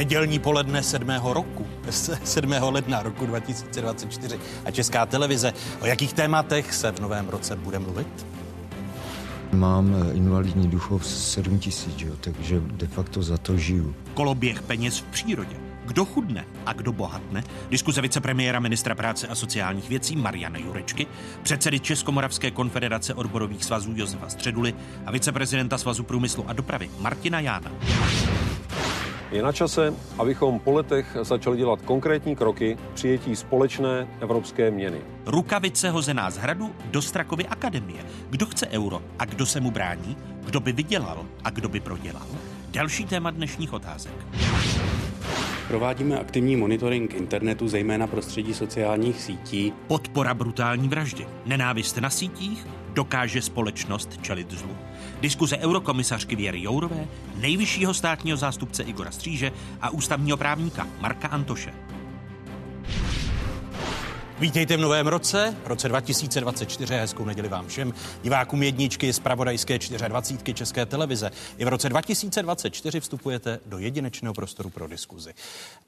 Nedělní poledne 7. roku, 7. ledna roku 2024 a Česká televize. O jakých tématech se v novém roce bude mluvit? Mám eh, invalidní duchov 7 tisíc, takže de facto za to žiju. Koloběh peněz v přírodě. Kdo chudne a kdo bohatne? Diskuze vicepremiéra ministra práce a sociálních věcí Mariana Jurečky, předsedy Českomoravské konfederace odborových svazů Josefa Středuly a viceprezidenta Svazu průmyslu a dopravy Martina Jána. Je na čase, abychom po letech začali dělat konkrétní kroky k přijetí společné evropské měny. Rukavice hozená z hradu do Strakovy akademie. Kdo chce euro a kdo se mu brání? Kdo by vydělal a kdo by prodělal? Další téma dnešních otázek. Provádíme aktivní monitoring internetu, zejména prostředí sociálních sítí. Podpora brutální vraždy. Nenávist na sítích dokáže společnost čelit zlu. Diskuze eurokomisařky Věry Jourové, nejvyššího státního zástupce Igora Stříže a ústavního právníka Marka Antoše. Vítejte v novém roce, v roce 2024. Hezkou neděli vám všem. Divákům jedničky z Pravodajské 24. České televize. I v roce 2024 vstupujete do jedinečného prostoru pro diskuzi.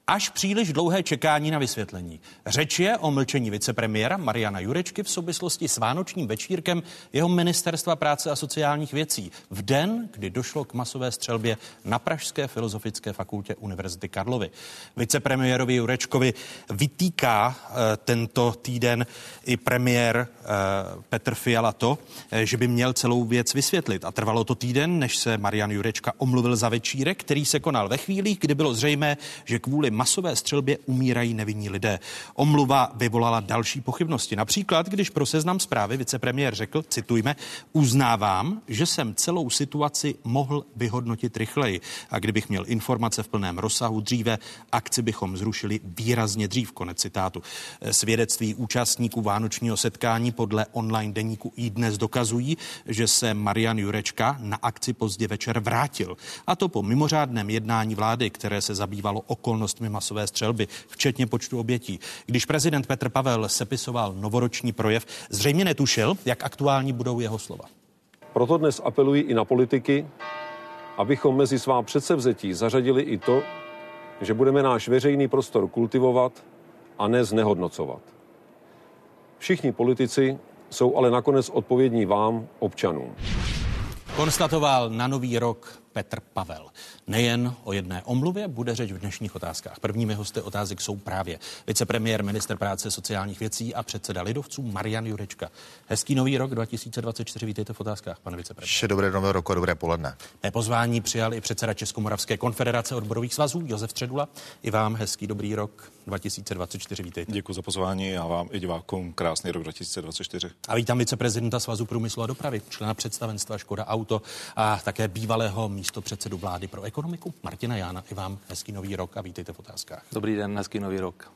Až příliš dlouhé čekání na vysvětlení. Řeč je o mlčení vicepremiéra Mariana Jurečky v souvislosti s vánočním večírkem jeho ministerstva práce a sociálních věcí. V den, kdy došlo k masové střelbě na Pražské filozofické fakultě Univerzity Karlovy. Vicepremiérovi Jurečkovi vytýká e, tento tento týden i premiér eh, Petr Fiala to, eh, že by měl celou věc vysvětlit. A trvalo to týden, než se Marian Jurečka omluvil za večírek, který se konal ve chvíli, kdy bylo zřejmé, že kvůli masové střelbě umírají nevinní lidé. Omluva vyvolala další pochybnosti. Například, když pro seznam zprávy vicepremiér řekl, citujme, uznávám, že jsem celou situaci mohl vyhodnotit rychleji. A kdybych měl informace v plném rozsahu dříve, akci bychom zrušili výrazně dřív. Konec citátu. Svědec svědectví účastníků vánočního setkání podle online deníku i dnes dokazují, že se Marian Jurečka na akci pozdě večer vrátil. A to po mimořádném jednání vlády, které se zabývalo okolnostmi masové střelby, včetně počtu obětí. Když prezident Petr Pavel sepisoval novoroční projev, zřejmě netušil, jak aktuální budou jeho slova. Proto dnes apeluji i na politiky, abychom mezi svá předsevzetí zařadili i to, že budeme náš veřejný prostor kultivovat a ne znehodnocovat. Všichni politici jsou ale nakonec odpovědní vám, občanům. Konstatoval na nový rok Petr Pavel. Nejen o jedné omluvě bude řeč v dnešních otázkách. Prvními hosty otázek jsou právě vicepremiér, minister práce sociálních věcí a předseda lidovců Marian Jurečka. Hezký nový rok 2024, vítejte v otázkách, pane vicepremiér. Vše dobré nové roku a dobré poledne. Mé pozvání přijal i předseda Českomoravské konfederace odborových svazů Josef Středula. I vám hezký dobrý rok 2024, vítejte. Děkuji za pozvání a vám i divákům krásný rok 2024. A vítám viceprezidenta Svazu průmyslu a dopravy, člena představenstva Škoda Auto a také bývalého místo předsedu vlády pro ekonomiku Martina Jána. I vám hezký nový rok a vítejte v otázkách. Dobrý den, hezký nový rok.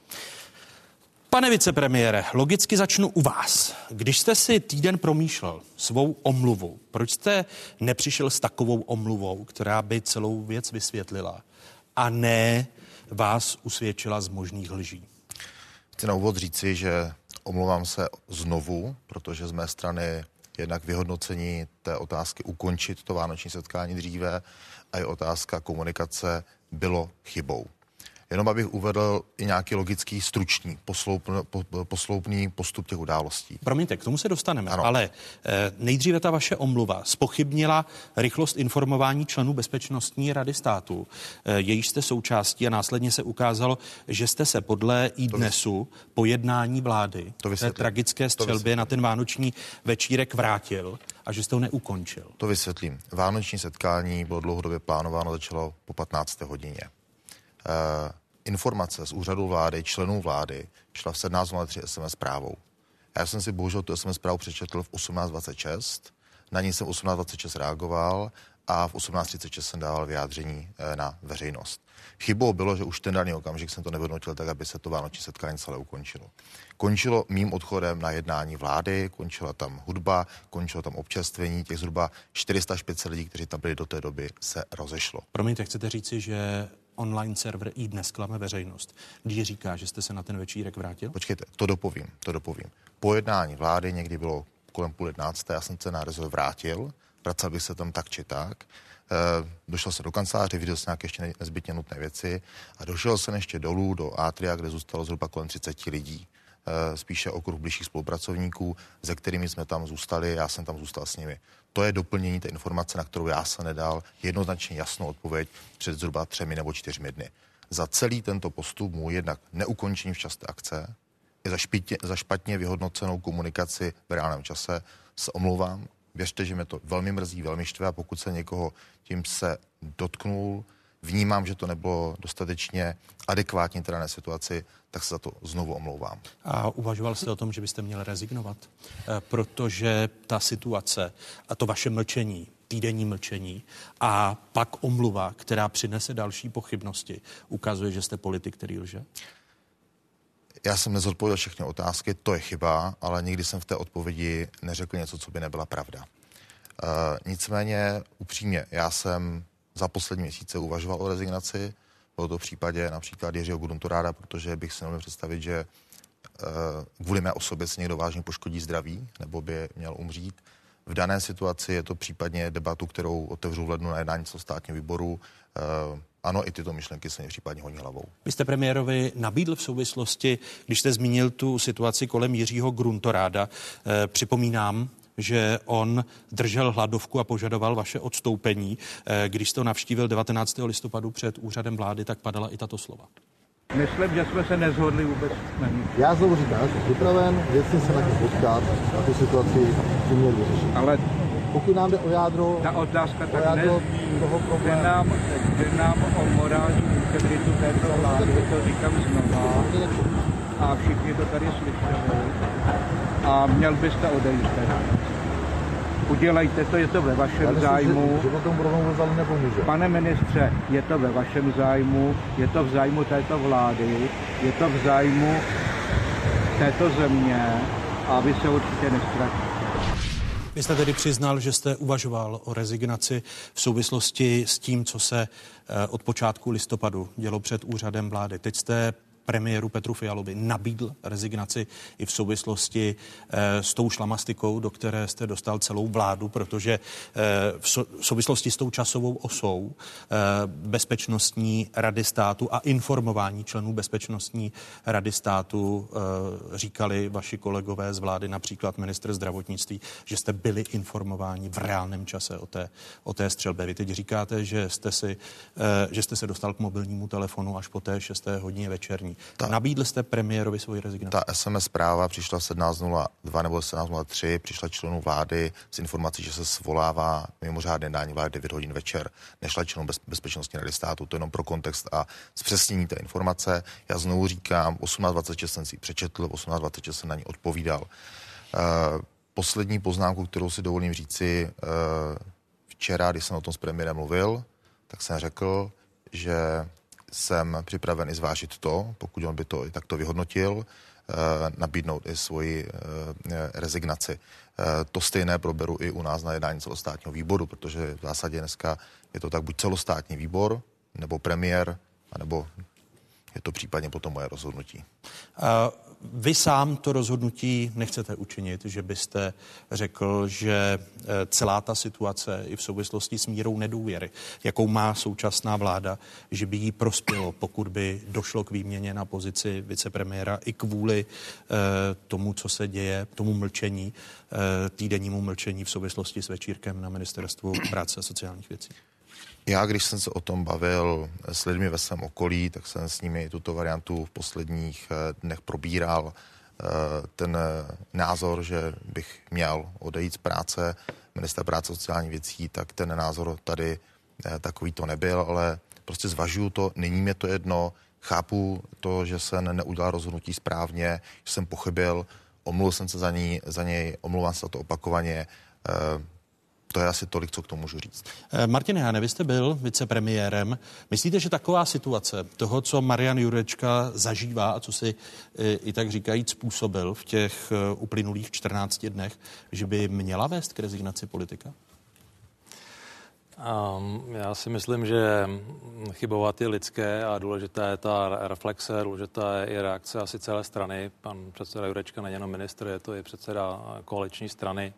Pane vicepremiére, logicky začnu u vás. Když jste si týden promýšlel svou omluvu, proč jste nepřišel s takovou omluvou, která by celou věc vysvětlila a ne vás usvědčila z možných lží? Chci na úvod říci, že omlouvám se znovu, protože z mé strany jednak vyhodnocení té otázky ukončit to vánoční setkání dříve a je otázka komunikace bylo chybou. Jenom abych uvedl i nějaký logický, stručný, po, posloupný postup těch událostí. Promiňte, k tomu se dostaneme, ano. ale eh, nejdříve ta vaše omluva spochybnila rychlost informování členů Bezpečnostní rady státu, eh, jejíž jste součástí a následně se ukázalo, že jste se podle i dnesu po jednání vlády to té tragické střelbě na ten vánoční večírek vrátil a že jste ho neukončil. To vysvětlím. Vánoční setkání bylo dlouhodobě plánováno, začalo po 15. hodině. Uh, informace z úřadu vlády, členů vlády, šla v 17.03 SMS zprávou. Já jsem si bohužel tu SMS zprávu přečetl v 18.26, na ní jsem 18.26 reagoval a v 18.36 jsem dával vyjádření eh, na veřejnost. Chybou bylo, že už ten daný okamžik jsem to nevyhodnotil tak, aby se to vánoční setkání celé ukončilo. Končilo mým odchodem na jednání vlády, končila tam hudba, končilo tam občerstvení, těch zhruba 400 až 500 lidí, kteří tam byli do té doby, se rozešlo. Promiňte, chcete říci, že online server i dnes klame veřejnost, když říká, že jste se na ten večírek vrátil? Počkejte, to dopovím, to dopovím. Po jednání vlády někdy bylo kolem půl jednácté, já jsem se na rezort vrátil, vracel bych se tam tak či tak. došel se do kanceláře, viděl jsem nějaké ještě nezbytně nutné věci a došel jsem ještě dolů do Atria, kde zůstalo zhruba kolem 30 lidí. Spíše okruh blížších spolupracovníků, se kterými jsme tam zůstali, já jsem tam zůstal s nimi. To je doplnění té informace, na kterou já jsem nedal jednoznačně jasnou odpověď před zhruba třemi nebo čtyřmi dny. Za celý tento postup mu jednak neukončení včas té akce, i za, špitě, za špatně vyhodnocenou komunikaci v reálném čase se omlouvám. Věřte, že mě to velmi mrzí, velmi štve a pokud se někoho tím se dotknul, vnímám, že to nebylo dostatečně adekvátní té dané situaci, tak se za to znovu omlouvám. A uvažoval jste o tom, že byste měl rezignovat? E, protože ta situace a to vaše mlčení, týdenní mlčení a pak omluva, která přinese další pochybnosti, ukazuje, že jste politik, který lže? Já jsem nezodpověděl všechny otázky, to je chyba, ale nikdy jsem v té odpovědi neřekl něco, co by nebyla pravda. Uh, nicméně, upřímně, já jsem za poslední měsíce uvažoval o rezignaci. Bylo to v případě například Jiřího Gruntoráda, protože bych si nemohl představit, že uh, kvůli mé osobě se někdo vážně poškodí zdraví nebo by měl umřít. V dané situaci je to případně debatu, kterou otevřu v lednu na jednání státního výboru. Uh, ano, i tyto myšlenky se mě případně honí hlavou. Vy jste premiérovi nabídl v souvislosti, když jste zmínil tu situaci kolem Jiřího Gruntoráda, eh, připomínám, že on držel hladovku a požadoval vaše odstoupení. Eh, když jste ho navštívil 19. listopadu před úřadem vlády, tak padala i tato slova. Myslím, že jsme se nezhodli vůbec na ní. Já znovu říkám, já jsem připraven, věcně se na ně potkat a tu situaci si měl vyřešit. Ale pokud nám jde o jádro, ta otázka tak jádro nezní, toho jde problému, nám, jde nám o morální integritu této vlády, to říkám znova a všichni to tady slyšeli a měl byste odejít. Udělejte to, je to ve já vašem myslím, zájmu. Že, že tomu nepomůže. Pane ministře, je to ve vašem zájmu, je to v zájmu této vlády, je to v zájmu této země a vy se určitě nestratíte. Vy jste tedy přiznal, že jste uvažoval o rezignaci v souvislosti s tím, co se eh, od počátku listopadu dělo před úřadem vlády. Teď jste premiéru Petru Fialovi nabídl rezignaci i v souvislosti eh, s tou šlamastikou, do které jste dostal celou vládu, protože eh, v, so, v souvislosti s tou časovou osou eh, bezpečnostní rady státu a informování členů bezpečnostní rady státu říkali vaši kolegové z vlády, například ministr zdravotnictví, že jste byli informováni v reálném čase o té, o té střelbě. Vy teď říkáte, že jste, si, že jste se dostal k mobilnímu telefonu až po té 6. hodině večerní. Ta- Nabídl jste premiérovi svoji rezignaci. Ta SMS zpráva přišla v 17.02 nebo 17.03, přišla členů vlády s informací, že se svolává mimořádné jednání vlády 9 hodin večer. Nešla členů bez, bezpečnostní rady státu, to jenom pro kontext a zpřesnění té informace. Já znovu říkám, 18.26 jsem si ji přečetl, 18.26 jsem na ní odpovídal. Uh, poslední poznámku, kterou si dovolím říci, uh, včera, když jsem o tom s premiérem mluvil, tak jsem řekl, že jsem připraven i zvážit to, pokud on by to i takto vyhodnotil, eh, nabídnout i svoji eh, rezignaci. Eh, To stejné proberu i u nás na jednání celostátního výboru, protože v zásadě dneska je to tak buď celostátní výbor, nebo premiér, anebo je to případně potom moje rozhodnutí. A vy sám to rozhodnutí nechcete učinit, že byste řekl, že eh, celá ta situace i v souvislosti s mírou nedůvěry, jakou má současná vláda, že by jí prospělo, pokud by došlo k výměně na pozici vicepremiéra i kvůli eh, tomu, co se děje, tomu mlčení, eh, týdennímu mlčení v souvislosti s večírkem na ministerstvu práce a sociálních věcí. Já, když jsem se o tom bavil s lidmi ve svém okolí, tak jsem s nimi tuto variantu v posledních eh, dnech probíral. Eh, Ten eh, názor, že bych měl odejít z práce ministra práce a sociálních věcí, tak ten názor tady takový to nebyl, ale prostě zvažuju to, není mě to jedno, chápu to, že jsem neudělal rozhodnutí správně, že jsem pochybil, omluvil jsem se za, ní, za něj, omlouvám se za to opakovaně, to je asi tolik, co k tomu můžu říct. Eh, Martin Hane, vy jste byl vicepremiérem. Myslíte, že taková situace toho, co Marian Jurečka zažívá a co si eh, i tak říkajíc způsobil v těch eh, uplynulých 14 dnech, že by měla vést k rezignaci politika? Um, já si myslím, že chybovat je lidské a důležitá je ta reflexe, důležitá je i reakce asi celé strany. Pan předseda Jurečka není jenom ministr, je to i předseda koaliční strany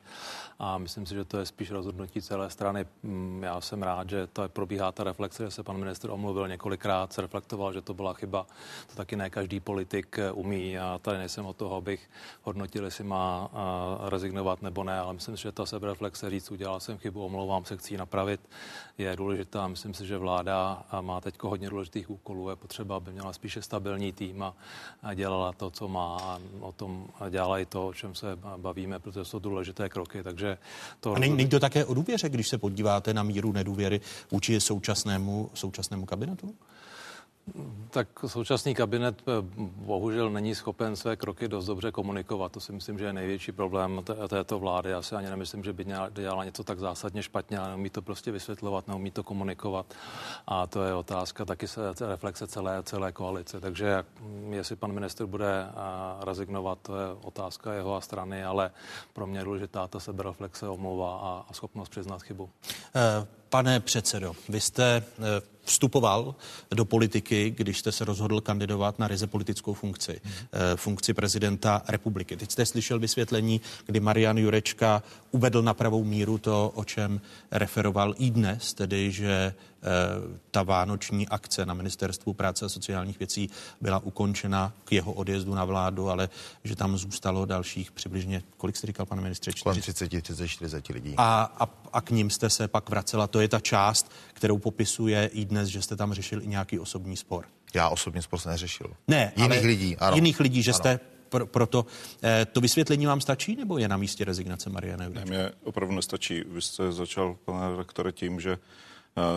a myslím si, že to je spíš rozhodnutí celé strany. Mm, já jsem rád, že to probíhá ta reflexe, že se pan ministr omluvil několikrát, se reflektoval, že to byla chyba. To taky ne každý politik eh, umí. Já tady nejsem o toho, abych hodnotil, jestli má eh, rezignovat nebo ne, ale myslím si, že ta sebereflexe říct, udělal jsem chybu, omlouvám se, chci ji napravit, je důležitá. Myslím si, že vláda má teď hodně důležitých úkolů. Je potřeba, aby měla spíše stabilní tým a dělala to, co má a o tom dělala i to, o čem se bavíme, protože jsou důležité kroky. Takže to... A není, není to také o důvěře, když se podíváte na míru nedůvěry vůči současnému, současnému kabinetu? Tak současný kabinet eh, bohužel není schopen své kroky dost dobře komunikovat. To si myslím, že je největší problém této vlády. Já si ani nemyslím, že by dělala něco tak zásadně špatně, ale neumí to prostě vysvětlovat, neumí to komunikovat. A to je otázka taky se reflexe celé, celé koalice. Takže mm, jestli pan minister bude eh, rezignovat, to je otázka jeho a strany, ale pro mě je důležitá ta sebereflexe, omluva a, a schopnost přiznat chybu. Uh, pane předsedo, vy jste uh, vstupoval do politiky, když jste se rozhodl kandidovat na ryze politickou funkci, hmm. funkci prezidenta republiky. Teď jste slyšel vysvětlení, kdy Marian Jurečka uvedl na pravou míru to, o čem referoval i dnes, tedy že Eh, ta vánoční akce na ministerstvu práce a sociálních věcí byla ukončena k jeho odjezdu na vládu, ale že tam zůstalo dalších přibližně, kolik jste říkal, pane ministře? 30, 30, 40 lidí. A, a, a k ním jste se pak vracela. To je ta část, kterou popisuje i dnes, že jste tam řešil i nějaký osobní spor. Já osobní spor jsem neřešil. Ne, jiných ale lidí. Ano. Jiných lidí, že ano. jste pro, proto eh, to vysvětlení vám stačí, nebo je na místě rezignace Mariana Ne, mě opravdu nestačí. Vy jste začal, pane redaktore, tím, že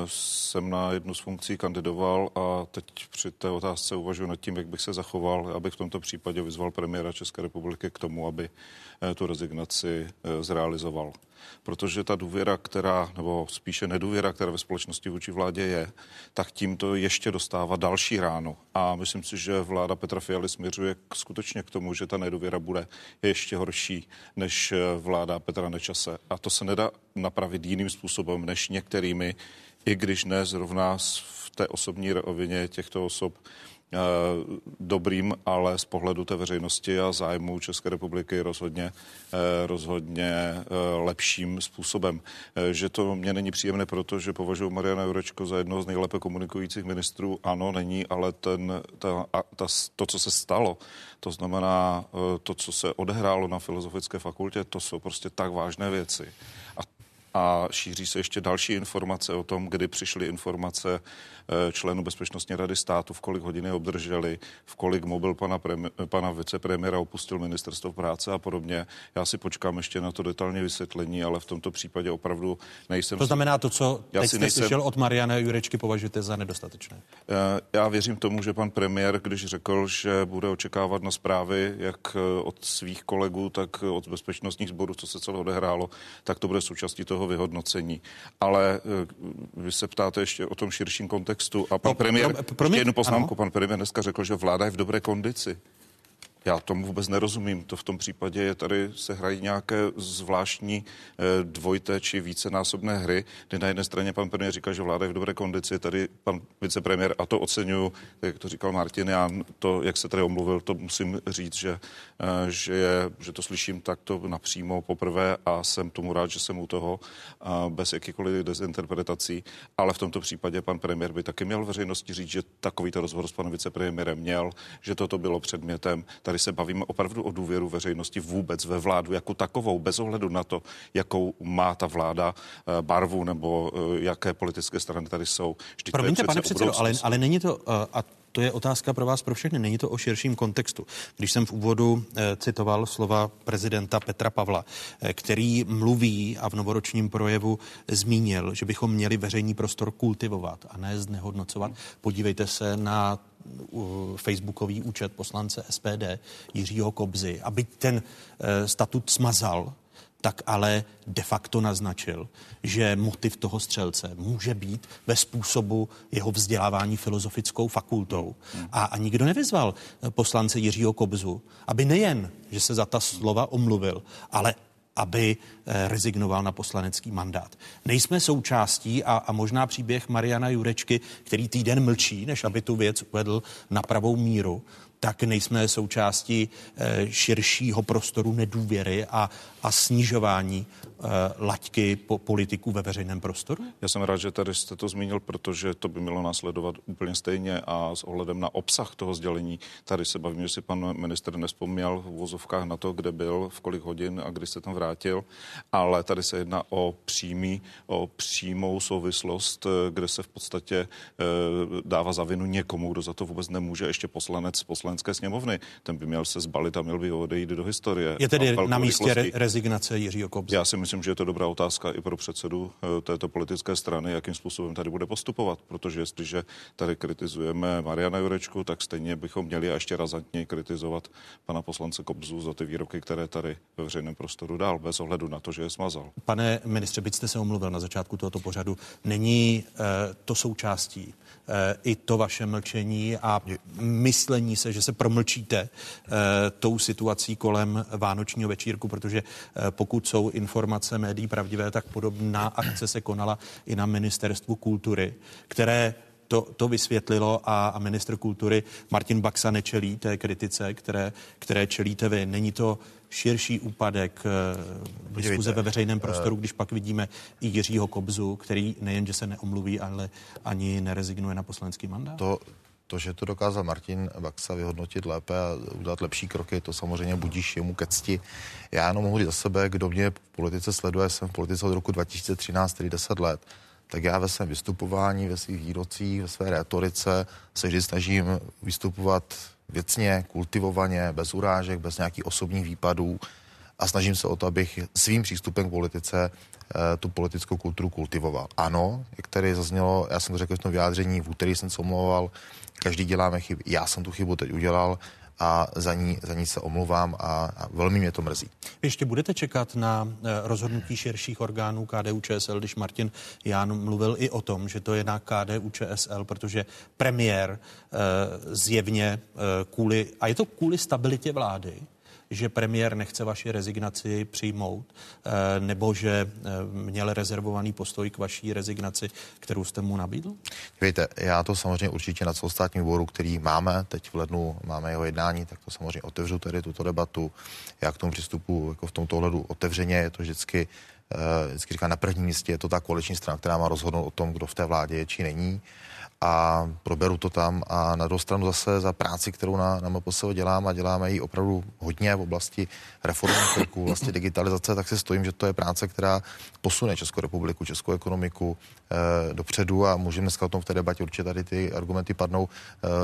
jsem na jednu z funkcí kandidoval a teď při té otázce uvažuji nad tím, jak bych se zachoval, abych v tomto případě vyzval premiéra České republiky k tomu, aby eh, tu rezignaci eh, zrealizoval. Protože ta důvěra, která, nebo spíše nedůvěra, která ve společnosti vůči vládě je, tak tímto ještě dostává další ráno. A myslím si, že vláda Petra Fialy směřuje k, skutečně k tomu, že ta nedůvěra bude ještě horší než eh, vláda Petra Nečase. A to se nedá napravit jiným způsobem než některými i když ne zrovna v té osobní rovině těchto osob eh, dobrým, ale z pohledu té veřejnosti a zájmu České republiky rozhodně, eh, rozhodně eh, lepším způsobem. Že to mě není příjemné, protože považuji Mariana Jurečko za jednoho z nejlépe komunikujících ministrů. Ano, není, ale ten, ta, ta, to, co se stalo, to znamená to, co se odehrálo na Filozofické fakultě, to jsou prostě tak vážné věci. A šíří se ještě další informace o tom, kdy přišly informace členů Bezpečnostní rady státu, v kolik hodiny obdrželi, v kolik mobil pana, premi, pana vicepremiéra opustil ministerstvo práce a podobně. Já si počkám ještě na to detailně vysvětlení, ale v tomto případě opravdu nejsem... To znamená to, co já teď jste nejsem... slyšel od Mariana Jurečky, považujete za nedostatečné? Eh, já věřím tomu, že pan premiér, když řekl, že bude očekávat na zprávy jak eh, od svých kolegů, tak od bezpečnostních sborů, co se celé odehrálo, tak to bude součástí toho vyhodnocení. Ale eh, vy se ptáte ještě o tom širším kontextu a pan no, premiér, pro, pro, pro jednu poznámku, ano. pan premiér dneska řekl, že vláda je v dobré kondici. Já tomu vůbec nerozumím. To v tom případě je tady se hrají nějaké zvláštní eh, dvojité či vícenásobné hry, kdy na jedné straně pan premiér říká, že vláda je v dobré kondici, tady pan vicepremiér, a to oceňuju, jak to říkal Martin, já to, jak se tady omluvil, to musím říct, že, eh, že, je, že to slyším takto napřímo poprvé a jsem tomu rád, že jsem u toho bez jakýkoliv dezinterpretací, ale v tomto případě pan premiér by taky měl veřejnosti říct, že takovýto rozhovor s panem vicepremiérem měl, že toto bylo předmětem Tady se bavíme opravdu o důvěru veřejnosti vůbec ve vládu jako takovou, bez ohledu na to, jakou má ta vláda eh, barvu nebo eh, jaké politické strany tady jsou. Vždyť Promiňte, pane předsedo, ale, ale není to, eh, a to je otázka pro vás pro všechny. Není to o širším kontextu. Když jsem v úvodu citoval slova prezidenta Petra Pavla, který mluví a v novoročním projevu zmínil, že bychom měli veřejný prostor kultivovat a ne znehodnocovat. Podívejte se na facebookový účet poslance SPD Jiřího Kobzy, aby ten e, statut smazal, tak ale de facto naznačil, že motiv toho střelce může být ve způsobu jeho vzdělávání filozofickou fakultou. A, a nikdo nevyzval eh, poslance Jiřího Kobzu, aby nejen, že se za ta slova omluvil, ale aby eh, rezignoval na poslanecký mandát. Nejsme součástí a, a možná příběh Mariana Jurečky, který týden mlčí, než aby tu věc uvedl na pravou míru, tak nejsme součástí eh, širšího prostoru nedůvěry a, a snižování uh, laťky po politiků ve veřejném prostoru? Já jsem rád, že tady jste to zmínil, protože to by mělo následovat úplně stejně a s ohledem na obsah toho sdělení. Tady se bavím, že si pan minister nespomněl v vozovkách na to, kde byl, v kolik hodin a kdy se tam vrátil, ale tady se jedná o přímý, o přímou souvislost, eh, kde se v podstatě uh, dává za vinu někomu, kdo za to vůbec nemůže, ještě poslanec poslanecké sněmovny. Ten by měl se zbalit a měl by odejít do historie. Je tedy na místě re- rezignace Jiřího Kobzy? Já si myslím, že je to dobrá otázka i pro předsedu eh, této politické strany, jakým způsobem tady bude postupovat, protože jestliže tady kritizujeme Mariana Jurečku, tak stejně bychom měli a ještě razantně kritizovat pana poslance Kobzu za ty výroky, které tady ve veřejném prostoru dál, bez ohledu na to, že je smazal. Pane ministře, byť jste se omluvil na začátku tohoto pořadu, není uh, to součástí i to vaše mlčení a myslení se, že se promlčíte uh, tou situací kolem Vánočního večírku, protože uh, pokud jsou informace médií pravdivé, tak podobná akce se konala i na ministerstvu kultury, které to, to vysvětlilo a, a ministr kultury Martin Baxa nečelí té kritice, které, které čelíte vy. Není to širší úpadek uh, diskuze ve veřejném prostoru, když pak vidíme i Jiřího Kobzu, který nejen, že se neomluví, ale ani nerezignuje na poslanecký mandát? To, to, že to dokázal Martin Baxa vyhodnotit lépe a udělat lepší kroky, to samozřejmě budíš jemu ke cti. Já jenom mohu říct za sebe, kdo mě v politice sleduje, jsem v politice od roku 2013, tedy 10 let, tak já ve svém vystupování, ve svých výrocích, ve své retorice se vždy snažím vystupovat věcně, kultivovaně, bez urážek, bez nějakých osobních výpadů a snažím se o to, abych svým přístupem k politice eh, tu politickou kulturu kultivoval. Ano, jak tady zaznělo, já jsem to řekl v tom vyjádření, v úterý jsem se omlouval, každý děláme chyby. Já jsem tu chybu teď udělal a za ní, za ní se omluvám a, a velmi mě to mrzí. Ještě budete čekat na eh, rozhodnutí širších orgánů KDU ČSL, když Martin Ján mluvil i o tom, že to je na KDU ČSL, protože premiér eh, zjevně eh, kvůli, a je to kvůli stabilitě vlády, že premiér nechce vaši rezignaci přijmout, eh, nebo že eh, měl rezervovaný postoj k vaší rezignaci, kterou jste mu nabídl? Víte, já to samozřejmě určitě na celostátním výboru, který máme, teď v lednu máme jeho jednání, tak to samozřejmě otevřu tady tuto debatu. Já k tomu přistupu jako v tomto ohledu otevřeně, je to vždycky eh, vždycky říká, na prvním místě je to ta koaliční strana, která má rozhodnout o tom, kdo v té vládě je či není a proberu to tam a na druhou stranu zase za práci, kterou na, na MPSV dělám a děláme ji opravdu hodně v oblasti reformních kroků, v oblasti digitalizace, tak si stojím, že to je práce, která posune Českou republiku, českou ekonomiku e, dopředu a můžeme dneska o tom v té debatě určitě tady ty argumenty padnou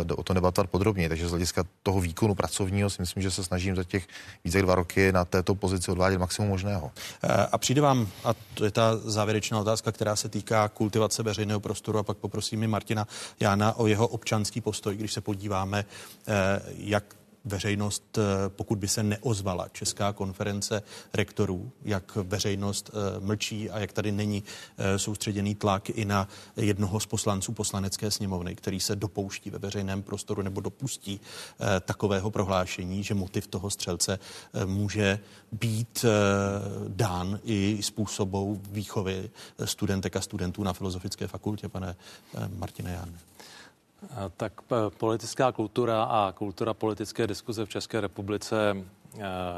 e, o tom debatovat podrobně. Takže z hlediska toho výkonu pracovního si myslím, že se snažím za těch více dva roky na této pozici odvádět maximum možného. E, a přijde vám, a to je ta závěrečná otázka, která se týká kultivace veřejného prostoru a pak poprosím i Martina Jána o jeho občanský postoj, když se podíváme, eh, jak veřejnost, eh, pokud by se neozvala Česká konference rektorů, jak veřejnost eh, mlčí a jak tady není soustředěný tlak i na jednoho z poslanců poslanecké sněmovny, který se dopouští ve veřejném prostoru nebo dopustí takového prohlášení, že motiv toho střelce může být dán i způsobou výchovy studentek a studentů na Filozofické fakultě, pane Martine Jáne. Tak politická kultura a kultura politické diskuze v České republice Eh,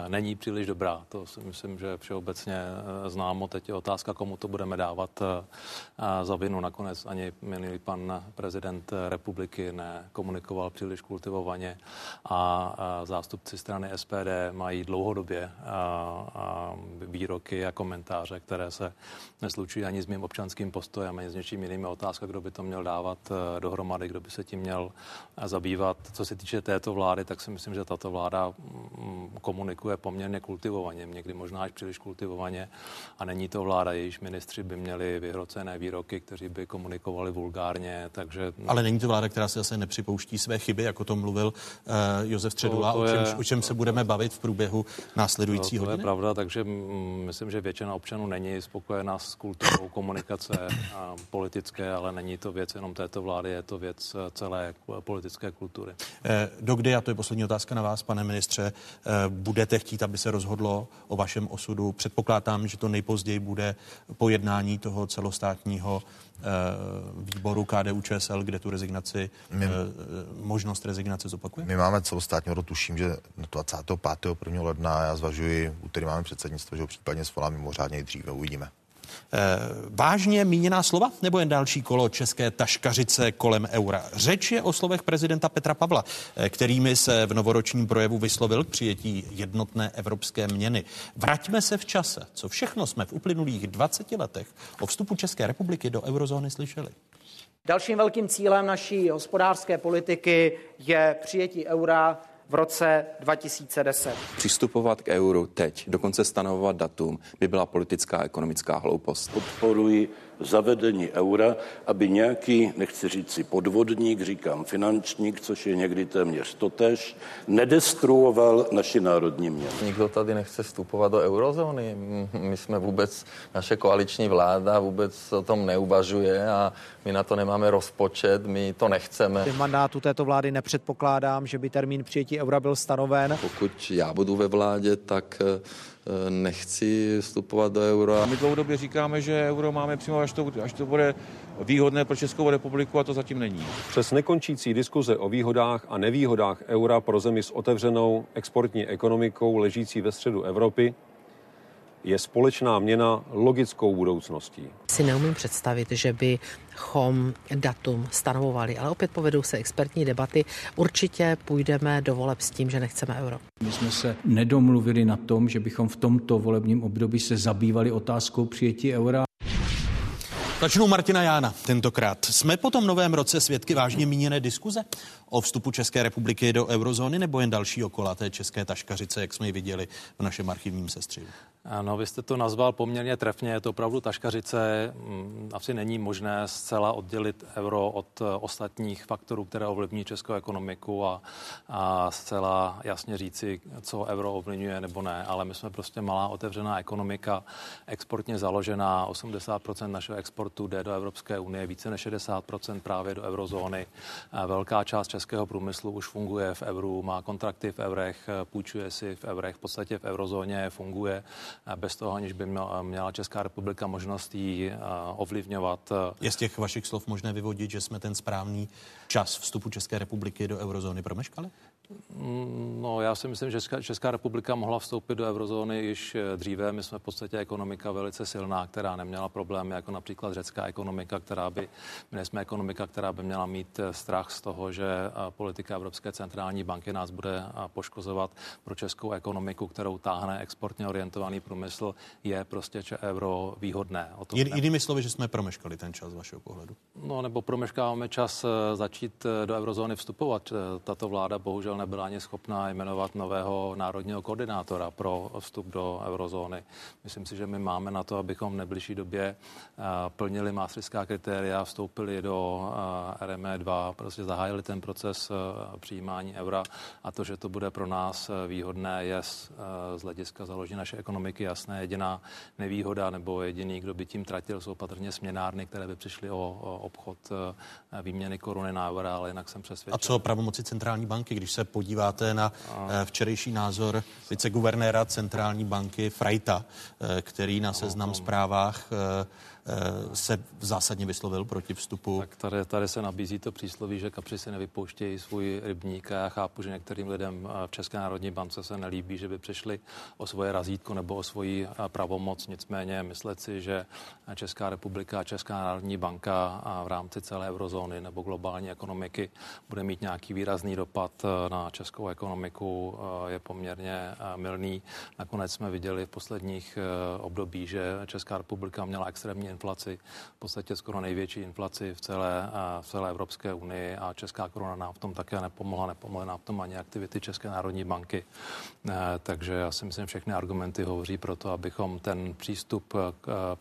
není příliš dobrá. To si myslím, že všeobecně eh, známo. Teď je otázka, komu to budeme dávat eh, za vinu. Nakonec ani minulý pan prezident republiky nekomunikoval příliš kultivovaně a zástupci strany SPD mají dlouhodobě výroky a komentáře, které se neslučují ani s mým občanským postojem, ani s něčím jiným. Otázka, kdo by to měl dávat dohromady, kdo by se tím měl zabývat. Co se týče této vlády, tak si myslím, že tato vláda mm, komunikuje poměrně kultivovaně, někdy možná až příliš kultivovaně a není to vláda, jejíž ministři by měli vyhrocené výroky, kteří by komunikovali vulgárně, takže... Ale není to vláda, která se zase nepřipouští své chyby, jako to mluvil uh, Josef Středula, to, to o, čem, je, o čem se budeme bavit v průběhu následujícího To, to je pravda, takže mm, myslím, že většina občanů není spokojená s kulturou komunikace a politické, ale není to věc jenom této vlády, je to věc eh, celé politické kultury. Eh, dokdy, a to je poslední otázka na vás, pane ministře, budete chtít, aby se rozhodlo o vašem osudu. Předpokládám, že to nejpozději bude po jednání toho celostátního eh, výboru KDU ČSL, kde tu rezignaci, my, možnost rezignace zopakuje? My máme celostátního rodu, tuším, že 25. 1. ledna já zvažuji, úterý máme předsednictvo, že ho případně svolám mimořádně dříve, uvidíme. Eh, vážně míněná slova nebo jen další kolo české taškařice kolem eura? Řeč je o slovech prezidenta Petra Pavla, eh, kterými se v novoročním projevu vyslovil k přijetí jednotné evropské měny. Vraťme se v čase. Co všechno jsme v uplynulých 20 letech o vstupu České republiky do eurozóny slyšeli? Dalším velkým cílem naší hospodářské politiky je přijetí eura v roce 2010. Přistupovat k euru teď, dokonce stanovovat datum, by byla politická a ekonomická hloupost. Podporuji zavedení eura, aby nějaký, nechci říct si podvodník, říkám finančník, což je někdy téměř totež, nedestruoval naši národní měnu. Nikdo tady nechce vstupovat do eurozóny. My jsme vůbec, naše koaliční vláda vůbec o tom neuvažuje a my na to nemáme rozpočet, my to nechceme. V mandátu této vlády nepředpokládám, že by termín přijetí eura byl stanoven. Pokud já budu ve vládě, tak nechci vstupovat do eura. My dlouhodobě říkáme, že euro máme přímo, až to, až to bude výhodné pro Českou republiku a to zatím není. Přes nekončící diskuze o výhodách a nevýhodách eura pro zemi s otevřenou exportní ekonomikou ležící ve středu Evropy je společná měna logickou budoucností. Si neumím představit, že bychom datum stanovovali, ale opět povedou se expertní debaty. Určitě půjdeme do voleb s tím, že nechceme euro. My jsme se nedomluvili na tom, že bychom v tomto volebním období se zabývali otázkou přijetí eura. Začnu Martina Jána tentokrát. Jsme po tom novém roce svědky vážně míněné diskuze o vstupu České republiky do eurozóny nebo jen další okola té české taškařice, jak jsme ji viděli v našem archivním sestřihu? Ano, vy jste to nazval poměrně trefně, je to opravdu taškařice. Mm, asi není možné zcela oddělit euro od eh, ostatních faktorů, které ovlivní českou ekonomiku a, a zcela jasně říci, co euro ovlivňuje nebo ne. Ale my jsme prostě malá otevřená ekonomika, exportně založená, 80% našeho exportu jde do Evropské unie, více než 60% právě do eurozóny. Velká část českého průmyslu už funguje v euru, má kontrakty v eurech, půjčuje si v eurech, v podstatě v eurozóně funguje bez toho, aniž by měla Česká republika možnost ji ovlivňovat. Je z těch vašich slov možné vyvodit, že jsme ten správný čas vstupu České republiky do eurozóny promeškali? No, já si myslím, že Česká republika mohla vstoupit do eurozóny již eh, dříve. My jsme v podstatě ekonomika velice silná, která neměla problémy, jako například řecká ekonomika, která by, my nejsme ekonomika, která by měla mít eh, strach z toho, že eh, politika Evropské centrální banky nás bude poškozovat pro českou ekonomiku, kterou táhne exportně orientovaný průmysl, je prostě euro výhodné. O tom Jinými slovy, že jsme promeškali ten čas z vašeho pohledu. No, nebo promeškáváme čas začít do eurozóny vstupovat. Tato vláda bohužel nebyla ani schopná jmenovat nového národního koordinátora pro vstup do eurozóny. Myslím si, že my máme na to, abychom v nejbližší době eh, plnili maastrichtská kritéria, vstoupili do eh, RME 2, prostě zahájili ten proces eh, přijímání eura a to, že to bude pro nás výhodné, je z hlediska založení naší ekonomiky jasné. Jediná nevýhoda nebo jediný, kdo by tím tratil, jsou patrně směnárny, které by přišly o, obchod výměny koruny na eura, ale jinak jsem přesvědčen. A co pravomoci centrální banky, když se podíváte na eh, včerejší názor viceguvernéra centrální banky Freita, eh, který na seznam zprávách eh, se zásadně vyslovil proti vstupu. Tak tady, tady se nabízí to přísloví, že kapři si nevypouštějí svůj rybník a já chápu, že některým lidem v České národní bance se nelíbí, že by přišli o svoje razítko nebo o svoji pravomoc. Nicméně myslet si, že Česká republika a Česká národní banka v rámci celé eurozóny nebo globální ekonomiky bude mít nějaký výrazný dopad na českou ekonomiku je poměrně milný. Nakonec jsme viděli v posledních období, že Česká republika měla extrémní inflaci, v podstatě skoro největší inflaci v celé, v celé Evropské unii a Česká koruna nám v tom také nepomohla, nepomohla nám v tom ani aktivity České národní banky. Eh, takže já si myslím, všechny argumenty hovoří pro to, abychom ten přístup k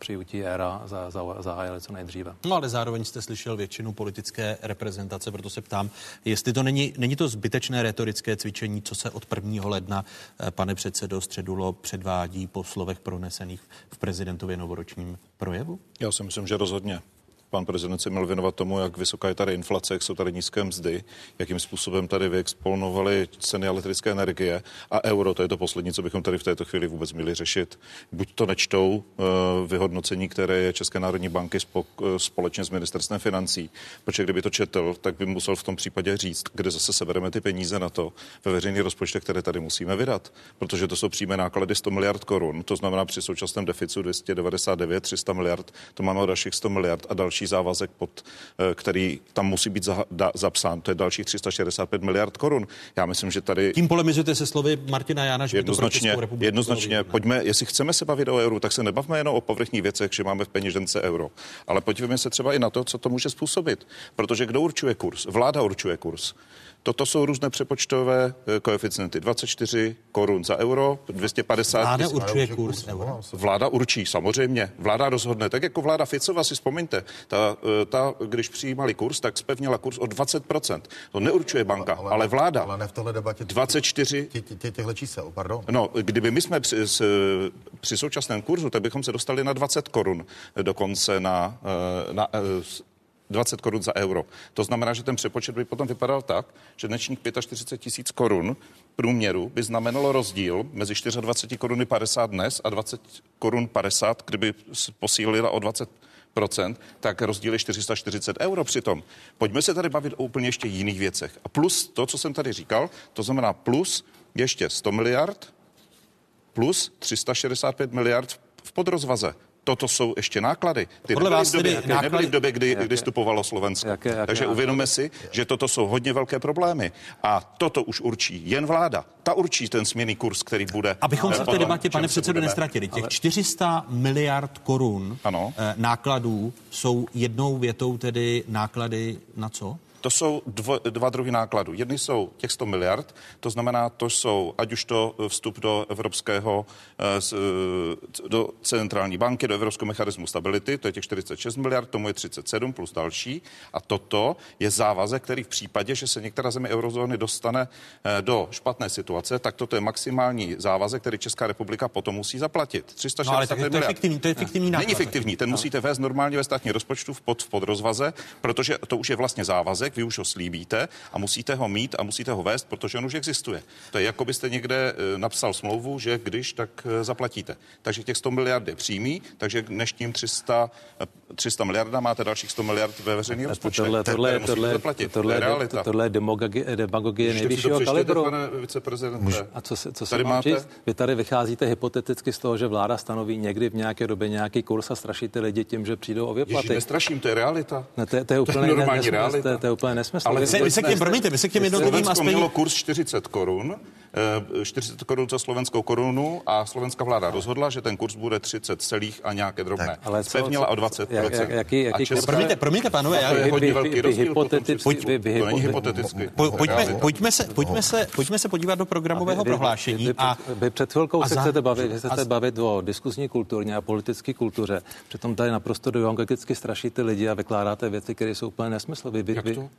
přijetí éra zahájili co nejdříve. No ale zároveň jste slyšel většinu politické reprezentace, proto se ptám, jestli to není, není to zbytečné retorické cvičení, co se od 1. ledna, eh, pane předsedo Středulo, předvádí po slovech pronesených v prezidentově novoročním projevu? Já si myslím, že rozhodně. Pan prezident se měl věnovat tomu, jak vysoká je tady inflace, jak jsou tady nízké mzdy, jakým způsobem tady vyexponovali ceny elektrické energie a euro, to je to poslední, co bychom tady v této chvíli vůbec měli řešit. Buď to nečtou uh, vyhodnocení, které je České národní banky uh, společně s ministerstvem financí, protože kdyby to četl, tak by musel v tom případě říct, kde zase sebereme ty peníze na to ve veřejných rozpočtech, které tady musíme vydat, protože to jsou přímé náklady 100 miliard korun, to znamená při současném deficitu 299, 300 miliard, to máme o dalších 100 miliard a další závazek, pod, eh, který tam musí být za, da, zapsán, to je dalších 365 miliard korun. Já myslím, že tady... Tím polemizujete se slovy Martina Jana, že jednoznačně, to jednoznačně pojďme, jestli chceme se bavit o euru, tak se nebavme jenom o povrchních věcech, že máme v peněžence euro, ale podívejme se třeba i na to, co to může způsobit. Protože kdo určuje kurz? Vláda určuje kurz. Toto jsou různé přepočtové eh, koeficienty. 24 korun za euro, 250. Vláda určuje kurz euro. Vláda určí, samozřejmě. Vláda rozhodne. Tak jako vláda Ficova si vzpomeňte, ta, eh, ta když přijímali kurz, tak spevnila kurz o 20%. To neurčuje banka, ale, ale vláda. Ale ne v tohle debatě 24. Tě, tě, těchto čísel, pardon. No, kdyby my jsme při, s, při současném kurzu, tak bychom se dostali na 20 korun dokonce na, eh, na, na 20 korun za euro. To znamená, že ten přepočet by potom vypadal tak, že dnešních 45 tisíc korun průměru by znamenalo rozdíl mezi 24 koruny 50 dnes a 20 korun 50, kdyby posílila o 20 procent, tak rozdíl je 440 euro přitom. Pojďme se tady bavit o úplně ještě jiných věcech. A plus to, co jsem tady říkal, to znamená plus ještě 100 miliard, plus 365 miliard v podrozvaze toto jsou ještě náklady. Ty Podle nebyly, vás v době, ty náklady... nebyly v době, kdy, jaké? kdy vstupovalo Slovensko. Jaké, jaké Takže uvědomme si, že toto jsou hodně velké problémy. A toto už určí jen vláda. Ta určí ten směný kurz, který bude. Abychom se v té debatě, pane předsedo, nestratili. Těch ale... 400 miliard korun ano. Eh, nákladů jsou jednou větou tedy náklady na co? To jsou dvo, dva druhy nákladů. Jedny jsou těch 100 miliard, to znamená, to jsou, ať už to vstup do evropského, eh, do centrální banky, do evropského mechanismu stability, to je těch 46 miliard, tomu je 37 plus další. A toto je závazek, který v případě, že se některá země eurozóny dostane do špatné situace, tak toto je maximální závazek, který Česká republika potom musí zaplatit. 360 no, ale tak to je fiktivní, to je fiktivní Není fiktivní, ten no. musíte vést normálně ve státní rozpočtu v, pod, v podrozvaze, protože to už je vlastně závazek závazek, vy už ho slíbíte a musíte ho mít a musíte ho vést, protože on už existuje. To je jako byste někde e, napsal smlouvu, že když, tak e, zaplatíte. Takže těch 100 miliard je přímý, takže dnešním 300, 300 miliarda máte dalších 100 miliard ve veřejných rozpočtech. Tohle, tohle, tohle, tohle, to je realita. tohle je demagogie, demagogie nejvyššího kalibru. A co, se, co se tady mám máte? Říct? Vy tady vycházíte hypoteticky z toho, že vláda stanoví někdy v nějaké době nějaký kurz a strašíte lidi tím, že přijdou o vyplaty. Ježiš, nestraším, to je realita. Ne, to, je, to je úplně to je normální nesmysl, realita. To je, to je úplně nesmysl. Ale vy, vy se k těm, promiňte, vy se k těm jednotlivým aspektům... mělo kurz 40 korun, 40 eh, korun za slovenskou korunu a slovenská vláda rozhodla, že ten kurz bude 30 celých a nějaké drobné. Tak, ale Spevnila o 20 jak, jak, jaký, jaký česká... Promiňte, promiňte, pánové. To je hodně velký rozdíl. To není. Pojďme se, pojďme, se, pojďme se podívat do programového prohlášení. A, vy před chvilkou se chcete bavit, chcete bavit o diskusní kulturně a politické kultuře. Přitom tady naprosto demagogicky strašíte lidi a vykládáte věci, které jsou úplně nesmysl. Vy, vy, vy,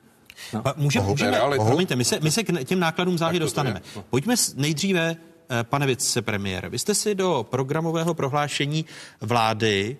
No. Může, můžeme, promiňte, my se, my se k těm nákladům záhy dostaneme. Pojďme nejdříve, eh, pane vicepremiér, vy jste si do programového prohlášení vlády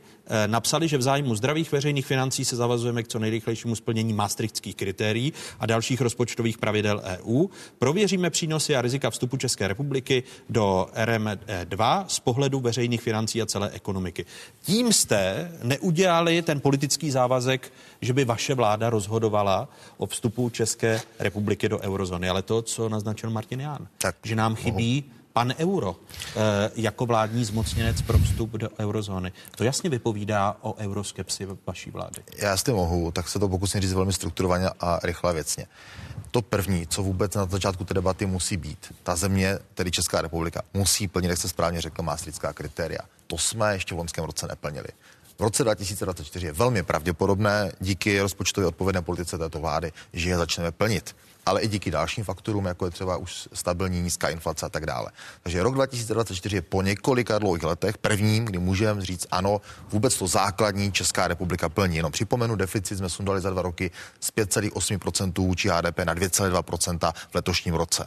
napsali, že v zájmu zdravých veřejných financí se zavazujeme k co nejrychlejšímu splnění maastrichtských kritérií a dalších rozpočtových pravidel EU. Prověříme přínosy a rizika vstupu České republiky do RM2 z pohledu veřejných financí a celé ekonomiky. Tím jste neudělali ten politický závazek, že by vaše vláda rozhodovala o vstupu České republiky do eurozóny, ale to, co naznačil Martin Ján, tak, že nám chybí mohu pan euro eh, jako vládní zmocněnec pro vstup do eurozóny. To jasně vypovídá o euroskepsi vaší vlády. Já tím mohu, tak se to pokusím říct velmi strukturovaně a rychle věcně. To první, co vůbec na začátku té debaty musí být, ta země, tedy Česká republika, musí plnit, jak se správně řekl, maastrichtská kritéria. To jsme ještě v loňském roce neplnili. V roce 2024 je velmi pravděpodobné díky rozpočtové odpovědné politice této vlády, že je začneme plnit ale i díky dalším faktorům, jako je třeba už stabilní nízká inflace a tak dále. Takže rok 2024 je po několika dlouhých letech prvním, kdy můžeme říct ano, vůbec to základní Česká republika plní. Jenom připomenu, deficit jsme sundali za dva roky z 5,8% vůči HDP na 2,2% v letošním roce.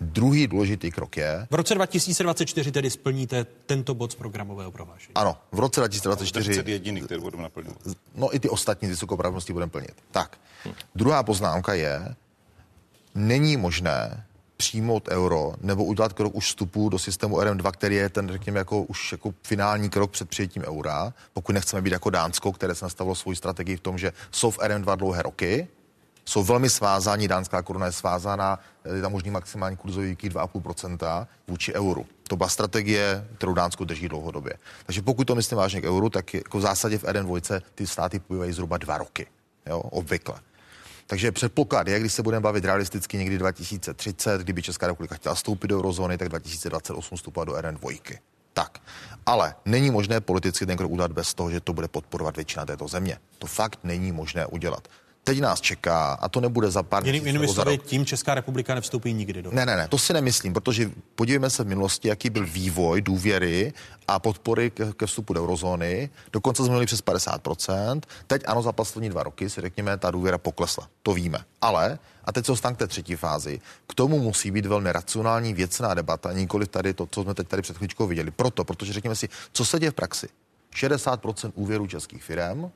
Druhý důležitý krok je... V roce 2024 tedy splníte tento bod z programového prohlášení. Ano, v roce 2024... To jediný, který budeme naplňovat. No i ty ostatní vysokopravnosti budeme plnit. Tak, druhá poznámka je, není možné přijmout euro nebo udělat krok už vstupu do systému RM2, který je ten, řekněme, jako už jako finální krok před přijetím eura, pokud nechceme být jako Dánsko, které se nastavilo svou strategii v tom, že jsou v RM2 dlouhé roky, jsou velmi svázáni, dánská koruna je svázána, je tam možný maximální kurzový výkyv 2,5% vůči euru. To byla strategie, kterou Dánsko drží dlouhodobě. Takže pokud to myslím vážně k euru, tak jako v zásadě v RM2 ty státy pobývají zhruba dva roky. Jo, obvykle. Takže předpoklad je, když se budeme bavit realisticky někdy 2030, kdyby Česká republika chtěla vstoupit do eurozóny, tak 2028 vstupovat do RN2. Tak, ale není možné politicky ten krok udělat bez toho, že to bude podporovat většina této země. To fakt není možné udělat. Teď nás čeká, a to nebude za pár Jinými, jinými slovy, tím Česká republika nevstoupí nikdy do. Ne, ne, ne, to si nemyslím, protože podívejme se v minulosti, jaký byl vývoj důvěry a podpory ke, ke vstupu do eurozóny. Dokonce jsme měli přes 50%. Teď ano, za poslední dva roky si řekněme, ta důvěra poklesla. To víme. Ale, a teď se dostanu k té třetí fázi, k tomu musí být velmi racionální věcná debata, nikoli tady to, co jsme teď tady před chvíličkou viděli. Proto, protože řekněme si, co se děje v praxi. 60% úvěrů českých firm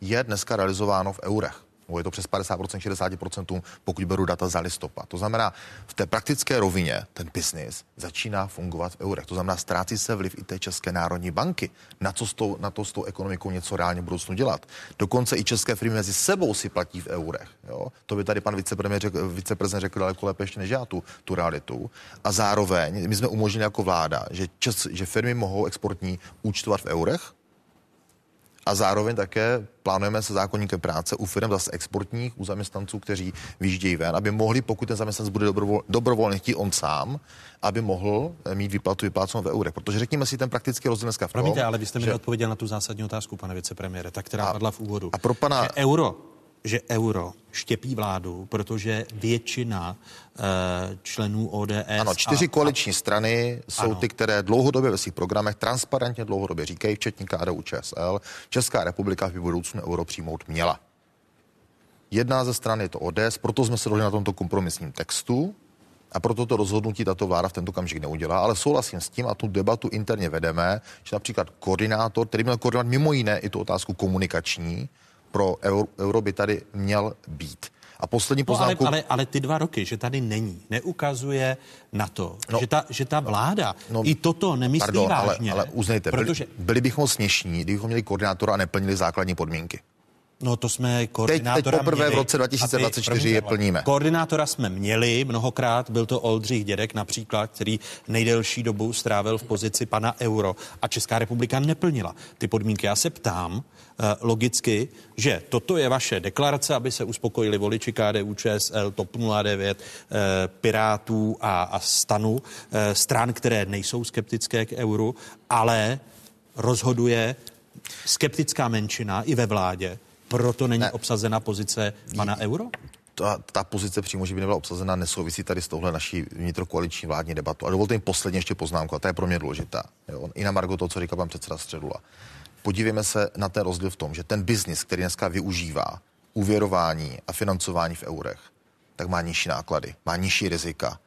je dneska realizováno v eurech je to přes 50%, 60%, pokud beru data za listopad. To znamená, v té praktické rovině ten biznis začíná fungovat v eurech. To znamená, ztrácí se vliv i té České národní banky. Na, co s tou, na to s tou ekonomikou něco reálně budoucnu dělat. Dokonce i české firmy mezi sebou si platí v eurech. Jo? To by tady pan vicepremiér řekl, viceprezident řekl daleko lépe ještě než já tu, tu realitu. A zároveň my jsme umožnili jako vláda, že, čes, že firmy mohou exportní účtovat v eurech, a zároveň také plánujeme se zákonníkem práce u firm zase exportních, u zaměstnanců, kteří vyjíždějí ven, aby mohli, pokud ten zaměstnanec bude dobrovol, dobrovolně chtít on sám, aby mohl eh, mít výplatu vyplácenou ve eurech. Protože řekněme si ten praktický rozdíl dneska v tom, Promiňte, ale vy jste mi že... odpověděl na tu zásadní otázku, pane vicepremiére, tak která a, padla v úvodu. A pro pana... Že euro že euro štěpí vládu, protože většina členů ODS... Ano, čtyři a, koaliční a, strany jsou ano. ty, které dlouhodobě ve svých programech transparentně dlouhodobě říkají, včetně KDU ČSL, Česká republika by budoucnu euro přijmout měla. Jedna ze stran je to ODS, proto jsme se dohodli na tomto kompromisním textu, a proto to rozhodnutí tato vláda v tento kamžik neudělá, ale souhlasím s tím a tu debatu interně vedeme, že například koordinátor, který měl koordinovat mimo jiné i tu otázku komunikační, pro euro, euro by tady měl být. A poslední poznámku... No, ale, ale, ale ty dva roky, že tady není, neukazuje na to, no, že, ta, že ta vláda no, i toto nemyslí pardon, vážně. Ale, ale uznejte, protože... byli, byli bychom směšní, kdybychom měli koordinátora a neplnili základní podmínky. No to jsme koordinátora teď, teď poprvé měli, v roce 2024 aby, je plníme. Koordinátora jsme měli mnohokrát, byl to Oldřich Dědek například, který nejdelší dobu strávil v pozici pana Euro a Česká republika neplnila ty podmínky. Já se ptám uh, logicky, že toto je vaše deklarace, aby se uspokojili voliči KDU, ČSL, TOP 09, uh, Pirátů a, a Stanu, uh, stran, které nejsou skeptické k euru, ale rozhoduje skeptická menšina i ve vládě proto není ne. obsazena pozice pana Euro? ta, ta pozice přímo, že by nebyla obsazena, nesouvisí tady s touhle naší vnitrokoaliční vládní debatu. A dovolte mi posledně ještě poznámku, a ta je pro mě důležitá. Jo? I na Margo to, co říkal pan předseda Středula. Podívejme se na ten rozdíl v tom, že ten biznis, který dneska využívá uvěrování a financování v eurech, tak má nižší náklady, má nižší rizika,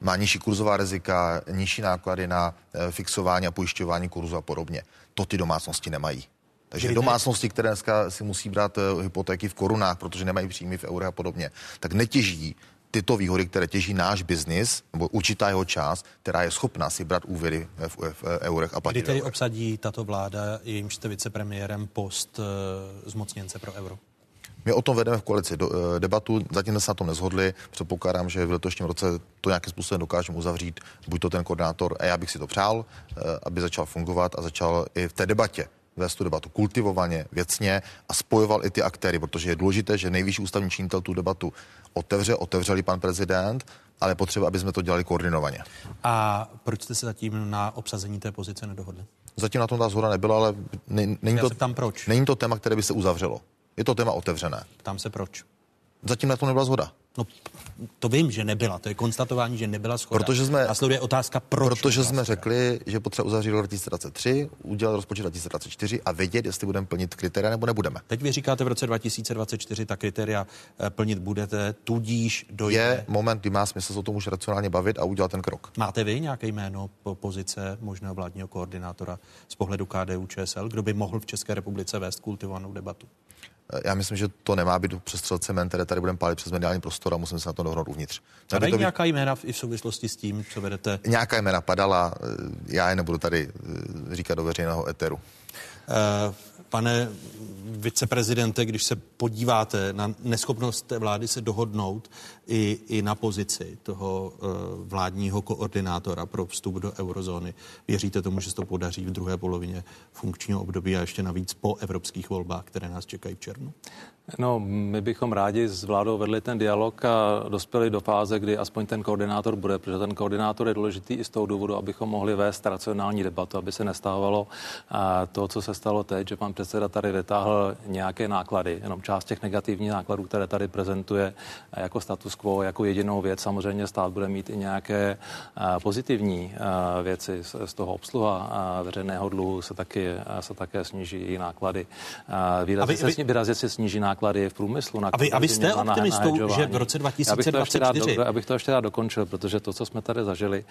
má nižší kurzová rizika, nižší náklady na e, fixování a pojišťování kurzu a podobně. To ty domácnosti nemají. Takže Kdy domácnosti, které dneska si musí brát uh, hypotéky v korunách, protože nemají příjmy v eurech a podobně, tak netěží tyto výhody, které těží náš biznis, nebo určitá jeho část, která je schopná si brát úvěry v, v, v eurech a platit. Kdy tedy obsadí tato vláda, jejímž jste vicepremiérem, post uh, zmocněnce pro euro? My o tom vedeme v koalici do, uh, debatu, zatím jsme se na tom nezhodli. Předpokládám, že v letošním roce to nějakým způsobem dokážeme uzavřít, buď to ten koordinátor, a já bych si to přál, aby začal fungovat a začal i v té debatě vést tu debatu kultivovaně, věcně a spojoval i ty aktéry, protože je důležité, že nejvyšší ústavní činitel tu debatu otevře, otevřeli pan prezident, ale potřeba, aby jsme to dělali koordinovaně. A proč jste se zatím na obsazení té pozice nedohodli? Zatím na tom ta zhoda nebyla, ale ne, není, Já to, tam proč. není to téma, které by se uzavřelo. Je to téma otevřené. Tam se proč. Zatím na to nebyla zhoda. No, to vím, že nebyla. To je konstatování, že nebyla schoda. Protože jsme, Následuje otázka, proč Protože jsme řekli, že potřeba uzavřít rok 2023, udělat rozpočet 2024 a vědět, jestli budeme plnit kritéria nebo nebudeme. Teď vy říkáte, v roce 2024 ta kritéria eh, plnit budete, tudíž dojde. Je moment, kdy má smysl se o tom už racionálně bavit a udělat ten krok. Máte vy nějaké jméno po pozice možného vládního koordinátora z pohledu KDU ČSL, kdo by mohl v České republice vést kultivovanou debatu? Já myslím, že to nemá být přestřel cement, které tady budeme pálit přes mediální prostor a musíme se na to dohodnout uvnitř. Padají to být... nějaká jména i v souvislosti s tím, co vedete? Nějaká jména padala, já je nebudu tady eh, říkat do veřejného eteru. Uh, pane viceprezidente, když se podíváte na neschopnost té vlády se dohodnout i, i na pozici toho uh, vládního koordinátora pro vstup do eurozóny, věříte tomu, že se to podaří v druhé polovině funkčního období a ještě navíc po evropských volbách, které nás čekají v červnu? No, my bychom rádi s vládou vedli ten dialog a dospěli do fáze, kdy aspoň ten koordinátor bude, protože ten koordinátor je důležitý i z toho důvodu, abychom mohli vést racionální debatu, aby se nestávalo to, co se stalo teď, že pan předseda tady vytáhl nějaké náklady, jenom část těch negativních nákladů, které tady prezentuje jako status quo, jako jedinou věc. Samozřejmě stát bude mít i nějaké pozitivní věci z toho obsluha veřejného dluhu se taky se také sníží její náklady. Výrazně, se, výrazně se sníží náklady v průmyslu. Na a, vy, a vy jste optimistou, že v roce 2024... Abych to, ještě rád, abych to ještě rád dokončil, protože to, co jsme tady zažili,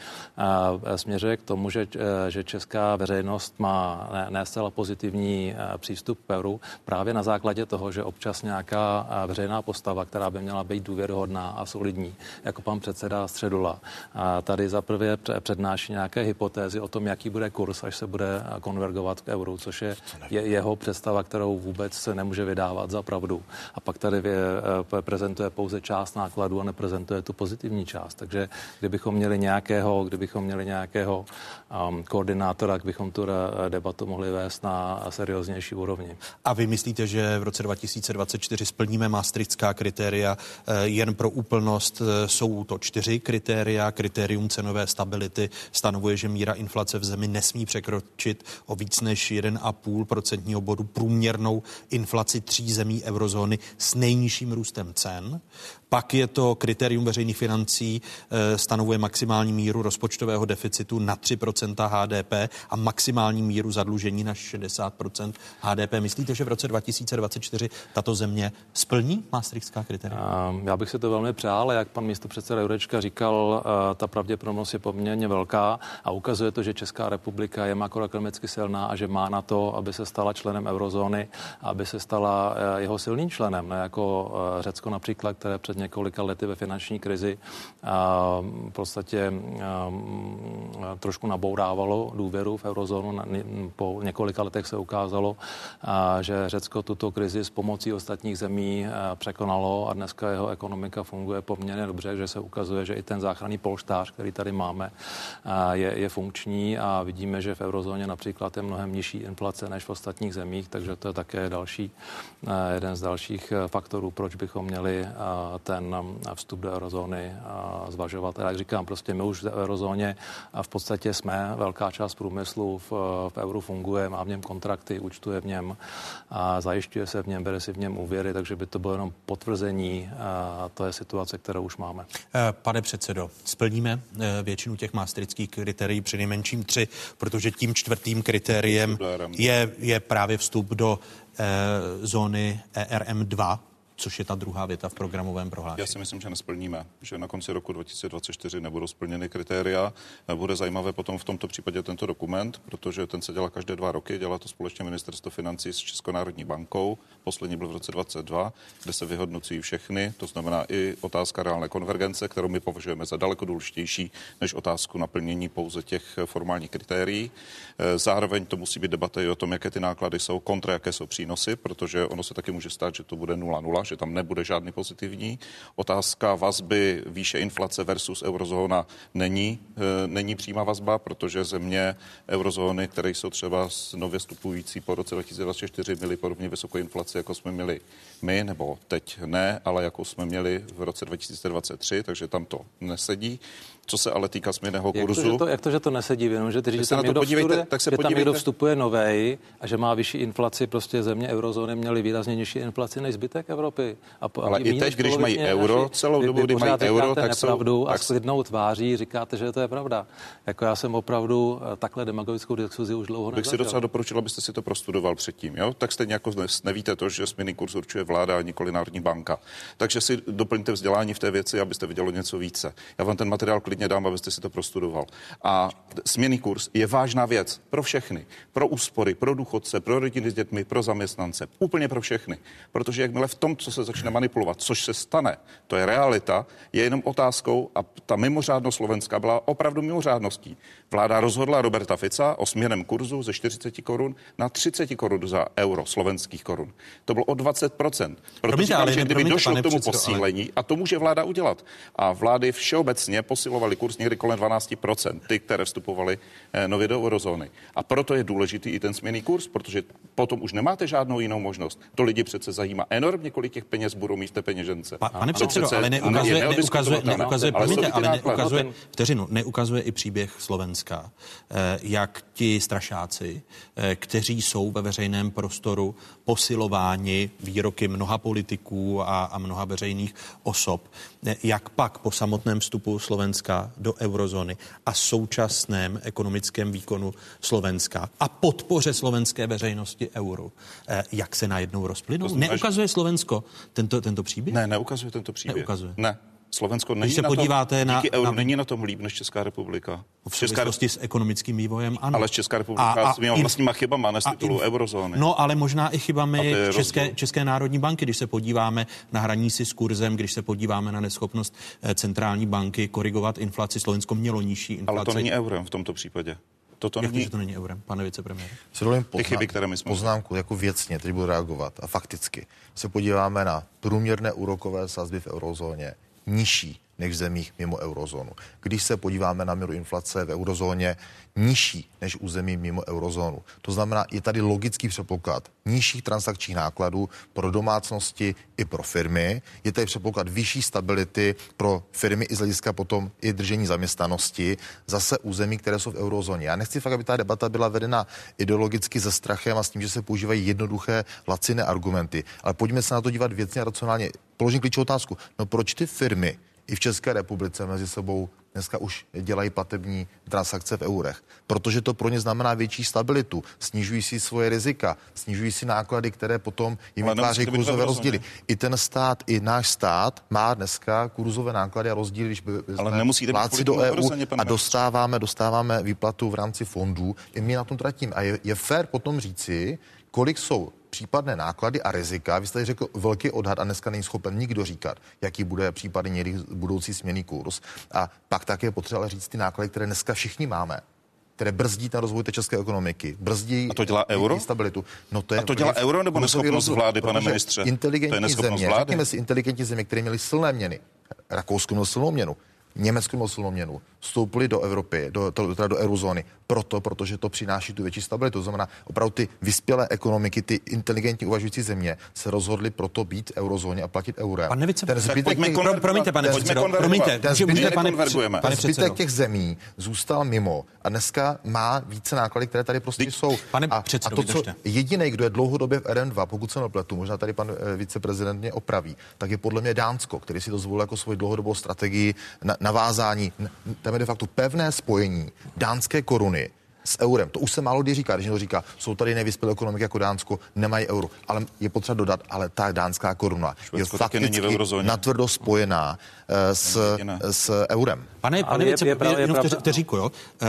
směřuje k tomu, že, že česká veřejnost má ne, ne zcela pozitivní přístup k euru právě na základě toho, že občas nějaká veřejná postava, která by měla být důvěryhodná a solidní, jako pan předseda Středula, a tady zaprvé přednáší nějaké hypotézy o tom, jaký bude kurz, až se bude konvergovat k euru, což je, je jeho představa, kterou vůbec se nemůže vydávat za pravdu. A pak tady vě, prezentuje pouze část nákladů a neprezentuje tu pozitivní část. Takže kdybychom měli nějakého, kdybychom měli nějakého koordinátora, tak bychom tu debatu mohli vést na serióznější úrovni. A vy myslíte, že v roce 2024 splníme maastrichtská kritéria? Eh, jen pro úplnost eh, jsou to čtyři kritéria. Kritérium cenové stability stanovuje, že míra inflace v zemi nesmí překročit o víc než 1,5 procentního bodu průměrnou inflaci tří zemí eurozóny s nejnižším růstem cen. Pak je to kritérium veřejných financí, eh, stanovuje maximální míru rozpočtového deficitu na 3 HDP a maximální míru zadlužení na 60% HDP. Myslíte, že v roce 2024 tato země splní maastrichtská kritéria? Já bych se to velmi přál, jak pan místo předseda Jurečka říkal, ta pravděpodobnost je poměrně velká a ukazuje to, že Česká republika je makroekonomicky silná a že má na to, aby se stala členem eurozóny, aby se stala eh, jeho silným členem, ne jako Řecko například, které před několika lety ve finanční krizi v podstatě trošku nabourávalo důvěru v eurozónu. Po několika letech se ukázalo, že Řecko tuto krizi s pomocí ostatních zemí překonalo a dneska jeho ekonomika funguje poměrně dobře, že se ukazuje, že i ten záchranný polštář, který tady máme, je, je funkční a vidíme, že v eurozóně například je mnohem nižší inflace než v ostatních zemích, takže to je také další, jeden z dalších faktorů, proč bychom měli ten vstup do eurozóny zvažovat. Jak říkám, prostě my už v eurozóně v podstatě jsme, velká část průmyslu v, v euru funguje, má v něm kontrakty, účtuje v něm, a zajišťuje se v něm, bere si v něm úvěry, takže by to bylo jenom potvrzení a to je situace, kterou už máme. Eh, pane předsedo, splníme eh, většinu těch maastrických kritérií, při nejmenším tři, protože tím čtvrtým kritériem je, je právě vstup do eh, zóny ERM 2, což je ta druhá věta v programovém prohlášení. Já si myslím, že nesplníme, že na konci roku 2024 nebudou splněny kritéria. Bude zajímavé potom v tomto případě tento dokument, protože ten se dělá každé dva roky, dělá to společně ministerstvo financí s Českou národní bankou. Poslední byl v roce 2022, kde se vyhodnocují všechny, to znamená i otázka reálné konvergence, kterou my považujeme za daleko důležitější než otázku naplnění pouze těch formálních kritérií. Zároveň to musí být debata i o tom, jaké ty náklady jsou, kontra jaké jsou přínosy, protože ono se taky může stát, že to bude 0,0, že tam nebude žádný pozitivní. Otázka vazby výše inflace versus eurozóna není, e, není přímá vazba, protože země eurozóny, které jsou třeba nově vstupující po roce 2024, měly podobně vysokou inflaci, jako jsme měli my, nebo teď ne, ale jako jsme měli v roce 2023, takže tam to nesedí. Co se ale týká směrného kurzu. Jak to, že to, jak to, že to nesedí, jenom, že, ty, že, tam, někdo podívejte, vstupuje, tak se že podívejte. tam někdo vstupuje novej a že má vyšší inflaci, prostě země eurozóny měly výrazně nižší inflaci než zbytek Evropy. A, Ale i teď, když mají euro, celou dobu, kdy mají euro, tak jsou... a tak... s klidnou tváří říkáte, že to je pravda. Jako já jsem opravdu eh, takhle demagogickou diskuzi už dlouho Bych si docela doporučil, abyste si to prostudoval předtím. Jo? Tak stejně jako dnes nevíte to, že směný kurz určuje vláda a nikoli Národní banka. Takže si doplňte vzdělání v té věci, abyste viděli něco více. Já vám ten materiál klidně dám, abyste si to prostudoval. A směný kurz je vážná věc pro všechny. Pro úspory, pro důchodce, pro rodiny s dětmi, pro zaměstnance. Úplně pro všechny. Protože jakmile v tom, co se začne manipulovat, což se stane, to je realita, je jenom otázkou a ta mimořádnost Slovenska byla opravdu mimořádností. Vláda rozhodla Roberta Fica o směrném kurzu ze 40 korun na 30 korun za euro slovenských korun. To bylo o 20%. Proto Promiňte, ale že kdyby došlo k tomu předsedo, ale- posílení, a to může vláda udělat. A vlády všeobecně posilovaly kurz někdy kolem 12%, ty, které vstupovaly eh, nově do eurozóny. A proto je důležitý i ten směný kurz, protože potom už nemáte žádnou jinou možnost. To lidi přece zajímá enormně, kolik těch peněz budou mít v té peněžence. Pa, pane předsedo, ale je neukazuje, neukazuje, neukazuje, promiňte, ale neukazuje, vteřinu, neukazuje i příběh Slovenska, eh, jak ti strašáci, eh, kteří jsou ve veřejném prostoru posilováni výroky mnoha politiků a, a mnoha veřejných osob, jak pak po samotném vstupu Slovenska do eurozóny a současném ekonomickém výkonu Slovenska a podpoře slovenské veřejnosti euru, eh, jak se najednou rozplynou? Neukazuje Slovensko tento, tento příběh? Ne, neukazuje tento příběh. Neukazuje. Ne. Slovensko není Když se na podíváte tom, na- díky euro na- není na tom líp než Česká republika. V souvislosti s ekonomickým vývojem, ano. Ale Česká republika a, a svýma inf- vlastníma chybama, ne z titulu inf- eurozóny. No, ale možná i chybami České, rozdíl. České národní banky, když se podíváme na hraní si s kurzem, když se podíváme na neschopnost eh, centrální banky korigovat inflaci. Slovensko mělo nižší inflaci. Ale to není eurem v tomto případě. Toto Jak to, není... že to není eurem, pane vicepremiér? Si dovolím Ty chyby, které my jsme poznámku jako věcně, teď budu reagovat a fakticky se podíváme na průměrné úrokové sazby v eurozóně nižší než v zemích mimo eurozónu. Když se podíváme na míru inflace v eurozóně nižší než u zemí mimo eurozónu. To znamená, je tady logický předpoklad nižších transakčních nákladů pro domácnosti i pro firmy. Je tady předpoklad vyšší stability pro firmy i z hlediska potom i držení zaměstnanosti zase u zemí, které jsou v eurozóně. Já nechci fakt, aby ta debata byla vedena ideologicky ze strachem a s tím, že se používají jednoduché, laciné argumenty. Ale pojďme se na to dívat věcně a racionálně. Položím klíčovou otázku. No proč ty firmy i v České republice mezi sebou dneska už dělají platební transakce v eurech, protože to pro ně znamená větší stabilitu, snižují si svoje rizika, snižují si náklady, které potom jim být kurzové rozdíly. I ten stát, i náš stát má dneska kurzové náklady a rozdíly, když by Ale nemusíte kvůli do EU a dostáváme, dostáváme výplatu v rámci fondů, i my na tom tratím. A je, je fér potom říci, kolik jsou případné náklady a rizika. Vy jste tady řekl velký odhad a dneska není schopen nikdo říkat, jaký bude případně někdy budoucí směný kurz. A pak také je potřeba říct ty náklady, které dneska všichni máme které brzdí ten rozvoj té české ekonomiky, brzdí A to dělá euro? stabilitu. No to je A to dělá euro nebo neschopnost vlády, pane ministře? To je Inteligentní země, vlády. řekněme si inteligentní země, které měly silné měny, Rakousko mělo silnou měnu, Německo mělo silnou měnu, vstoupili do Evropy, do, teda do eurozóny, proto, protože to přináší tu větší stabilitu. To znamená, opravdu ty vyspělé ekonomiky, ty inteligentní uvažující země se rozhodly proto být v eurozóně a platit eurem. Pane vice- ten Tak zbytek, pojďme těch- konvergovat. promiňte, pane předsedo, promiňte, ten zbytek- pane, pane zbytek těch zemí zůstal mimo a dneska má více náklady, které tady prostě Vždyť- jsou. pane a, předsedo, a to, co jediný, kdo je dlouhodobě v RM2, pokud se nepletu, možná tady pan eh, viceprezident mě opraví, tak je podle mě Dánsko, který si to zvolil jako svoji dlouhodobou strategii na, navázání. N- Tam je de facto pevné spojení dánské koruny s eurem. To už se málo kdy říká, když někdo říká, jsou tady nevyspělé ekonomiky jako Dánsko, nemají euro. Ale je potřeba dodat, ale ta dánská koruna Švédsko je fakticky natvrdo spojená eh, s, s eurem. Pane, pane je- je jenom pravda- vteři- vteříku, jo. Eh,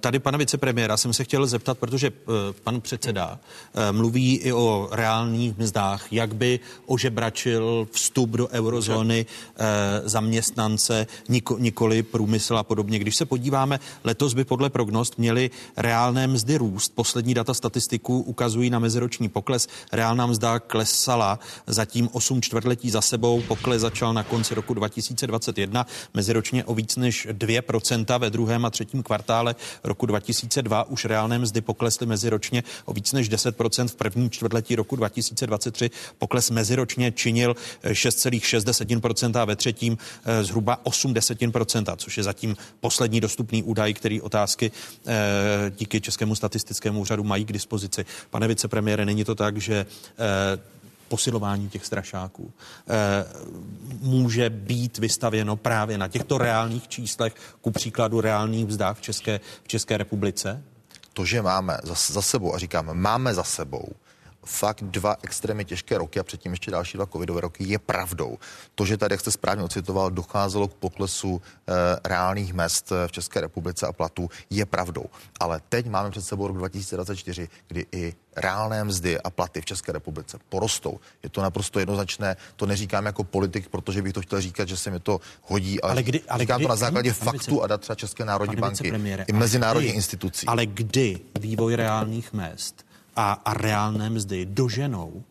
Tady pana vicepremiéra jsem se chtěl zeptat, protože eh, pan předseda mluví i o reálných mzdách, jak by ožebračil vstup do eurozóny zaměstnance, niko, nikoli průmysl a podobně. Když se podíváme, letos by podle prognost měly reálné mzdy růst. Poslední data statistiků ukazují na meziroční pokles. Reálná mzda klesala zatím 8 čtvrtletí za sebou. Pokles začal na konci roku 2021 meziročně o víc než 2% ve druhém a třetím kvartále roku 2002. Už reálné mzdy poklesly meziročně o víc než 10% v prvním čtvrtletí roku 2023. Pokles meziročně činil eh, 6,6% a ve třetím eh, zhruba 8%, což je zatím poslední dostupný údaj, který otázky eh, díky Českému statistickému úřadu mají k dispozici. Pane vicepremiére, není to tak, že eh, posilování těch strašáků eh, může být vystavěno právě na těchto reálných číslech, ku příkladu reálných vzdách v České, v České republice? To, že máme za, za sebou, a říkám, máme za sebou fakt dva extrémně těžké roky a předtím ještě další dva covidové roky je pravdou. To, že tady, jak jste správně ocitoval, docházelo k poklesu e, reálných mest v České republice a platů, je pravdou. Ale teď máme před sebou rok 2024, kdy i reálné mzdy a platy v České republice porostou. Je to naprosto jednoznačné. To neříkám jako politik, protože bych to chtěl říkat, že se mi to hodí, ale, ale, kdy, ale říkám kdy, to na základě faktů a dat třeba České národní banky i mezinárodních institucí. Ale kdy vývoj reálných mest a, a reálné mzdy doženou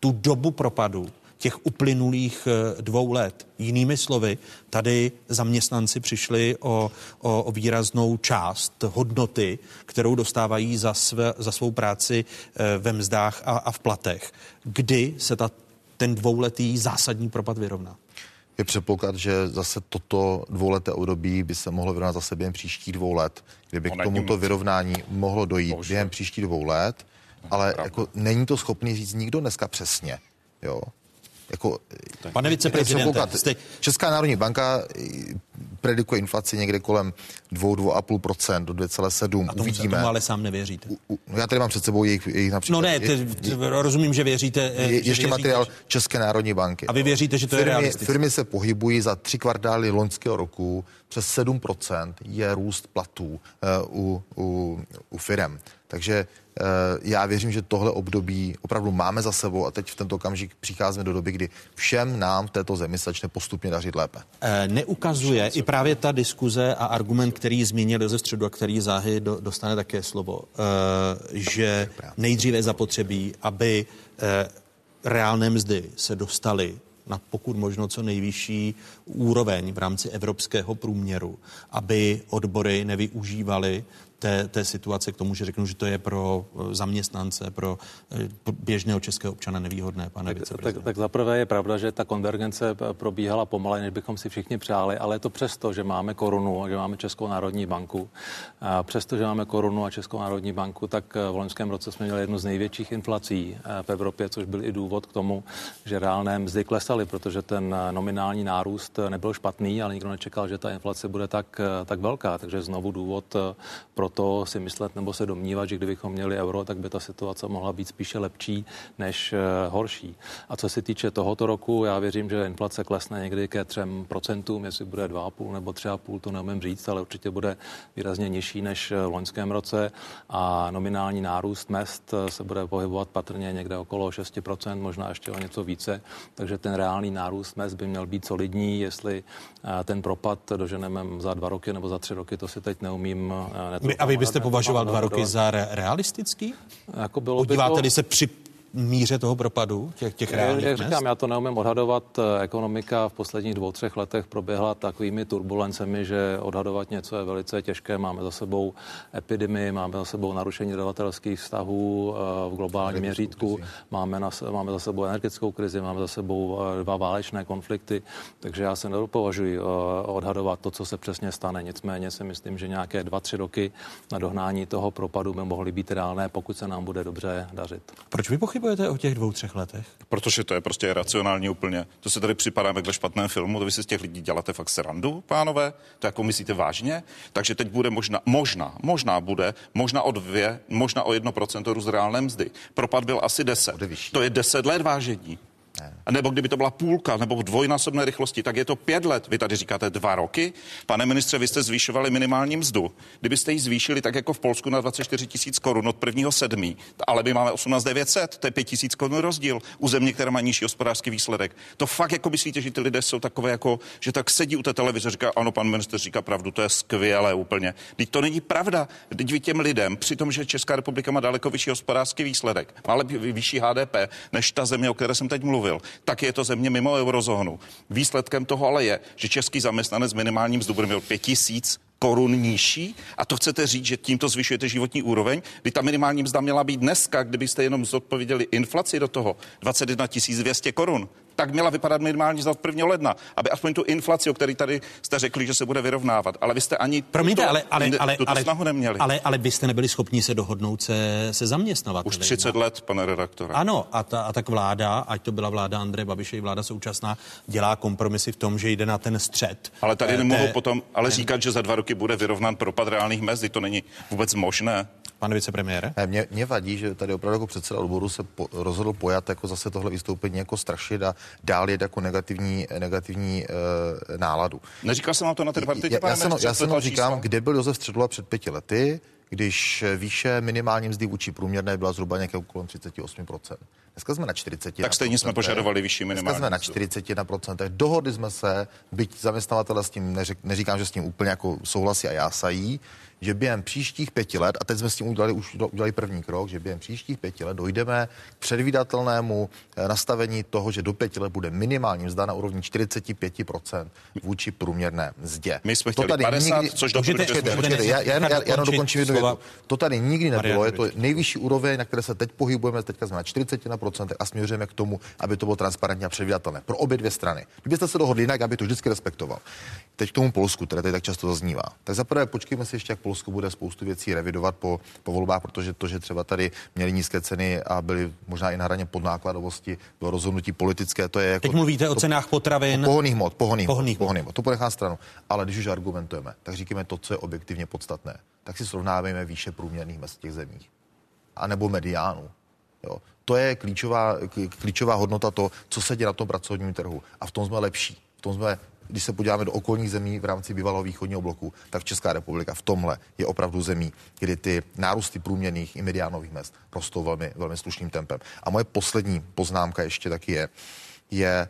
tu dobu propadu těch uplynulých eh, dvou let. Jinými slovy, tady zaměstnanci přišli o, o, o výraznou část hodnoty, kterou dostávají za, své, za svou práci eh, ve mzdách a, a v platech. Kdy se ta, ten dvouletý zásadní propad vyrovná? Je předpoklad, že zase toto dvouleté období by se mohlo vyrovnat zase během příštích dvou let, kdyby k tomuto vyrovnání mohlo dojít Bože. během příštích dvou let ale jako není to schopný říct nikdo dneska přesně. Jo. Jako, Pane viceprezidente, jste... Česká národní banka predikuje inflaci někde kolem 2-2,5% do 2,7%. A tomu, Uvidíme. tomu ale sám nevěříte. U, u, no já tady mám před sebou jejich, jejich například... No ne, ty, ty, rozumím, že věříte. Je, že ještě věříte, materiál České národní banky. A vy věříte, že to firmy, je realistické? Firmy se pohybují za tři kvartály loňského roku přes 7% je růst platů uh, u, u, u firm. Takže já věřím, že tohle období opravdu máme za sebou a teď v tento okamžik přicházíme do doby, kdy všem nám v této zemi začne postupně dařit lépe. E, neukazuje i právě ta diskuze a argument, který zmínil ze středu a který záhy do, dostane také slovo, e, že nejdříve zapotřebí, aby reálné mzdy se dostaly na pokud možno co nejvyšší úroveň v rámci evropského průměru, aby odbory nevyužívaly té, té situace k tomu, že řeknu, že to je pro eh, zaměstnance, pro eh, běžného českého občana nevýhodné, pane tak, tak, tak zaprvé je pravda, že ta konvergence probíhala pomaleji, než bychom si všichni přáli, ale je to přesto, že máme korunu a že máme Českou národní banku. A přesto, že máme korunu a Českou národní banku, tak eh, v loňském roce jsme měli jednu z největších inflací v Evropě, což byl i důvod k tomu, že reálné mzdy klesaly, protože ten nominální nárůst nebyl špatný, ale nikdo nečekal, že ta inflace bude tak, tak velká. Takže znovu důvod pro to si myslet nebo se domnívat, že kdybychom měli euro, tak by ta situace mohla být spíše lepší než eh, horší. A co se týče tohoto roku, já věřím, že inflace klesne někdy ke 3%, jestli bude 2,5 nebo 3,5, to neumím říct, ale určitě bude výrazně nižší než v loňském roce a nominální nárůst mest eh, se bude pohybovat patrně někde okolo 6%, možná ještě o něco více, takže ten reálný nárůst mest by měl být solidní, jestli eh, ten propad doženeme za dva roky nebo za tři roky, to si teď neumím. My, a vy byste považoval dva roky za re- realistický? Jako bylo Podíváte-li to... se při míře toho propadu těch, těch reálných Jak říkám, já to neumím odhadovat. Ekonomika v posledních dvou, třech letech proběhla takovými turbulencemi, že odhadovat něco je velice těžké. Máme za sebou epidemii, máme za sebou narušení dodavatelských vztahů eh, v globálním měřítku, máme, na, máme za sebou energetickou krizi, máme za sebou eh, dva válečné konflikty, takže já se nedopovažuji eh, odhadovat to, co se přesně stane. Nicméně si myslím, že nějaké dva, tři roky na dohnání toho propadu by mohly být reálné, pokud se nám bude dobře dařit. Proč vy pochybujete o těch dvou, třech letech? Protože to je prostě racionální úplně. To se tady připadá jak ve špatném filmu, to vy si z těch lidí děláte fakt srandu, pánové? To jako myslíte vážně? Takže teď bude možná, možná, možná bude, možná o dvě, možná o jedno procento růst reálné mzdy. Propad byl asi deset. To je deset let vážení. Ne. Nebo kdyby to byla půlka nebo v dvojnásobné rychlosti, tak je to pět let. Vy tady říkáte dva roky. Pane ministře, vy jste zvýšovali minimální mzdu. Kdybyste ji zvýšili tak jako v Polsku na 24 tisíc korun od prvního sedmí, ale my máme 18 900, to je 5 tisíc korun rozdíl u země, která má nižší hospodářský výsledek. To fakt jako myslíte, že ty lidé jsou takové jako, že tak sedí u té televize, říká, ano, pan minister říká pravdu, to je skvělé úplně. Teď to není pravda. Teď vy těm lidem, při tom, že Česká republika má daleko vyšší hospodářský výsledek, má vyšší HDP než ta země, o které jsem teď mluvil, tak je to země mimo eurozónu. Výsledkem toho ale je, že český zaměstnanec minimálním mzdu bude mít 5 tisíc korun nižší. A to chcete říct, že tímto zvyšujete životní úroveň, kdy ta minimální mzda měla být dneska, kdybyste jenom zodpověděli inflaci do toho 21 200 korun, tak měla vypadat minimální za 1. ledna, aby aspoň tu inflaci, o které tady jste řekli, že se bude vyrovnávat, ale vy jste ani Promiňte, tuto, ale, ale, ale, tuto ale, snahu neměli. Ale, ale vy jste nebyli schopni se dohodnout se, se zaměstnavat. Už 30 let, pane redaktore. Ano, a, ta, a tak vláda, ať to byla vláda Andreje Babiše i vláda současná, dělá kompromisy v tom, že jde na ten střed. Ale tady nemohou té- potom ale říkat, že za dva roky bude vyrovnán propad reálných mezd, to není vůbec možné. Pane vicepremiére? Ne, Mě, mě vadí, že tady opravdu jako předseda odboru se po, rozhodl pojat jako zase tohle vystoupení jako strašit a dál jet jako negativní, negativní e, náladu. Neříkal jsem vám to na tripartitě, Já, pane já, jsem, já jsem to říkám, kde byl Josef Středula před pěti lety, když výše minimální mzdy vůči průměrné byla zhruba někde kolem 38%. Dneska jsme na 40. Tak stejně jsme požadovali vyšší minimální Dneska jsme na mzdu. 41%. Dohodli jsme se, byť zaměstnavatele s tím, neřek, neříkám, že s tím úplně jako souhlasí a jásají, že během příštích pěti let, a teď jsme s tím udělali, už udělali první krok, že během příštích pěti let dojdeme k předvídatelnému eh, nastavení toho, že do pěti let bude minimální mzda na úrovni 45% vůči průměrné mzdě. My jsme chtěli 50, což do Počkejte, počkejte, můžete já, já, já, já dokončím jednu větu. To tady nikdy nebylo, je to nejvyšší úroveň, na které se teď pohybujeme, teďka jsme na 41% a směřujeme k tomu, aby to bylo transparentně a předvídatelné pro obě dvě strany. Kdybyste se dohodli jinak, aby to vždycky respektoval. Teď k tomu Polsku, které tady tak často zaznívá. Tak zaprvé počkejme si ještě, jak Polsko bude spoustu věcí revidovat po, po volbách, protože to, že třeba tady měli nízké ceny a byly možná i na hraně podnákladovosti, bylo rozhodnutí politické, to je jako... Teď mluvíte o to- cenách potravin. Pohoných hmot, pohoných, Pohonných hmot, pohoných hmot. To ponechám stranu. Ale když už argumentujeme, tak říkáme to, co je objektivně podstatné. Tak si srovnáváme výše průměrných mest v těch zemích. A nebo mediánu. Jo. To je klíčová, klíčová hodnota to, co se děje na tom pracovním trhu. A v tom jsme lepší. V tom jsme, když se podíváme do okolních zemí v rámci bývalého východního bloku, tak Česká republika v tomhle je opravdu zemí, kdy ty nárůsty průměrných i mediánových mest rostou velmi, velmi slušným tempem. A moje poslední poznámka ještě taky je, je,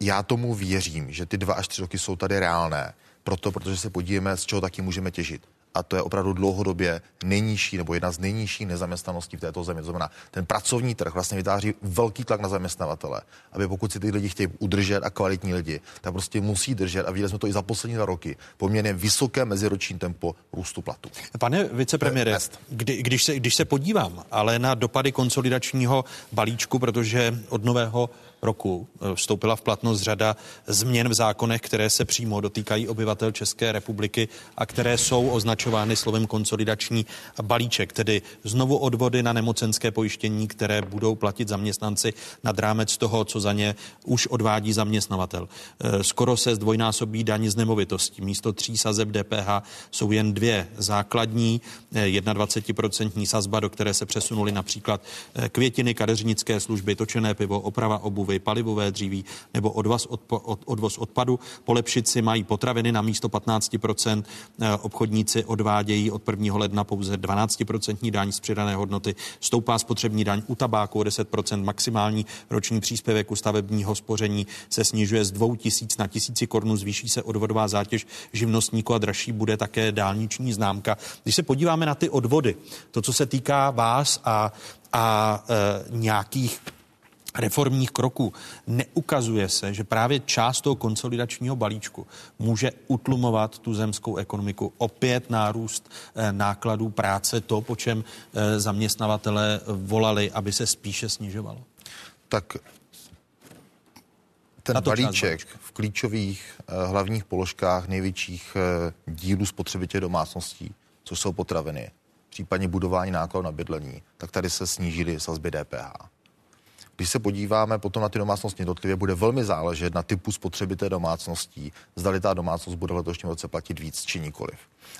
já tomu věřím, že ty dva až tři roky jsou tady reálné, proto, protože se podíváme, z čeho taky můžeme těžit. A to je opravdu dlouhodobě nejnižší nebo jedna z nejnižších nezaměstnaností v této zemi. To znamená, ten pracovní trh vlastně vytváří velký tlak na zaměstnavatele, aby pokud si ty lidi chtějí udržet a kvalitní lidi, tak prostě musí držet. A viděli jsme to i za poslední dva roky. Poměrně vysoké meziroční tempo růstu platu. Pane vicepremiére, kdy, když, se, když se podívám ale na dopady konsolidačního balíčku, protože od nového roku eh, vstoupila v platnost řada změn v zákonech, které se přímo dotýkají obyvatel České republiky a které jsou označovány slovem konsolidační balíček, tedy znovu odvody na nemocenské pojištění, které budou platit zaměstnanci nad rámec toho, co za ně už odvádí zaměstnavatel. Eh, Skoro se zdvojnásobí daň z nemovitostí. Místo tří sazeb DPH jsou jen dvě základní, eh, 21% sazba, do které se přesunuly například eh, květiny, kadeřnické služby, točené pivo, oprava obuvy, palivové dříví nebo odvoz, odpo, od, odvoz odpadu. Polepšit si mají potraviny na místo 15%, eh, obchodníci odvádějí od 1. ledna pouze 12% daň z přidané hodnoty, stoupá spotřební daň u tabáku o 10%, maximální roční příspěvek u stavebního spoření se snižuje z 2000 na 1000 korun, zvýší se odvodová zátěž živnostníků a dražší bude také dálniční známka. Když se podíváme na ty odvody, to, co se týká vás a, a e, nějakých reformních kroků. Neukazuje se, že právě část toho konsolidačního balíčku může utlumovat tu zemskou ekonomiku. Opět nárůst eh, nákladů práce, to, po čem eh, zaměstnavatele volali, aby se spíše snižovalo. Tak ten balíček v klíčových eh, hlavních položkách největších dílů spotřebitě domácností, což jsou potraviny, případně budování nákladů na bydlení, tak tady se snížily sazby DPH. Když se podíváme potom na ty domácnosti jednotlivě, bude velmi záležet na typu spotřebité domácností, zdali ta domácnost bude v letošním roce platit víc či nikoliv.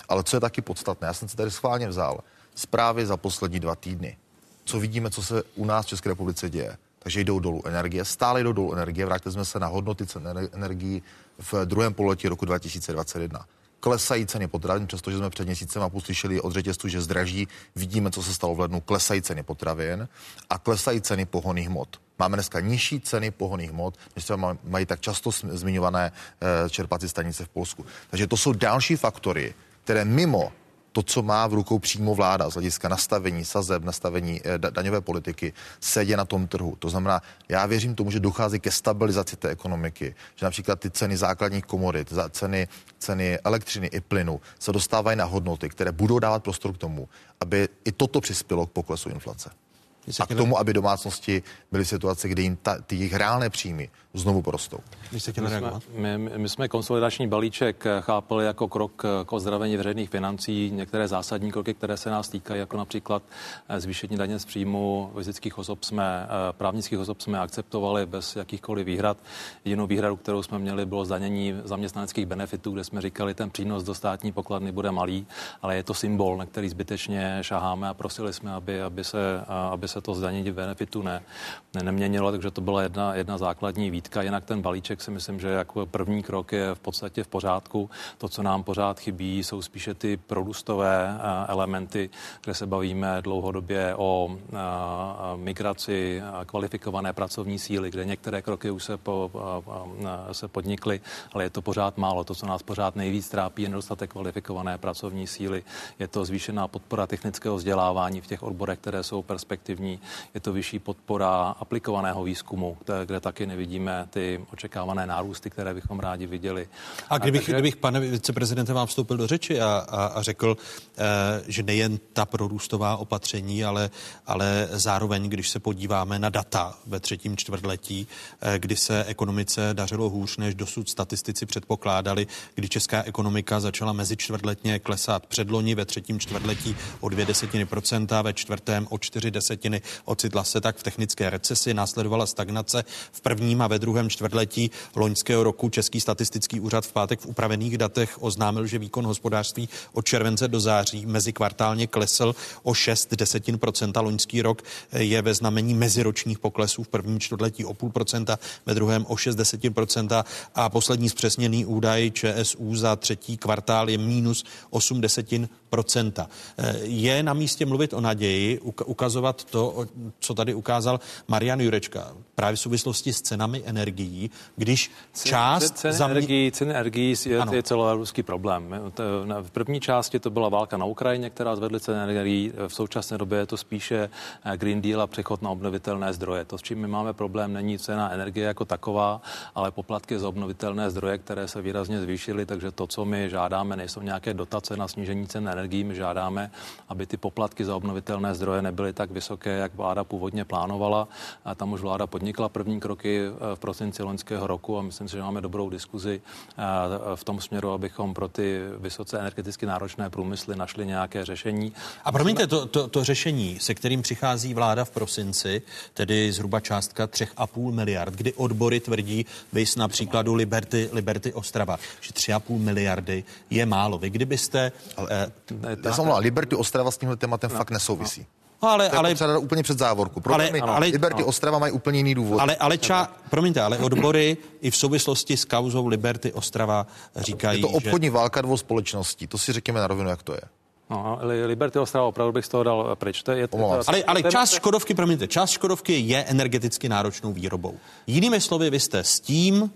Ale co je taky podstatné, já jsem si tady schválně vzal zprávy za poslední dva týdny. Co vidíme, co se u nás v České republice děje. Takže jdou dolů energie, stále jdou dolů energie. Vrátili jsme se na hodnoty cen ener- energií v druhém pololetí roku 2021. Klesají ceny potravin, přestože jsme před měsícem a půl slyšeli od řetězců, že zdraží. Vidíme, co se stalo v lednu. Klesají ceny potravin a klesají ceny pohonných hmot. Máme dneska nižší ceny pohonných hmot, než třeba mají tak často zmiňované eh, čerpací stanice v Polsku. Takže to jsou další faktory, které mimo to, co má v rukou přímo vláda z hlediska nastavení sazeb, nastavení eh, da- daňové politiky, se děje na tom trhu. To znamená, já věřím tomu, že dochází ke stabilizaci té ekonomiky, že například ty ceny základních komodit, ceny, ceny elektřiny i plynu se dostávají na hodnoty, které budou dávat prostor k tomu, aby i toto přispělo k poklesu inflace. A k tomu, aby domácnosti byly situace, kde jim ta, ty jejich reálné příjmy znovu porostou. My jsme, my, my jsme konsolidační balíček chápali jako krok k ozdravení veřejných financí. Některé zásadní kroky, které se nás týkají, jako například eh, zvýšení daně z příjmu fyzických osob jsme, eh, právnických osob jsme akceptovali bez jakýchkoliv výhrad. Jedinou výhradu, kterou jsme měli, bylo zdanění zaměstnaneckých benefitů, kde jsme říkali, ten přínos do státní pokladny bude malý, ale je to symbol, na který zbytečně šaháme a prosili jsme, aby, aby, se, aby se to zdanění benefitu ne, ne, neměnilo, takže to byla jedna, jedna základní výtka. Jinak ten balíček si myslím, že jako první krok je v podstatě v pořádku. To, co nám pořád chybí, jsou spíše ty produstové elementy, kde se bavíme dlouhodobě o migraci kvalifikované pracovní síly, kde některé kroky už se, po, se podnikly, ale je to pořád málo. To, co nás pořád nejvíc trápí, je nedostatek kvalifikované pracovní síly. Je to zvýšená podpora technického vzdělávání v těch odborech, které jsou perspektivní. Je to vyšší podpora aplikovaného výzkumu, kde, kde taky nevidíme ty očekávané nárůsty, které bychom rádi viděli. A kdybych, a takže... kdybych pane viceprezidente, vám vstoupil do řeči a, a, a řekl, eh, že nejen ta prorůstová opatření, ale, ale zároveň, když se podíváme na data ve třetím čtvrtletí, eh, kdy se ekonomice dařilo hůř, než dosud statistici předpokládali, kdy česká ekonomika začala mezi čtvrtletně klesat předloni ve třetím čtvrtletí o dvě desetiny procenta, ve čtvrtém o čtyři desetiny, ocitla se tak v technické recesi, následovala stagnace v prvním a ve druhém čtvrtletí loňského roku Český statistický úřad v pátek v upravených datech oznámil, že výkon hospodářství od července do září mezikvartálně klesl o 6 desetin procenta. Loňský rok je ve znamení meziročních poklesů v prvním čtvrtletí o půl procenta, ve druhém o 6 desetin procenta a poslední zpřesněný údaj ČSU za třetí kvartál je minus 8 desetin. Je na místě mluvit o naději, ukazovat to, co tady ukázal Marian Jurečka, právě v souvislosti s cenami energií, když část... Ceny zamě... energií, ceny energií je, je celoevropský problém. V první části to byla válka na Ukrajině, která zvedly ceny energií. V současné době je to spíše eh, Green Deal a přechod na obnovitelné zdroje. To, s čím my máme problém, není cena energie jako taková, ale poplatky za obnovitelné zdroje, které se výrazně zvýšily, takže to, co my žádáme, nejsou nějaké dotace na snížení cen energií, my žádáme, aby ty poplatky za obnovitelné zdroje nebyly tak vysoké, jak vláda původně plánovala. A tam už vláda podnikla první kroky eh, v prosinci loňského roku a myslím si, že máme dobrou diskuzi eh, v tom směru, abychom pro ty vysoce energeticky náročné průmysly našli nějaké řešení. A promiňte, to, to, to řešení, se kterým přichází vláda v prosinci, tedy zhruba částka 3,5 miliard, kdy odbory tvrdí, vys na příkladu Liberty, Liberty Ostrava, že 3,5 miliardy je málo. Vy kdybyste... Ale, eh, já jsem Liberty Ostrava s tímhle tématem no, fakt nesouvisí. No. No, ale, to je ale, úplně před závorku. ale, ale, Liberty no. Ostrava mají úplně jiný důvod. Ale, ale ča, promiňte, ale odbory i v souvislosti s kauzou Liberty Ostrava říkají, Je to obchodní že... válka dvou společností. To si řekněme na rovinu, jak to je. No, Liberty Ostrava opravdu bych z toho dal pryč. To je, to, to, ale, ale část Škodovky, promiňte, část Škodovky je energeticky náročnou výrobou. Jinými slovy, vy jste s tím, uh,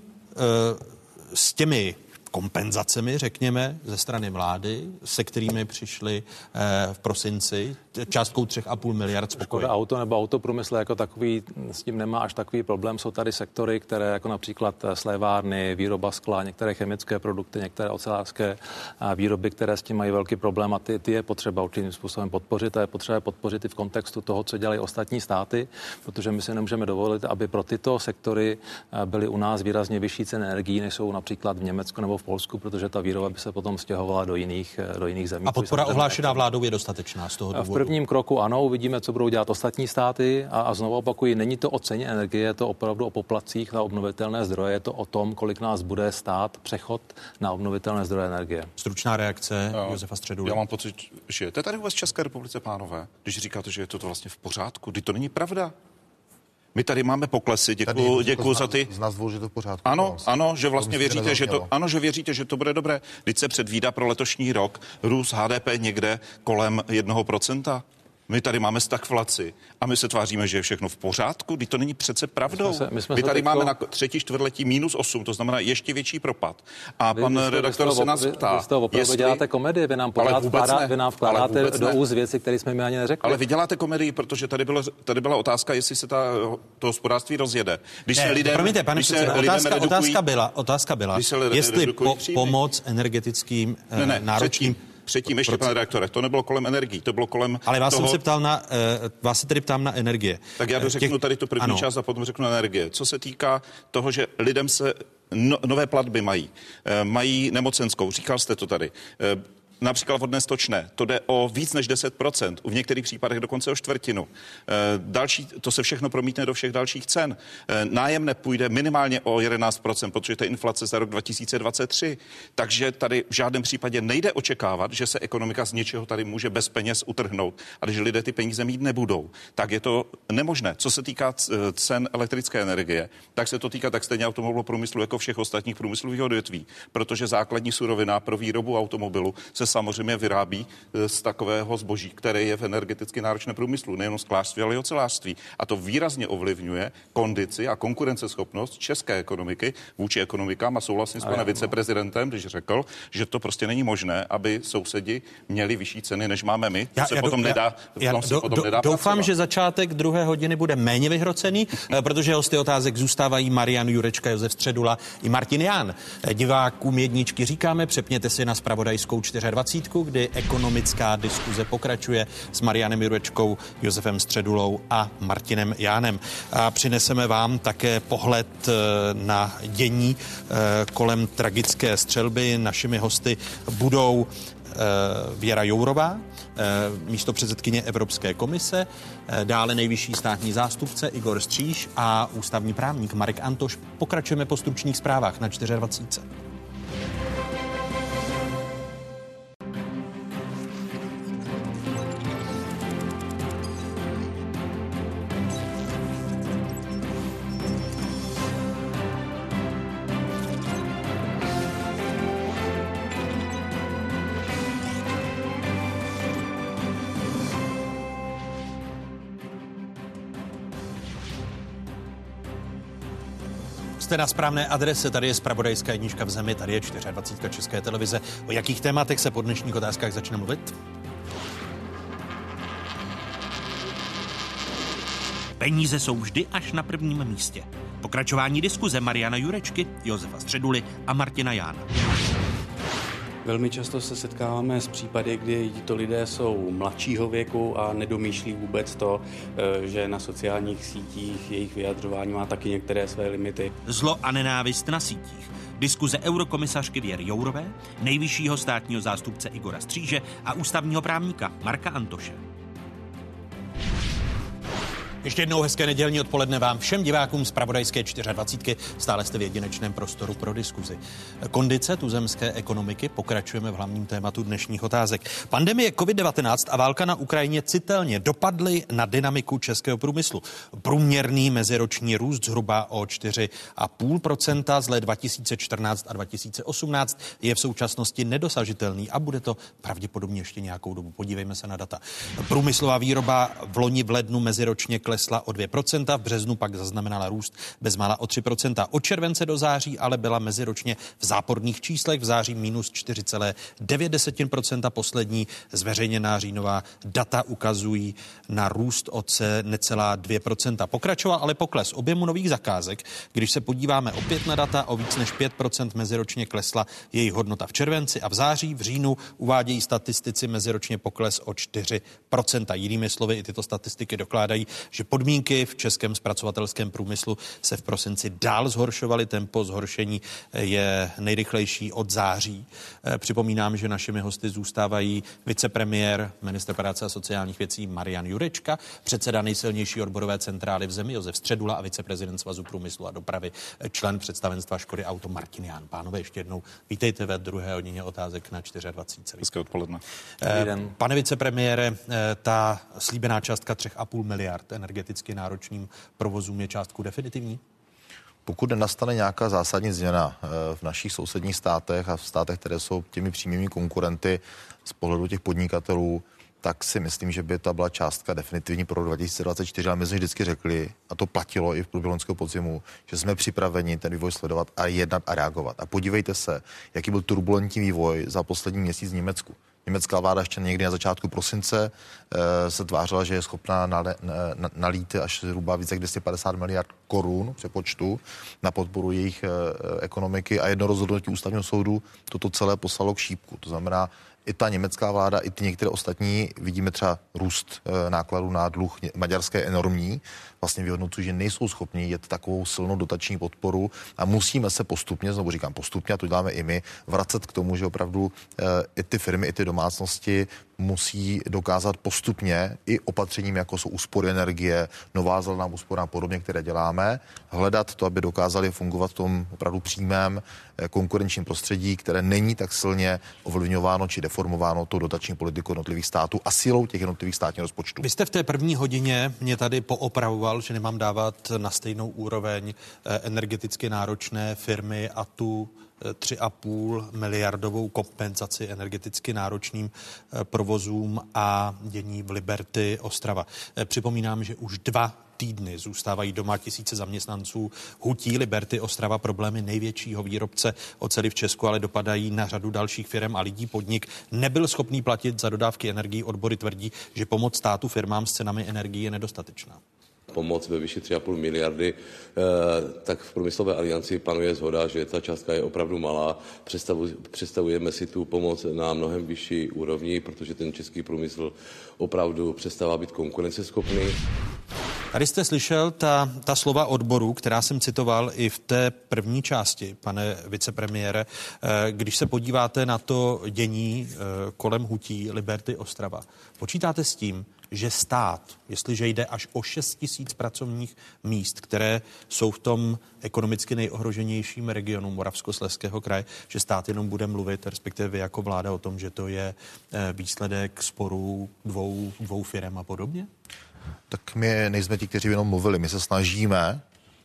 s těmi kompenzacemi, řekněme, ze strany vlády, se kterými přišli eh, v prosinci, částkou 3,5 miliard spokojeně. auto nebo autoprůmysl jako takový s tím nemá až takový problém. Jsou tady sektory, které jako například eh, slévárny, výroba skla, některé chemické produkty, některé ocelářské eh, výroby, které s tím mají velký problém a ty, ty je potřeba určitým způsobem podpořit a je potřeba podpořit i v kontextu toho, co dělají ostatní státy, protože my si nemůžeme dovolit, aby pro tyto sektory byly u nás výrazně vyšší ceny energií, než jsou například v Německu nebo v Polsku, protože ta výroba by se potom stěhovala do jiných, eh, do jiných zemí. A podpora ohlášená vládou je dostatečná z toho důvodu? V prvním kroku ano, uvidíme, co budou dělat ostatní státy a, a znovu opakuji, není to o ceně energie, je to opravdu o poplacích na obnovitelné zdroje, je to o tom, kolik nás bude stát přechod na obnovitelné zdroje energie. Stručná reakce uh, Josefa Středu. Já mám pocit, že je to tady vůbec České republice, pánové, když říkáte, že je to, to vlastně v pořádku. Kdy to není pravda. My tady máme poklesy, děkuji děkuji za ty. Z nás dvou, že to pořád. Ano, ano, že vlastně věříte, že to, ano, že věříte, že to bude dobré. Teď se předvídá pro letošní rok růst HDP někde kolem jednoho procenta. My tady máme stagflaci a my se tváříme, že je všechno v pořádku. Když to není přece pravdou. My, jsme se, my, jsme my tady máme na třetí čtvrtletí minus 8, to znamená ještě větší propad. A vy, pan vy jste, redaktor vy se nás ptá. Vy, vy toho opravdu jestli... děláte komedii, vy nám pořád vkládá, vy nám vkládáte do úst věci, které jsme mi ani neřekli. Ale vy děláte komedii, protože tady, bylo, tady byla otázka, jestli se ta, to hospodářství rozjede. Když ne, se lidem, promiňte, pane když se otázka, redukují, otázka byla, otázka byla jestli po, pomoc energetickým ne, ne, náročným... Předtím, ještě, pane redaktore, to nebylo kolem energií, to bylo kolem Ale vás toho... jsem se ptal na, uh, vás se tedy ptám na energie. Tak já Eh, dořeknu tady tu první ano. část a potom řeknu na energie. Co se týká toho, že lidem se no, nové platby mají, eh, mají nemocenskou, říkal jste to tady. Eh, Například vodné stočné, to jde o víc než 10%, v některých případech dokonce o čtvrtinu. Eh, Další, to se všechno promítne do všech dalších cen. Eh, Nájemné půjde minimálně o 11%, protože to je inflace za rok 2023. Takže tady v žádném případě nejde očekávat, že se ekonomika z něčeho tady může bez peněz utrhnout. A že lidé ty peníze mít nebudou, tak je to nemožné. Co se týká c- cen elektrické energie, tak se to týká tak stejně automobilového průmyslu jako všech ostatních průmyslových odvětví, protože základní surovina pro výrobu automobilu se samozřejmě vyrábí eh, z takového zboží, které je v energeticky náročném průmyslu, nejenom sklářství, ale i ocelářství. A to výrazně ovlivňuje kondici a konkurenceschopnost české ekonomiky vůči ekonomikám a souhlasím s panem viceprezidentem, když řekl, že to prostě není možné, aby sousedi měli vyšší ceny, než máme my. To se potom do- nedá, já, tam se do, potom do, nedá doufám, pracovat. že začátek druhé hodiny bude méně vyhrocený, eh, protože hosty otázek zůstávají Marian Jurečka, Josef Středula i Martin Ján. Eh, Divákům jedničky říkáme, přepněte si na spravodajskou 24, kdy ekonomická diskuze pokračuje s Marianem Jurečkou, Josefem Středulou a Martinem Jánem. A přineseme vám také pohled eh, na dění eh, kolem tragické střelby. Našimi hosty budou eh, Věra Jourová, místo předsedkyně Evropské komise, dále nejvyšší státní zástupce Igor Stříž a ústavní právník Marek Antoš. Pokračujeme po stručných zprávách na 24. Jste na správné adrese, tady je spravodajská jednička v zemi, tady je 24. České televize. O jakých tématech se po dnešních otázkách začne mluvit? Peníze jsou vždy až na prvním místě. Pokračování diskuze Mariana Jurečky, Josefa Středuly a Martina Jána. Velmi často se setkáváme s případy, kdy tito lidé jsou mladšího věku a nedomýšlí vůbec to, eh, že na sociálních sítích jejich vyjadřování má taky některé své limity. Zlo a nenávist na sítích. Diskuze eurokomisařky Věry Jourové, nejvyššího státního zástupce Igora Stříže a ústavního právníka Marka Antoše. Ještě jednou hezké nedělní odpoledne vám všem divákům z Pravodajské 24. Stále jste v jedinečném prostoru pro diskuzi. Kondice tuzemské ekonomiky pokračujeme v hlavním tématu dnešních otázek. Pandemie COVID-19 a válka na Ukrajině citelně dopadly na dynamiku českého průmyslu. Průměrný meziroční růst zhruba o 4,5% z let 2014 a 2018 je v současnosti nedosažitelný a bude to pravděpodobně ještě nějakou dobu. Podívejme se na data. Průmyslová výroba v loni v lednu meziročně klesla o 2%, v březnu pak zaznamenala růst bezmála o 3%. Od července do září ale byla meziročně v záporných číslech, v září minus 4,9%. Poslední zveřejněná říjnová data ukazují na růst o ce- necelá 2%. Pokračoval ale pokles objemu nových zakázek. Když se podíváme opět na data, o víc než 5% meziročně klesla jejich hodnota v červenci a v září, v říjnu uvádějí statistici meziročně pokles o 4%. Jinými slovy, i tyto statistiky dokládají, že podmínky v českém zpracovatelském průmyslu se v prosinci dál zhoršovaly. Tempo zhoršení je nejrychlejší od září. Eh, Připomínám, že našimi hosty zůstávají vicepremiér, minister práce a sociálních věcí Marian Jurečka, předseda nejsilnější odborové centrály v zemi Josef Středula a viceprezident Svazu průmyslu a dopravy, eh, člen představenstva Škody Auto Martin Ján. Pánové, ještě jednou vítejte ve druhé hodině otázek na 24. Hezké odpoledne. Eh, Pane vicepremiére, eh, ta slíbená částka 3,5 miliard energeticky náročným provozům je částku definitivní? Pokud nenastane nějaká zásadní změna eh, v našich sousedních státech a v státech, které jsou těmi přímými konkurenty z pohledu těch podnikatelů, tak si myslím, že by ta byla částka definitivní pro rok 2024, ale my jsme vždycky řekli, a to platilo i v průběhu loňského podzimu, že jsme připraveni ten vývoj sledovat a jednat a reagovat. A podívejte se, jaký byl turbulentní vývoj za poslední měsíc v Německu. Německá vláda ještě někdy na začátku prosince e, se tvářila, že je schopná nalít až zhruba více jak 250 miliard korun přepočtu na podporu jejich e, ekonomiky a jedno rozhodnutí ústavního soudu toto celé poslalo k šípku. To znamená, i ta německá vláda, i ty některé ostatní, vidíme třeba růst nákladů na dluh maďarské enormní, vlastně vyhodnocují, že nejsou schopni jet takovou silnou dotační podporu a musíme se postupně, znovu říkám postupně, a to děláme i my, vracet k tomu, že opravdu e, i ty firmy, i ty domácnosti musí dokázat postupně i opatřením, jako jsou úspory energie, nová zelená úspora a podobně, které děláme, hledat to, aby dokázali fungovat v tom opravdu přímém eh, konkurenčním prostředí, které není tak silně ovlivňováno či deformováno tou dotační politikou jednotlivých států a silou těch jednotlivých státních rozpočtů. Vy jste v té první hodině mě tady poopravoval, že nemám dávat na stejnou úroveň eh, energeticky náročné firmy a tu 3,5 miliardovou kompenzaci energeticky náročným eh, provozům a dění v Liberty Ostrava. Eh, připomínám, že už dva týdny zůstávají doma tisíce zaměstnanců. Hutí Liberty Ostrava problémy největšího výrobce oceli v Česku, ale dopadají na řadu dalších firm a lidí. Podnik nebyl schopný platit za dodávky energií. Odbory tvrdí, že pomoc státu firmám s cenami energií je nedostatečná pomoc ve výši 3,5 miliardy, eh, tak v průmyslové alianci panuje zhoda, že ta částka je opravdu malá. Představujeme si tu pomoc na mnohem vyšší úrovni, protože ten český průmysl opravdu přestává být konkurenceschopný. Tady jste slyšel ta, ta slova odboru, která jsem citoval i v té první části, pane vicepremiére. Eh, když se podíváte na to dění eh, kolem hutí Liberty Ostrava, počítáte s tím, že stát, jestliže jde až o 6 tisíc pracovních míst, které jsou v tom ekonomicky nejohroženějším regionu Moravskosleského kraje, že stát jenom bude mluvit, respektive vy jako vláda o tom, že to je eh, výsledek sporů dvou, dvou firm a podobně? Tak my nejsme ti, kteří jenom mluvili. My se snažíme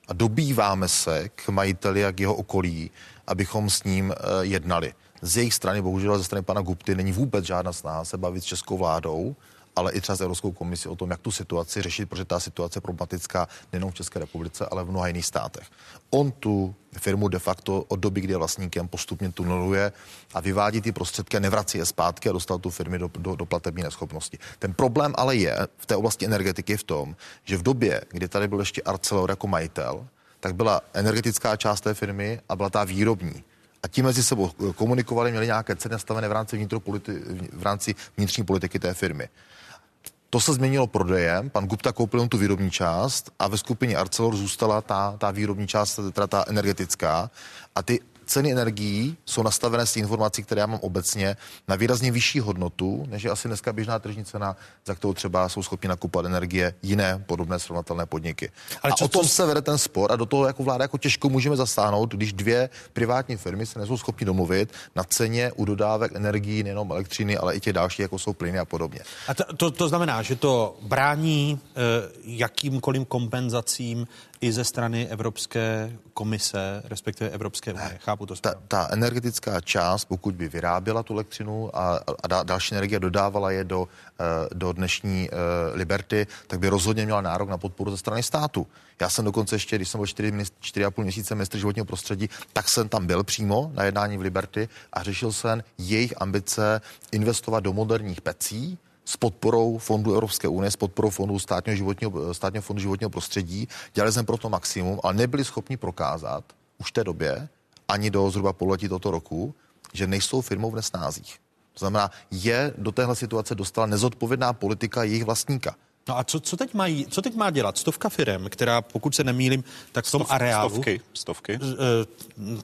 a dobýváme se k majiteli a k jeho okolí, abychom s ním eh, jednali. Z jejich strany, bohužel ze strany pana Gupty, není vůbec žádná snaha se bavit s českou vládou ale i třeba s Evropskou komisí o tom, jak tu situaci řešit, protože ta situace je problematická nejen v České republice, ale v mnoha jiných státech. On tu firmu de facto od doby, kdy je vlastníkem, postupně tuneluje a vyvádí ty prostředky a nevrací je zpátky a dostal tu firmy do, do, do platební neschopnosti. Ten problém ale je v té oblasti energetiky v tom, že v době, kdy tady byl ještě Arcelor jako majitel, tak byla energetická část té firmy a byla ta výrobní a tím mezi sebou komunikovali, měli nějaké ceny nastavené v rámci, v rámci vnitřní politiky té firmy. To se změnilo prodejem, pan Gupta koupil tu výrobní část a ve skupině Arcelor zůstala ta, ta výrobní část, teda ta energetická. A ty ceny energií jsou nastavené z informací, které já mám obecně, na výrazně vyšší hodnotu, než je asi dneska běžná tržní cena, za kterou třeba jsou schopni nakupovat energie jiné podobné srovnatelné podniky. Ale a o tom se vede ten spor a do toho jako vláda jako těžko můžeme zasáhnout, když dvě privátní firmy se nejsou schopni domluvit na ceně u dodávek energií nejenom elektřiny, ale i těch další, jako jsou plyny a podobně. A to, to, to znamená, že to brání e, jakýmkoliv kompenzacím i ze strany Evropské komise, respektive Evropské unie. Chápu to ta, ta energetická část, pokud by vyráběla tu elektřinu a, a další energie dodávala je do, eh, do dnešní uh, Liberty, tak by rozhodně měla nárok na podporu ze strany státu. Já jsem dokonce ještě, když jsem byl 4,5 měsíce ministr životního prostředí, tak jsem tam byl přímo na jednání v Liberty a řešil jsem jejich ambice investovat do moderních pecí, s podporou fondu Evropské unie, s podporou fondu státního, životního, státního fondu životního prostředí. Dělali jsme proto maximum, ale nebyli schopni prokázat už v té době, ani do zhruba pololetí tohoto roku, že nejsou firmou v nesnázích. To znamená, je do téhle situace dostala nezodpovědná politika jejich vlastníka. No a co, co, teď mají, co teď má dělat? Stovka firm, která, pokud se nemýlím, tak v tom Stov, areálu... Stovky, stovky.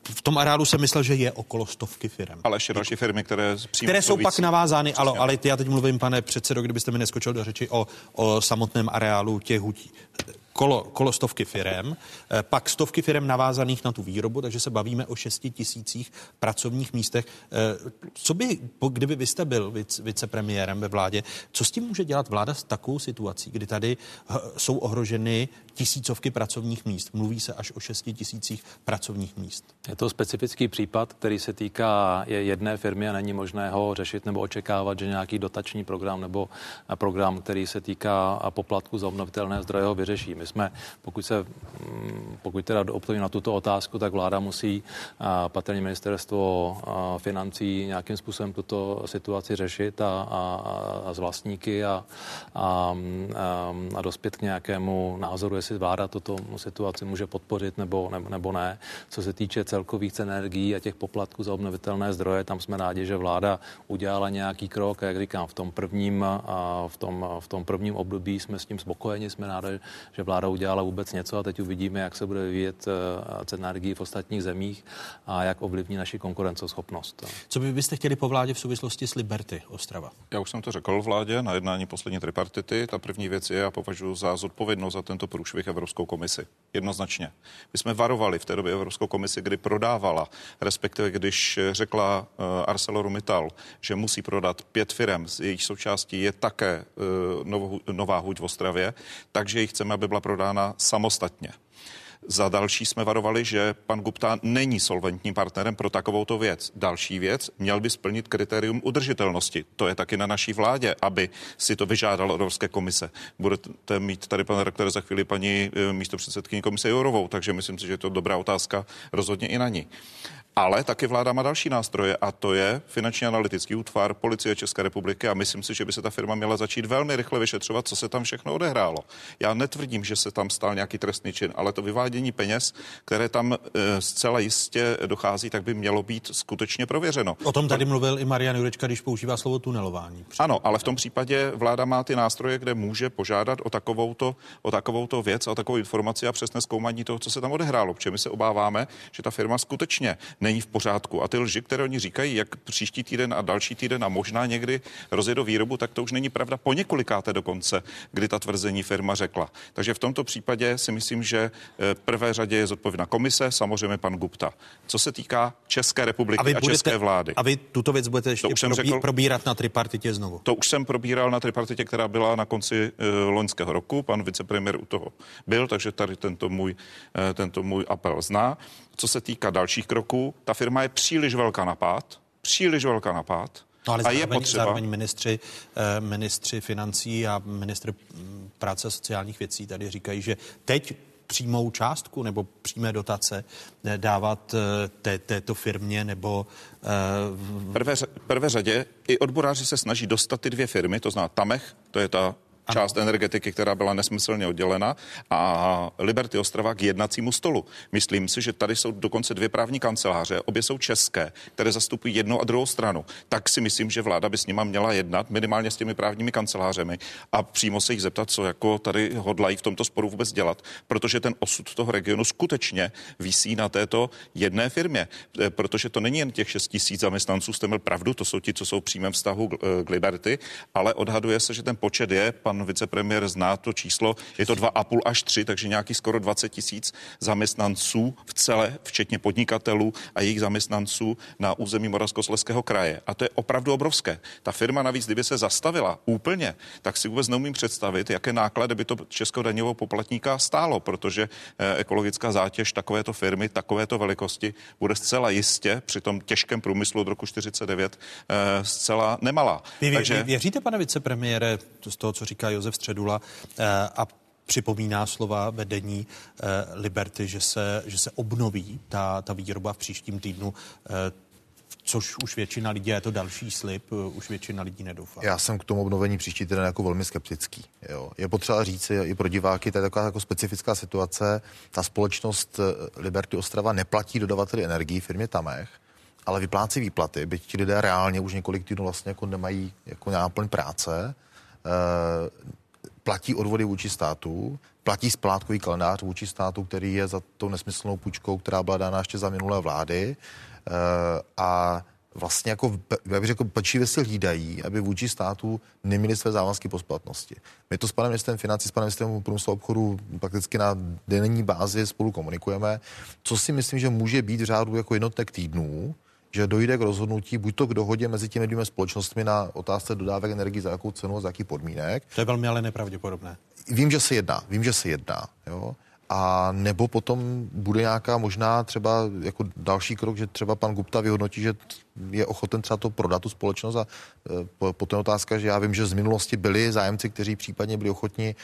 V tom areálu jsem myslel, že je okolo stovky firm. Ale ještě další firmy, které přímo Které jsou víc... pak navázány, ale, ale já teď mluvím, pane předsedo, kdybyste mi neskočil do řeči o, o samotném areálu těch hutí kolo, kolo stovky firem, eh, pak stovky firem navázaných na tu výrobu, takže se bavíme o šesti tisících pracovních místech. Eh, co by, kdyby vy jste byl vicepremiérem ve vládě, co s tím může dělat vláda s takovou situací, kdy tady jsou ohroženy tisícovky pracovních míst? Mluví se až o šesti tisících pracovních míst. Je to specifický případ, který se týká jedné firmy a není možné ho řešit nebo očekávat, že nějaký dotační program nebo program, který se týká poplatku za obnovitelné zdroje ho vyřeší. My jsme, pokud se, mm, pokud teda odpovím na tuto otázku, tak vláda musí patrně ministerstvo financí nějakým způsobem tuto situaci řešit a, a, a z vlastníky a, a, a, a dospět k nějakému názoru, jestli vláda tuto situaci může podpořit nebo, nebo, nebo ne. Co se týče celkových cen energií a těch poplatků za obnovitelné zdroje, tam jsme rádi, že vláda udělala nějaký krok. A jak říkám, v tom prvním, v tom, v tom prvním období jsme s tím spokojeni, jsme rádi, že vláda udělala vůbec něco a teď uvidíme, jak se bude vyvíjet cen energií v ostatních zemích a jak ovlivní naši konkurenceschopnost. Co by byste chtěli po vládě v souvislosti s Liberty Ostrava? Já už jsem to řekl vládě na jednání poslední tripartity. Ta první věc je, já považuji za zodpovědnost za tento průšvih Evropskou komisi. Jednoznačně. My jsme varovali v té době Evropskou komisi, kdy prodávala, respektive když řekla uh, ArcelorMittal, že musí prodat pět firm, jejich součástí je také nová huť v Ostravě, takže ji chceme, aby byla prodána samostatně. Za další jsme varovali, že pan Gupta není solventním partnerem pro takovouto věc. Další věc, měl by splnit kritérium udržitelnosti. To je taky na naší vládě, aby si to vyžádalo Evropské komise. Budete mít tady, pan rektor, za chvíli paní eh, místo předsedkyní komise Jourovou, takže myslím si, že je to dobrá otázka rozhodně i na ní. Ale taky vláda má další nástroje a to je finanční analytický útvar policie České republiky a myslím si, že by se ta firma měla začít velmi rychle vyšetřovat, co se tam všechno odehrálo. Já netvrdím, že se tam stal nějaký trestný čin, ale to vyvádění peněz, které tam e, zcela jistě dochází, tak by mělo být skutečně prověřeno. O tom tady mluvil i Marian Jurečka, když používá slovo tunelování. Ano, ale v tom případě vláda má ty nástroje, kde může požádat o takovouto, o takovouto věc, o takovou informaci a přesné zkoumání toho, co se tam odehrálo. Protože my se obáváme, že ta firma skutečně není v pořádku. A ty lži, které oni říkají, jak příští týden a další týden a možná někdy rozjedou výrobu, tak to už není pravda po několikáté dokonce, kdy ta tvrzení firma řekla. Takže v tomto případě si myslím, že eh, prvé řadě je zodpovědná komise, samozřejmě pan Gupta. Co se týká České republiky a, vy a budete, české vlády. A vy tuto věc budete ještě probí, řekl, probírat na tripartitě znovu? To už jsem probíral na tripartitě, která byla na konci uh, loňského roku. Pan vicepremiér u toho byl, takže tady tento můj, uh, tento můj apel zná. Co se týká dalších kroků, ta firma je příliš velká na pád, příliš velká na pád. No ale a zároveň, je potřeba... zároveň ministři, eh, ministři financí a ministr mm, práce a sociálních věcí tady říkají, že teď přímou částku nebo přímé dotace eh, dávat eh, té, této firmě nebo... V prvé, prvé řadě i odboráři se snaží dostat ty dvě firmy, to zná Tamech, to je ta část energetiky, která byla nesmyslně oddělena, a Liberty Ostrava k jednacímu stolu. Myslím si, že tady jsou dokonce dvě právní kanceláře, obě jsou české, které zastupují jednu a druhou stranu. Tak si myslím, že vláda by s nima měla jednat, minimálně s těmi právními kancelářemi a přímo se jich zeptat, co jako tady hodlají v tomto sporu vůbec dělat, protože ten osud toho regionu skutečně visí na této jedné firmě, e, protože to není jen těch 6 tisíc zaměstnanců, jste měl pravdu, to jsou ti, co jsou v přímém vztahu k Liberty, ale odhaduje se, že ten počet je, pan pan vicepremiér zná to číslo, je to 2,5 až 3, takže nějaký skoro 20 tisíc zaměstnanců v celé, včetně podnikatelů a jejich zaměstnanců na území Moravskosleského kraje. A to je opravdu obrovské. Ta firma navíc, kdyby se zastavila úplně, tak si vůbec neumím představit, jaké náklady by to českého daňového poplatníka stálo, protože eh, ekologická zátěž takovéto firmy, takovéto velikosti bude zcela jistě při tom těžkém průmyslu od roku 49 eh, zcela nemalá. Vy, Takže... vy věříte, pane vicepremiére, z toho, co říká Josef Středula eh, a připomíná slova vedení eh, Liberty, že se, že se obnoví ta, ta výroba v příštím týdnu eh, což už většina lidí, je to další slib, už většina lidí nedoufá. Já jsem k tomu obnovení příští týden jako velmi skeptický. Jo. Je potřeba říct i pro diváky, to je taková jako specifická situace. Ta společnost Liberty Ostrava neplatí dodavateli energii firmě Tamech, ale vyplácí výplaty, byť ti lidé reálně už několik týdnů vlastně jako nemají jako náplň práce platí odvody vůči státu, platí splátkový kalendář vůči státu, který je za tou nesmyslnou půjčkou, která byla dána ještě za minulé vlády. Eh, a vlastně jako, jak bych řekl, pečlivě si hlídají, aby vůči státu neměli své závazky po splatnosti. My to s panem ministrem financí, s panem ministrem průmyslu obchodu prakticky na denní bázi spolu komunikujeme, co si myslím, že může být v řádu jako jednotek týdnů, že dojde k rozhodnutí buď to k dohodě mezi těmi dvěma společnostmi na otázce dodávek energii za jakou cenu a za jaký podmínek. To je velmi ale nepravděpodobné. Vím, že se jedná, vím, že se jedná, jo. A nebo potom bude nějaká možná třeba jako další krok, že třeba pan Gupta vyhodnotí, že je ochoten třeba to prodat tu společnost a e, potom je otázka, že já vím, že z minulosti byli zájemci, kteří případně byli ochotni e,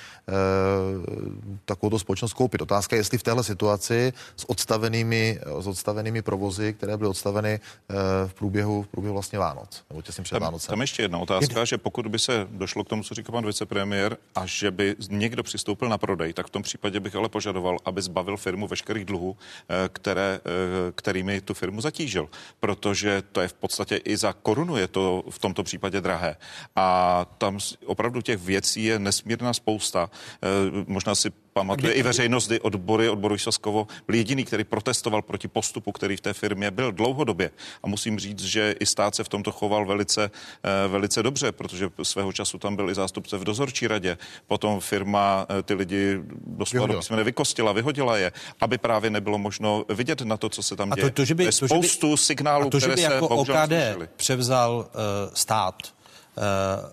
takovou společnost koupit. Otázka je, jestli v téhle situaci s odstavenými, s odstavenými provozy, které byly odstaveny e, v průběhu, v průběhu vlastně Vánoc, nebo těsně před Vánocem. Tam ještě jedna otázka, Jde. že pokud by se došlo k tomu, co říká pan vicepremiér, a že by někdo přistoupil na prodej, tak v tom případě bych ale požadoval, aby zbavil firmu veškerých dluhů, e, které, e, kterými tu firmu zatížil, protože to je v podstatě i za korunu je to v tomto případě drahé. A tam opravdu těch věcí je nesmírná spousta. E, možná si pamatuje kdy, i veřejnost, kdy odbory, odboru Šaskovo byl jediný, který protestoval proti postupu, který v té firmě byl dlouhodobě. A musím říct, že i stát se v tomto choval velice, e, velice dobře, protože svého času tam byl i zástupce v dozorčí radě. Potom firma e, ty lidi doslova do písmene vykostila, vyhodila je, aby právě nebylo možno vidět na to, co se tam děje. A to, to, že by, to, spoustu že by, signálů, a to, že by které jako se OKD převzal uh, stát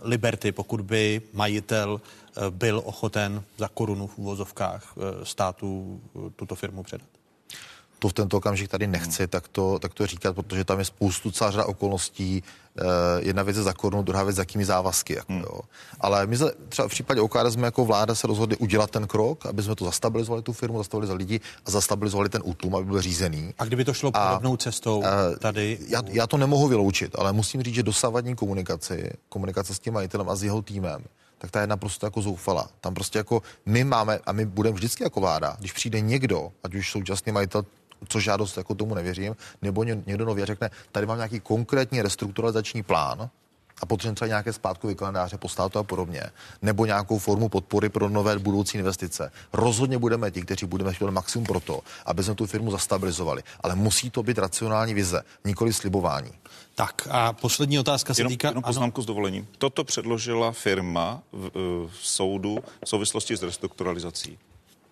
Liberty, pokud by majitel uh, byl ochoten za korunu v úvozovkách uh, státu tuto firmu předat? To v tento okamžik tady nechci, hmm. tak, to, tak to říkat, protože tam je spoustu celá řada okolností. Uh, jedna věc je za korunu, druhá věc za jakými závazky. Jako, hmm. jo. Ale my se, třeba v případě OKD jsme jako vláda se rozhodli udělat ten krok, aby jsme to zastabilizovali tu firmu, zastavili za lidi a zastabilizovali ten útlum, aby byl řízený. A kdyby to šlo a, podobnou cestou uh, tady? Já, já to nemohu vyloučit, ale musím říct, že dosavadní komunikaci, komunikace s tím majitelem a s jeho týmem, tak ta je naprosto jako zoufala. Tam prostě jako my máme, a my budeme vždycky jako vláda, když přijde někdo, ať už současný majitel co žádost jako tomu nevěřím, nebo někdo nově řekne, tady mám nějaký konkrétní restrukturalizační plán, a potřebujeme třeba nějaké zpátkové kalendáře po státu a podobně, nebo nějakou formu podpory pro nové budoucí investice. Rozhodně budeme ti, kteří budeme chtěli maximum pro to, aby jsme tu firmu zastabilizovali. Ale musí to být racionální vize, nikoli slibování. Tak a poslední otázka se jenom, týká... Jenom poznámku ano. s dovolením. Toto předložila firma v, v soudu v souvislosti s restrukturalizací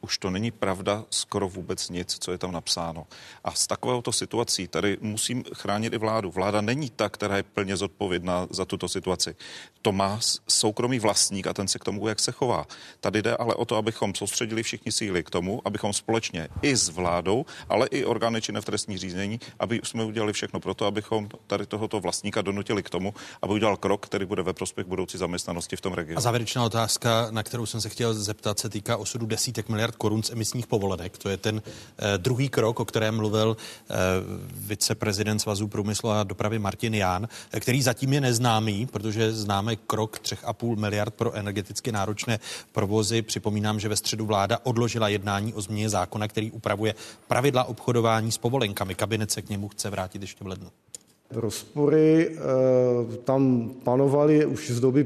už to není pravda skoro vůbec nic, co je tam napsáno. A z takovéhoto situací tady musím chránit i vládu. Vláda není ta, která je plně zodpovědná za tuto situaci. To má soukromý vlastník a ten se k tomu, jak se chová. Tady jde ale o to, abychom soustředili všichni síly k tomu, abychom společně i s vládou, ale i orgány činné v trestní řízení, aby jsme udělali všechno pro to, abychom tady tohoto vlastníka donutili k tomu, aby udělal krok, který bude ve prospěch budoucí zaměstnanosti v tom regionu. A závěrečná otázka, na kterou jsem se chtěl zeptat, se týká osudu desítek miliard miliard korun z emisních povolenek. To je ten eh, druhý krok, o kterém mluvil eh, viceprezident Svazu průmyslu a dopravy Martin Ján, eh, který zatím je neznámý, protože známe krok 3,5 miliard pro energeticky náročné provozy. Připomínám, že ve středu vláda odložila jednání o změně zákona, který upravuje pravidla obchodování s povolenkami. Kabinet se k němu chce vrátit ještě v lednu. Rozpory eh, tam panovaly už z doby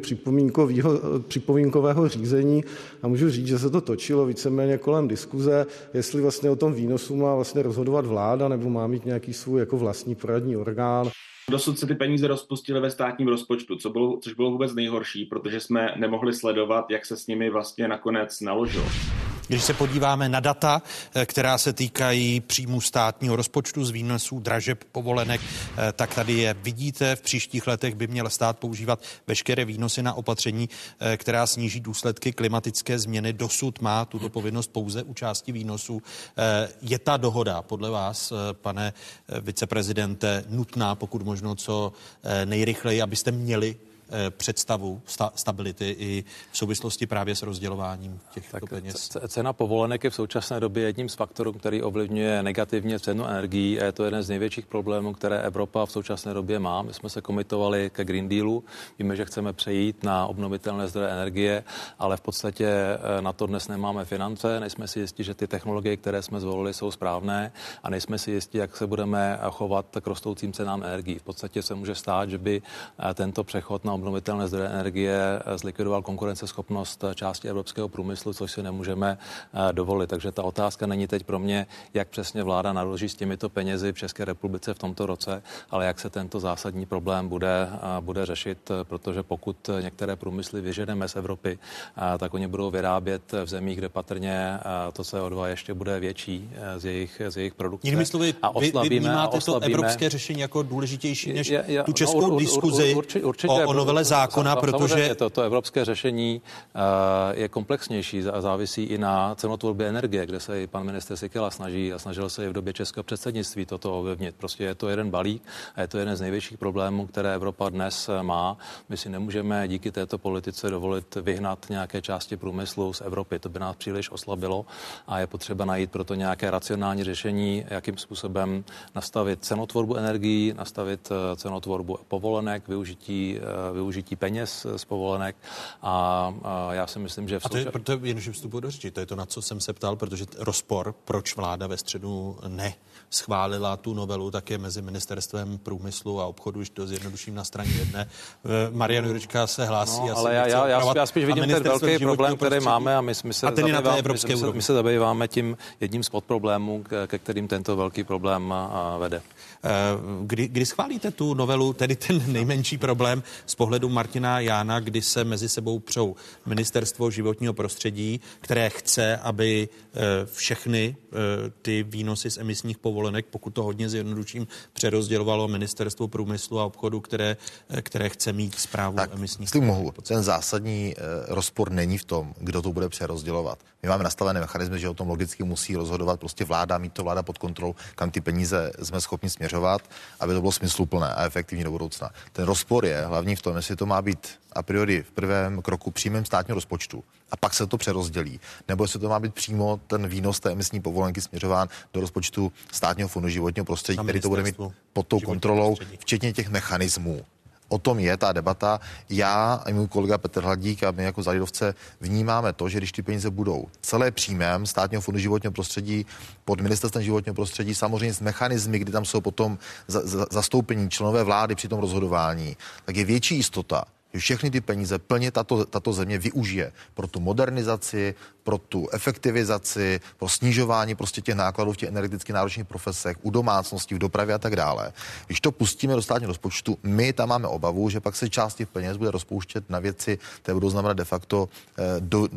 připomínkového řízení a můžu říct, že se to točilo víceméně kolem diskuze, jestli vlastně o tom výnosu má vlastně rozhodovat vláda nebo má mít nějaký svůj jako vlastní poradní orgán. Dosud se ty peníze rozpustily ve státním rozpočtu, co bylo, což bylo vůbec nejhorší, protože jsme nemohli sledovat, jak se s nimi vlastně nakonec naložilo. Když se podíváme na data, eh, která se týkají příjmu státního rozpočtu z výnosů dražeb povolenek, eh, tak tady je vidíte. V příštích letech by měl stát používat veškeré výnosy na opatření, eh, která sníží důsledky klimatické změny. Dosud má tuto povinnost pouze u části výnosů. Je ta dohoda podle vás, pane viceprezidente, nutná, pokud možno co nejrychleji, abyste měli představu sta- stability i v souvislosti právě s rozdělováním těchto tak peněz. Cena povolenek je v současné době jedním z faktorů, který ovlivňuje negativně cenu energií a je to jeden z největších problémů, které Evropa v současné době má. My jsme se komitovali ke Green Dealu, víme, že chceme přejít na obnovitelné zdroje energie, ale v podstatě eh, na to dnes nemáme finance, nejsme si jistí, že ty technologie, které jsme zvolili, jsou správné a nejsme si jistí, jak se budeme chovat k rostoucím cenám energií. V podstatě se může stát, že by eh, tento přechod na obnovitelné zdroje energie eh, zlikvidoval konkurenceschopnost eh, části evropského průmyslu, což si nemůžeme eh, dovolit. Takže ta otázka není teď pro mě, jak přesně vláda naloží s těmito penězi v České republice v tomto roce, ale jak se tento zásadní problém bude, bude řešit, protože pokud některé průmysly vyženeme z Evropy, tak oni budou vyrábět v zemích, kde patrně to CO2 ještě bude větší z jejich, z jejich produkce. Jinými slovy, a oslabíme, vy, vy vnímáte a oslabíme, to evropské řešení jako důležitější než já, já, tu českou no, ur, ur, diskuzi ur, určitě, o, o novele zákona, protože... To, to evropské řešení uh, je komplexnější a závisí i na cenotvorbě energie, kde se i pan minister Sikela snaží a snažil se i v době českého předsednictví toto ovlivnit. Prostě je to jeden balík a je to jeden z největších problémů, které Evropa dnes eh, má. My si nemůžeme díky této politice dovolit vyhnat nějaké části průmyslu z Evropy. To by nás příliš oslabilo a je potřeba najít proto nějaké racionální řešení, jakým způsobem nastavit cenotvorbu energií, nastavit eh, cenotvorbu povolenek, využití, eh, využití peněz z povolenek a, a já si myslím, že v souča... A to je, proto jenže vstupu do řeči, to je to, na co jsem se ptal, protože rozpor, proč vláda ve středu ne schválila tu novelu také mezi ministerstvem průmyslu a obchodu, už to zjednoduším na straně jedné. Eh, Marian Jurečka se hlásí. No, ale já, já, já, já spíš vidím ten velký problém, který máme a my, my se, a evropské my, my, se, my se zabýváme tím jedním z podproblémů, ke kterým tento velký problém vede. Eh, kdy, kdy schválíte tu novelu, tedy ten nejmenší problém z pohledu Martina Jána, kdy se mezi sebou přou ministerstvo životního prostředí, které chce, aby eh, všechny eh, ty výnosy z emisních povolenek, pokud to hodně zjednoduším, přerozdělovalo ministerstvo průmyslu a obchodu, které, které chce mít zprávu tak, emisních. Tak, mohu. Ten zásadní rozpor není v tom, kdo to bude přerozdělovat. My máme nastavené mechanizmy, že o tom logicky musí rozhodovat prostě vláda, mít to vláda pod kontrolou, kam ty peníze jsme schopni směřovat, aby to bylo smysluplné a efektivní do budoucna. Ten rozpor je hlavní v tom, jestli to má být a priori v prvém kroku příjmem státního rozpočtu a pak se to přerozdělí, nebo jestli to má být přímo ten výnos té emisní povolenky směřován do rozpočtu státního fondu životního prostředí, který to bude mít pod tou kontrolou, včetně těch mechanismů o tom je ta debata. Já a můj kolega Petr Hladík a my jako Zalidovce vnímáme to, že když ty peníze budou celé příjmem státního fondu životního prostředí pod ministerstvem životního prostředí, samozřejmě s mechanizmy, kdy tam jsou potom za, za, zastoupení členové vlády při tom rozhodování, tak je větší jistota, že všechny ty peníze plně tato, tato země využije pro tu modernizaci, pro tu efektivizaci, pro snižování prostě těch nákladů v těch energeticky náročných profesech, u domácností, v dopravě a tak dále. Když to pustíme do státního rozpočtu, my tam máme obavu, že pak se část těch peněz bude rozpouštět na věci, které budou znamenat de facto eh, do,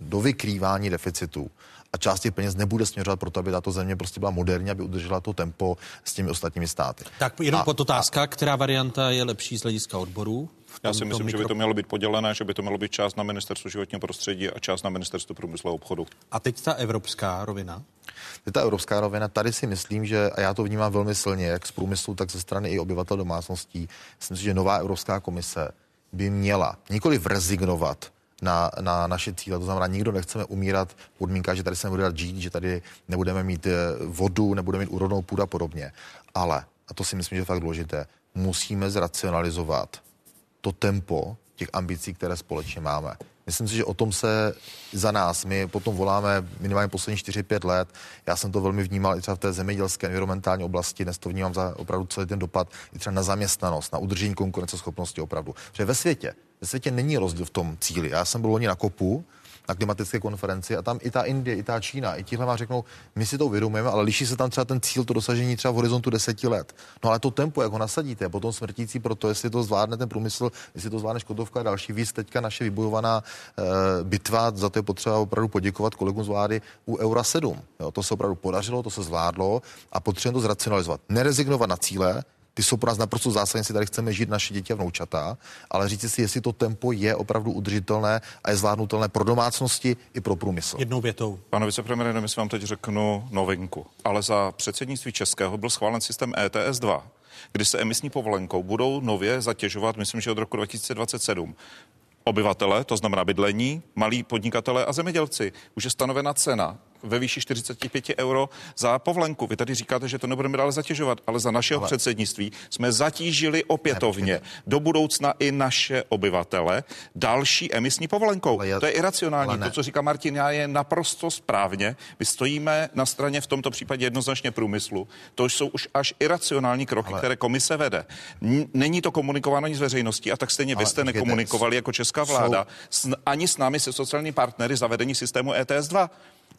do vykrývání deficitů a část těch peněz nebude směřovat proto, aby tato země prostě byla moderní, aby udržela to tempo s těmi ostatními státy. Tak jenom a, pod otázka, která varianta je lepší z hlediska odborů? Já si myslím, mikro... že by to mělo být podělené, že by to mělo být část na ministerstvu životního prostředí a část na ministerstvu průmyslu a obchodu. A teď ta evropská rovina? Ta evropská rovina, tady si myslím, že, a já to vnímám velmi silně, jak z průmyslu, tak ze strany i obyvatel domácností, myslím si, že nová Evropská komise by měla nikoli rezignovat na, na naše cíle. To znamená, nikdo nechceme umírat v podmínkách, že tady se nebude dát žít, že tady nebudeme mít eh, vodu, nebudeme mít úrodnou půdu a podobně. Ale, a to si myslím, že je fakt důležité, musíme zracionalizovat to tempo těch ambicí, které společně máme. Myslím si, že o tom se za nás, my potom voláme minimálně poslední 4-5 let. Já jsem to velmi vnímal i třeba v té zemědělské environmentální oblasti, dnes to vnímám za opravdu celý ten dopad i třeba na zaměstnanost, na udržení konkurenceschopnosti opravdu. Že ve světě, ve světě není rozdíl v tom cíli. Já jsem byl loni na kopu, na klimatické konferenci a tam i ta Indie, i ta Čína, i tihle vám řeknou, my si to uvědomujeme, ale liší se tam třeba ten cíl, to dosažení třeba v horizontu deseti let. No ale to tempo, jak ho nasadíte, potom smrtící pro to, jestli to zvládne ten průmysl, jestli to zvládne Škodovka a další víc, teďka naše vybojovaná e, bitva, za to je potřeba opravdu poděkovat kolegům z vlády u Eura 7. Jo, to se opravdu podařilo, to se zvládlo a potřebujeme to zracionalizovat. Nerezignovat na cíle, ty jsou pro nás naprosto zásadní, jestli tady chceme žít naše děti a vnoučata, ale říci si, jestli to tempo je opravdu udržitelné a je zvládnutelné pro domácnosti i pro průmysl. Jednou větou. Pane vicepremiére, my vám teď řeknu novinku, ale za předsednictví Českého byl schválen systém ETS 2 kdy se emisní povolenkou budou nově zatěžovat, myslím, že od roku 2027 obyvatele, to znamená bydlení, malí podnikatele a zemědělci. Už je stanovena cena ve výši 45 euro za povolenku. Vy tady říkáte, že to nebudeme dále zatěžovat, ale za našeho ale... předsednictví jsme zatížili opětovně do budoucna i naše obyvatele další emisní povolenkou. Já... To je iracionální. To, co říká Martin, já je naprosto správně. My stojíme na straně v tomto případě jednoznačně průmyslu. To jsou už až iracionální kroky, ale... které komise vede. Není to komunikováno ani s veřejností a tak stejně ale vy jste nekomunikovali jako česká vláda jsou... ani s námi se sociálními partnery zavedení systému ETS 2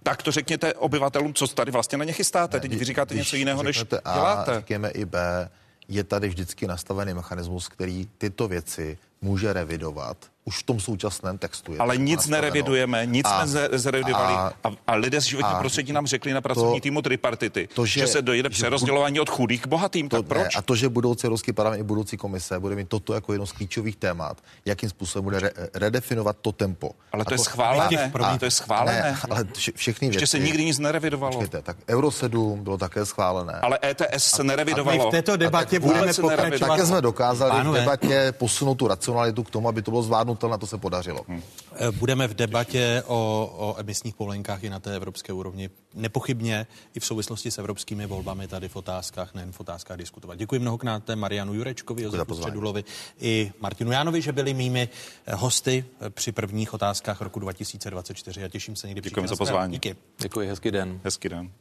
tak to řekněte obyvatelům, co tady vlastně na ně chystáte. Teď vy říkáte něco jiného, než a, děláte. Říkáme i B, je tady vždycky nastavený mechanismus, který tyto věci může revidovat už v tom současném textu je. Ale nic nastaveno. nerevidujeme, nic A- jsme zrevidovali a, a- a, a lidé z životního a prostředí nám řekli na pracovní to- týmu tripartity, to, že, že- se dojde že přerozdělování od chudých k bohatým. To tak proč? Ne, a to, že budoucí Evropský parlament i budoucí komise bude mít toto jako jedno z klíčových témat, jakým způsobem bude re, redefinovat to tempo. Ale to A je schválené, a- to je schválené. Ne, ale vše, všechny Ještě věci. se nikdy nic nerevidovalo. Počkejte, tak Euro 7 bylo také schválené. Ale ETS se nerevidovalo. My v této debatě budeme pokračovat. Také jsme dokázali v debatě posunout tu racionalitu k tomu, aby to bylo zvládnutelné, a to se podařilo. Hmm. Eh, Budeme v debatě o, o emisních povolenkách i na té evropské úrovni nepochybně i v souvislosti s evropskými volbami tady v otázkách, nejen v otázkách diskutovat. Děkuji mnohokrát Marianu Jurečkovi, Josefu pozvání. Středulovi i Martinu Jánovi, že byli mými eh, hosty eh, při prvních otázkách roku 2024 a těším se někdy na za pozvání. Díky. Děkuji, hezký den. Hezký den.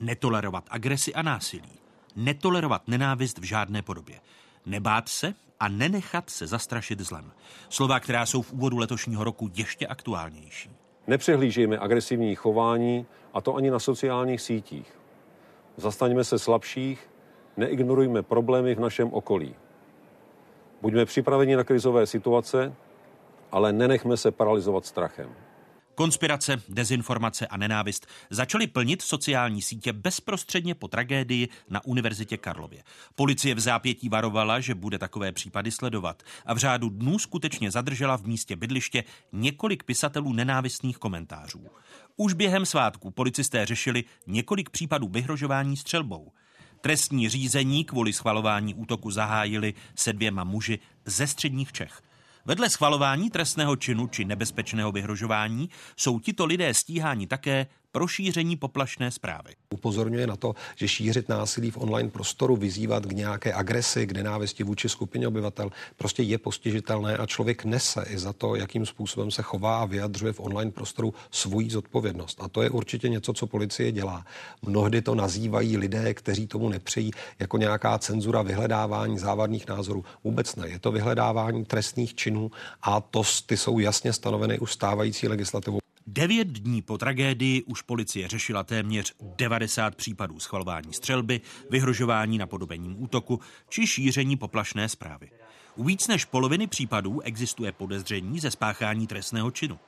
Netolerovat agresi a násilí. Netolerovat nenávist v žádné podobě. Nebát se a nenechat se zastrašit zlem. Slova, která jsou v úvodu letošního roku ještě aktuálnější. Nepřehlížejme agresivní chování, a to ani na sociálních sítích. Zastaňme se slabších, neignorujme problémy v našem okolí. Buďme připraveni na krizové situace, ale nenechme se paralizovat strachem. Konspirace, dezinformace a nenávist začaly plnit sociální sítě bezprostředně po tragédii na Univerzitě Karlově. Policie v zápětí varovala, že bude takové případy sledovat a v řádu dnů skutečně zadržela v místě bydliště několik pisatelů nenávistných komentářů. Už během svátku policisté řešili několik případů vyhrožování střelbou. Trestní řízení kvůli schvalování útoku zahájili se dvěma muži ze středních Čech. Vedle schvalování trestného činu či nebezpečného vyhrožování jsou tito lidé stíháni také pro šíření poplašné zprávy. Upozorňuje na to, že šířit násilí v online prostoru, vyzývat k nějaké agresi, k nenávisti vůči skupině obyvatel, prostě je postižitelné a člověk nese i za to, jakým způsobem se chová a vyjadřuje v online prostoru svoji zodpovědnost. A to je určitě něco, co policie dělá. Mnohdy to nazývají lidé, kteří tomu nepřejí, jako nějaká cenzura vyhledávání závadných názorů. Vůbec ne. Je to vyhledávání trestných činů a to ty jsou jasně stanoveny už stávající legislativou. Devět dní po tragédii už policie řešila téměř 90 případů schvalování střelby, vyhrožování napodobením útoku či šíření poplašné zprávy. U víc než poloviny případů existuje podezření ze spáchání trestného činu.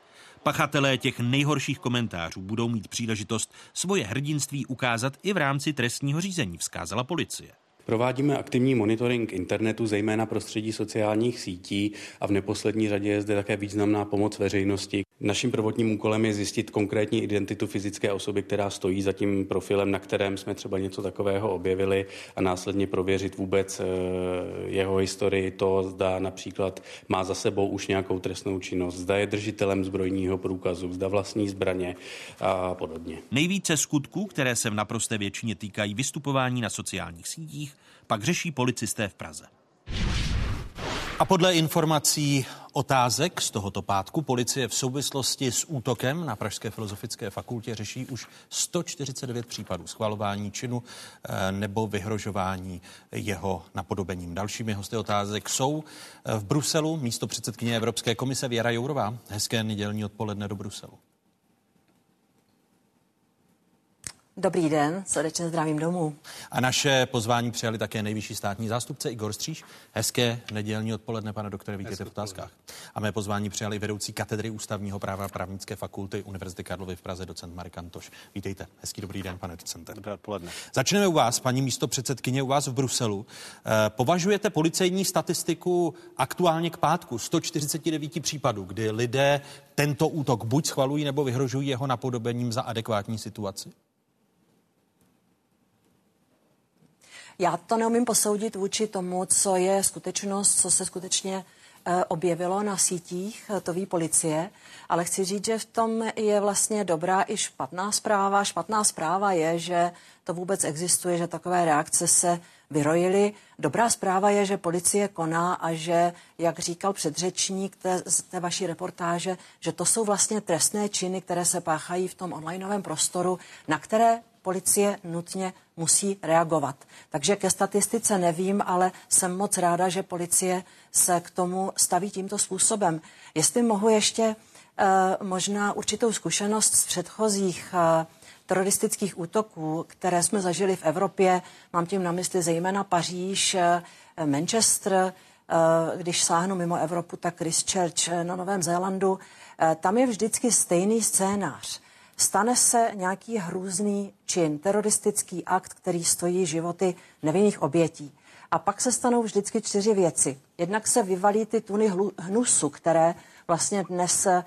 Pachatelé těch nejhorších komentářů budou mít příležitost svoje hrdinství ukázat i v rámci trestního řízení, vzkázala policie. Provádíme aktivní monitoring internetu, zejména prostředí sociálních sítí a v neposlední řadě je zde také významná pomoc veřejnosti. Naším prvotním úkolem je zjistit konkrétní identitu fyzické osoby, která stojí za tím profilem, na kterém jsme třeba něco takového objevili a následně prověřit vůbec eh, jeho historii, to zda například má za sebou už nějakou trestnou činnost, zda je držitelem zbrojního průkazu, zda vlastní zbraně a podobně. Nejvíce skutků, které se v naprosté většině týkají vystupování na sociálních sítích, pak řeší policisté v Praze. A podle informací otázek z tohoto pátku policie v souvislosti s útokem na Pražské filozofické fakultě řeší už 149 případů schvalování činu eh, nebo vyhrožování jeho napodobením. Dalšími hosty otázek jsou eh, v Bruselu místo předsedkyně Evropské komise Věra Jourová. Hezké nedělní odpoledne do Bruselu. Dobrý den, srdečně zdravím domů. A naše pozvání přijali také nejvyšší státní zástupce Igor Stříž. Hezké nedělní odpoledne, pane doktore, vítejte v otázkách. A mé pozvání přijali vedoucí katedry ústavního práva právnické fakulty Univerzity Karlovy v Praze, docent Marek Antoš. Vítejte. Hezký dobrý den, pane docente. Dobré odpoledne. Začneme u vás, paní místo předsedkyně, u vás v Bruselu. Eh, Považujete policejní statistiku aktuálně k pátku 149 případů, kdy lidé tento útok buď schvalují nebo vyhrožují jeho napodobením za adekvátní situaci? Já to neumím posoudit vůči tomu, co je skutečnost, co se skutečně eh, objevilo na sítích, eh, to ví policie, ale chci říct, že v tom je vlastně dobrá i špatná zpráva. Špatná zpráva je, že to vůbec existuje, že takové reakce se vyrojily. Dobrá zpráva je, že policie koná a že, jak říkal předřečník té, z té vaší reportáže, že to jsou vlastně trestné činy, které se páchají v tom onlineovém prostoru, na které policie nutně musí reagovat. Takže ke statistice nevím, ale jsem moc ráda, že policie se k tomu staví tímto způsobem. Jestli mohu ještě eh, možná určitou zkušenost z předchozích eh, teroristických útoků, které jsme zažili v Evropě, mám tím na mysli zejména Paříž, eh, Manchester, když sáhnu mimo Evropu, tak Christchurch na Novém Zélandu, tam je vždycky stejný scénář. Stane se nějaký hrůzný čin, teroristický akt, který stojí životy nevinných obětí. A pak se stanou vždycky čtyři věci. Jednak se vyvalí ty tuny hnusu, které vlastně dnes uh,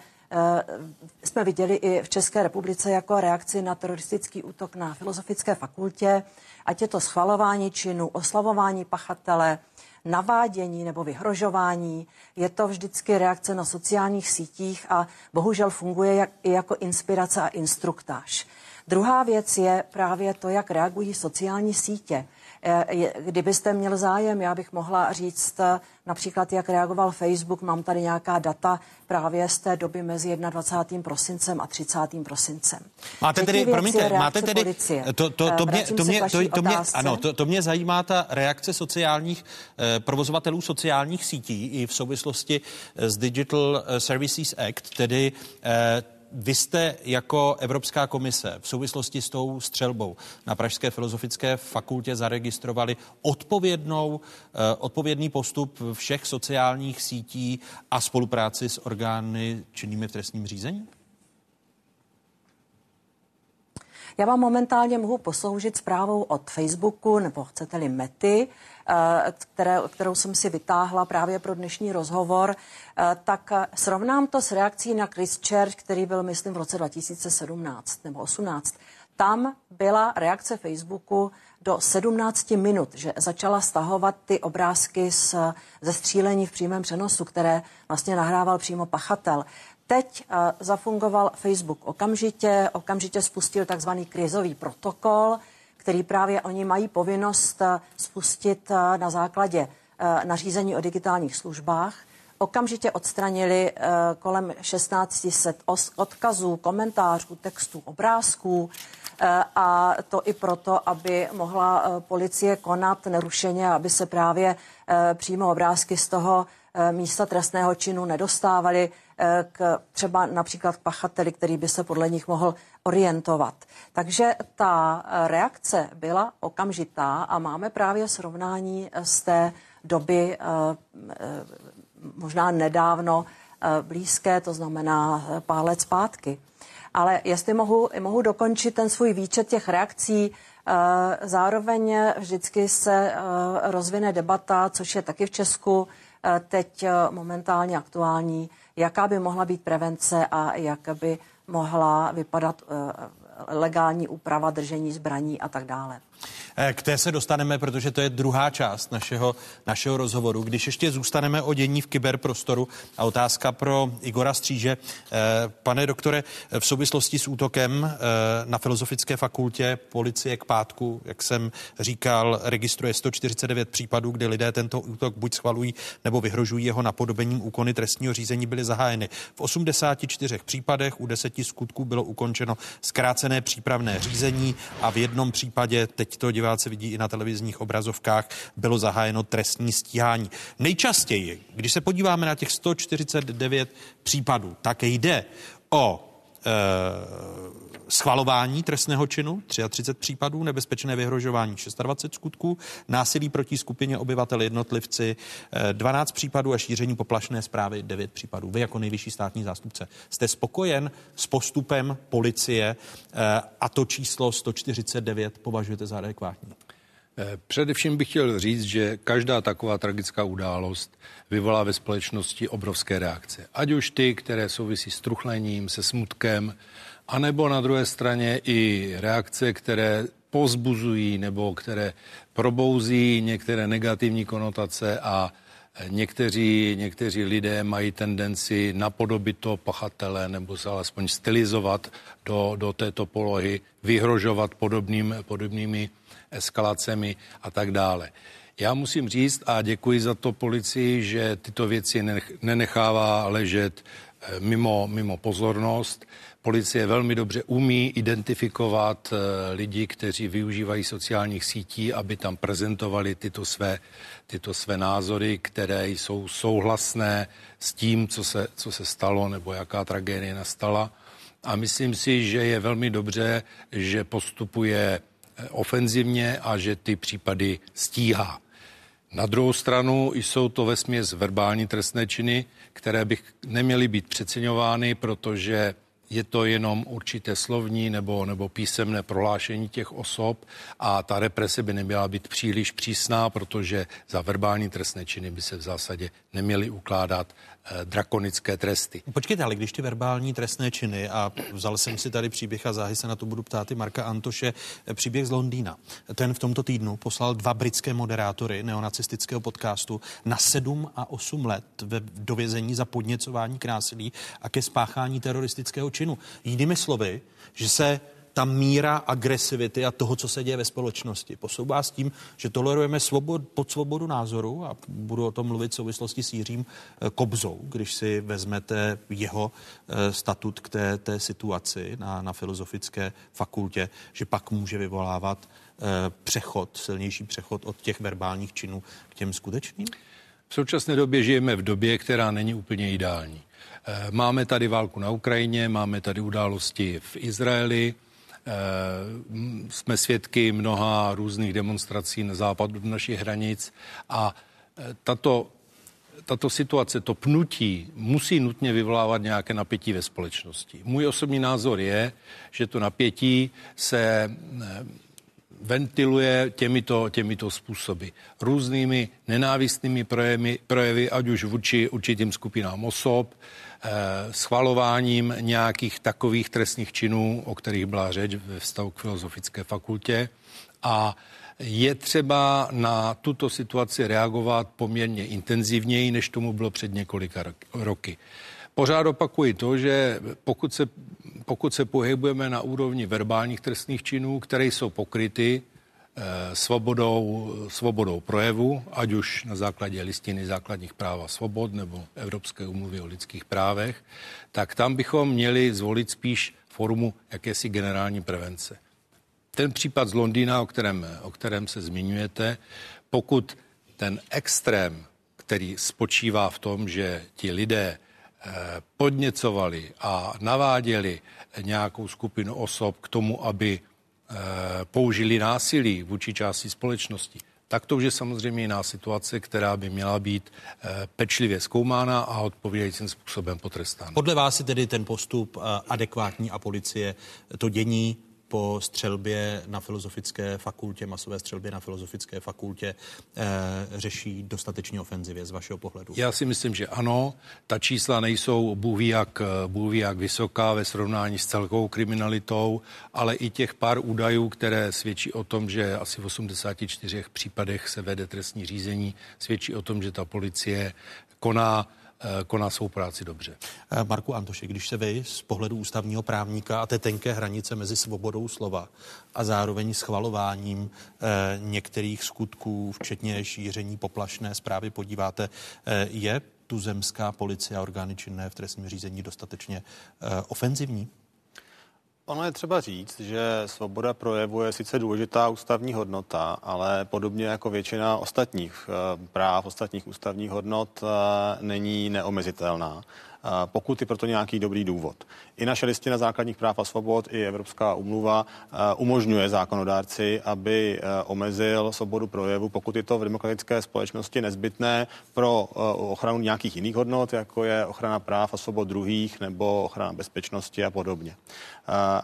jsme viděli i v České republice jako reakci na teroristický útok na Filozofické fakultě, ať je to schvalování činu, oslavování pachatele, navádění nebo vyhrožování. Je to vždycky reakce na sociálních sítích a bohužel funguje jak, i jako inspirace a instruktáž. Druhá věc je právě to, jak reagují sociální sítě. Eh, kdybyste měl zájem, já bych mohla říct eh, například, jak reagoval Facebook. Mám tady nějaká data právě z té doby mezi 21. prosincem a 30. prosincem. Máte tedy, promiňte, máte tedy, policie. to, to, to, mě, to, mě, to, to, mě, ano, to, to mě zajímá ta reakce sociálních, eh, provozovatelů sociálních sítí i v souvislosti s Digital Services Act, tedy eh, vy jste jako Evropská komise v souvislosti s tou střelbou na Pražské filozofické fakultě zaregistrovali odpovědnou, eh, odpovědný postup všech sociálních sítí a spolupráci s orgány činnými v trestním řízení? Já vám momentálně mohu posloužit zprávou od Facebooku, nebo chcete-li Mety, Eh, které, kterou jsem si vytáhla právě pro dnešní rozhovor, eh, tak eh, srovnám to s reakcí na Christchurch, který byl, myslím, v roce 2017 nebo 18. Tam byla reakce Facebooku do 17 minut, že začala stahovat ty obrázky z, ze střílení v přímém přenosu, které vlastně nahrával přímo pachatel. Teď uh, zafungoval Facebook okamžitě, okamžitě spustil takzvaný krizový protokol, který právě oni mají povinnost eh, spustit eh, na základě eh, nařízení o digitálních službách. Okamžitě odstranili kolem 1600 odkazů, komentářů, textů, obrázků a to i proto, aby mohla policie konat nerušeně, aby se právě přímo obrázky z toho místa trestného činu nedostávaly k třeba například k pachateli, který by se podle nich mohl orientovat. Takže ta reakce byla okamžitá a máme právě srovnání z té doby eh, eh, možná nedávno eh, blízké, to znamená pár let zpátky. Ale jestli mohu, mohu dokončit ten svůj výčet těch reakcí, zároveň vždycky se rozvine debata, což je taky v Česku teď momentálně aktuální, jaká by mohla být prevence a jak by mohla vypadat eh, legální úprava držení zbraní a tak dále. Eh, k té se dostaneme, protože to je druhá část našeho, našeho rozhovoru. Když ještě zůstaneme o dění v kyberprostoru a otázka pro Igora Stříže. Eh, pane doktore, v souvislosti s útokem eh, na Filozofické fakultě policie k pátku, jak jsem říkal, registruje 149 případů, kdy lidé tento útok buď schvalují nebo vyhrožují jeho napodobením úkony trestního řízení byly zahájeny. V 84 případech u deseti skutků bylo ukončeno zkrácené přípravné řízení a v jednom případě, teď to diváci vidí i na televizních obrazovkách, bylo zahájeno trestní stíhání. Nejčastěji, když se podíváme na těch 149 případů, tak jde o schvalování trestného činu, 33 případů, nebezpečné vyhrožování 26 skutků, násilí proti skupině obyvatel jednotlivci 12 případů a šíření poplašné zprávy 9 případů. Vy jako nejvyšší státní zástupce jste spokojen s postupem policie e, a to číslo 149 považujete za adekvátní? Především bych chtěl říct, že každá taková tragická událost vyvolá ve společnosti obrovské reakce. Ať už ty, které souvisí s truchlením, se smutkem, anebo na druhé straně i reakce, které pozbuzují nebo které probouzí některé negativní konotace a Někteří, někteří lidé mají tendenci napodobit to pachatele nebo se alespoň stylizovat do, do této polohy, vyhrožovat podobným, podobnými eskalacemi a tak dále. Já musím říct a děkuji za to policii, že tyto věci nenechává ležet eh, mimo, mimo pozornost. Policie velmi dobře umí identifikovat eh, lidi, kteří využívají sociálních sítí, aby tam prezentovali tyto své, tyto své názory, které jsou souhlasné s tím, co se, co se stalo nebo jaká tragédie nastala. A myslím si, že je velmi dobře, že postupuje ofenzivně a že ty případy stíhá. Na druhou stranu jsou to vesměs verbální trestné činy, které by neměly být přeceňovány, protože je to jenom určité slovní nebo, nebo písemné prohlášení těch osob a ta represe by neměla být příliš přísná, protože za verbální trestné činy by se v zásadě neměly ukládat drakonické tresty. Počkejte, ale když ty verbální trestné činy, a vzal jsem si tady příběh a záhy se na to budu ptát i Marka Antoše, eh, příběh z Londýna. Ten v tomto týdnu poslal dva britské moderátory neonacistického podcastu na 7 a 8 let ve dovězení za podněcování k násilí a ke spáchání teroristického činu. Jinými slovy, že se ta míra agresivity a toho, co se děje ve společnosti. Posouvá s tím, že tolerujeme svobod, pod svobodu názoru a budu o tom mluvit v souvislosti s Jiřím eh, Kobzou, když si vezmete jeho eh, statut k té, té situaci na, na filozofické fakultě, že pak může vyvolávat eh, přechod, silnější přechod od těch verbálních činů k těm skutečným? V současné době žijeme v době, která není úplně ideální. Máme tady válku na Ukrajině, máme tady události v Izraeli, jsme svědky mnoha různých demonstrací na západu našich hranic a eh, tato, tato situace, to pnutí musí nutně vyvolávat nějaké napětí ve společnosti. Můj osobní názor je, že to napětí se eh, ventiluje těmito, těmito způsoby. Různými nenávistnými projevy, projevy, ať už vůči určitým skupinám osob, eh, schvalováním nějakých takových trestných činů, o kterých byla řeč ve vztahu k filozofické fakultě. A je třeba na tuto situaci reagovat poměrně intenzivněji, než tomu bylo před několika roky. Pořád opakuji to, že pokud se pokud se pohybujeme na úrovni verbálních trestných činů, které jsou pokryty eh, svobodou, svobodou projevu, ať už na základě listiny základních práv a svobod nebo Evropské umluvy o lidských právech, tak tam bychom měli zvolit spíš formu jakési generální prevence. Ten případ z Londýna, o kterém, o kterém se zmiňujete, pokud ten extrém, který spočívá v tom, že ti lidé eh, podněcovali a naváděli nějakou skupinu osob k tomu, aby eh, použili násilí vůči části společnosti, tak to už je samozřejmě jiná situace, která by měla být eh, pečlivě zkoumána a odpovídajícím způsobem potrestána. Podle vás je tedy ten postup eh, adekvátní a policie to dění po střelbě na filozofické fakultě, masové střelbě na filozofické fakultě, eh, řeší dostatečně ofenzivě z vašeho pohledu? Já si myslím, že ano. Ta čísla nejsou bůví jak, bůví jak vysoká ve srovnání s celkovou kriminalitou, ale i těch pár údajů, které svědčí o tom, že asi v 84 případech se vede trestní řízení, svědčí o tom, že ta policie koná Eh, koná svou práci dobře. Eh, Marku Antoši, když se vy z pohledu ústavního právníka a té tenké hranice mezi svobodou slova a zároveň schvalováním eh, některých skutků, včetně šíření poplašné zprávy, podíváte, je tuzemská policie a orgány činné v trestním řízení dostatečně ofenzivní? Ono je třeba říct, že svoboda projevu je sice důležitá ústavní hodnota, ale podobně jako většina ostatních eh, práv, ostatních ústavních hodnot eh, není neomezitelná pokud je proto nějaký dobrý důvod. I naše listina základních práv a svobod, i Evropská umluva eh, umožňuje zákonodárci, aby eh, omezil svobodu projevu, pokud je to v demokratické společnosti nezbytné pro eh, ochranu nějakých jiných hodnot, jako je ochrana práv a svobod druhých nebo ochrana bezpečnosti a podobně.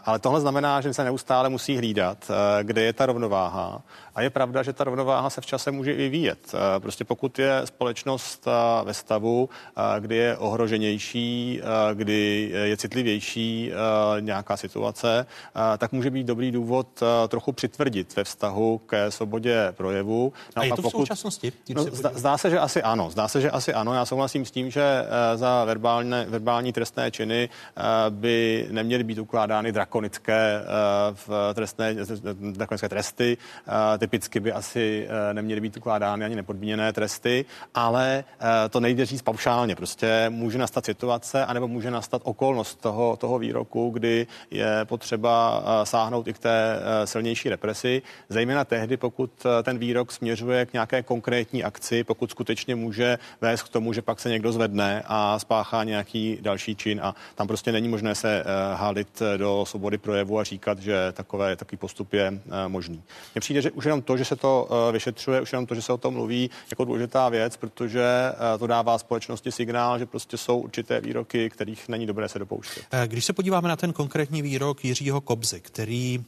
Ale tohle znamená, že se neustále musí hlídat, kde je ta rovnováha. A je pravda, že ta rovnováha se v čase může i vyvíjet. Prostě pokud je společnost ve stavu, kdy je ohroženější, eh, kdy je citlivější eh, nějaká situace, eh, tak může být dobrý důvod trochu přitvrdit ve vztahu ke svobodě projevu. No, a je to pokud... v současnosti? No, zdá, zdá se, že asi ano. Zdá se, že asi ano. Já souhlasím s tím, že za verbální, verbální trestné činy by neměly být ukládány drakonické, v trestné, drakonické tresty. Typicky by asi neměly být ukládány ani nepodmíněné tresty, ale to nejde říct paušálně. Prostě může nastat situace, situace, anebo může nastat okolnost toho, toho výroku, kdy je potřeba sáhnout i k té silnější represi, zejména tehdy, pokud ten výrok směřuje k nějaké konkrétní akci, pokud skutečně může vést k tomu, že pak se někdo zvedne a spáchá nějaký další čin a tam prostě není možné se hálit do svobody projevu a říkat, že takové, takový postup je možný. Mně přijde, že už jenom to, že se to vyšetřuje, už jenom to, že se o tom mluví, jako důležitá věc, protože to dává společnosti signál, že prostě jsou určité výroky, kterých není dobré se dopouštět. Když se podíváme na ten konkrétní výrok Jiřího Kobzy, který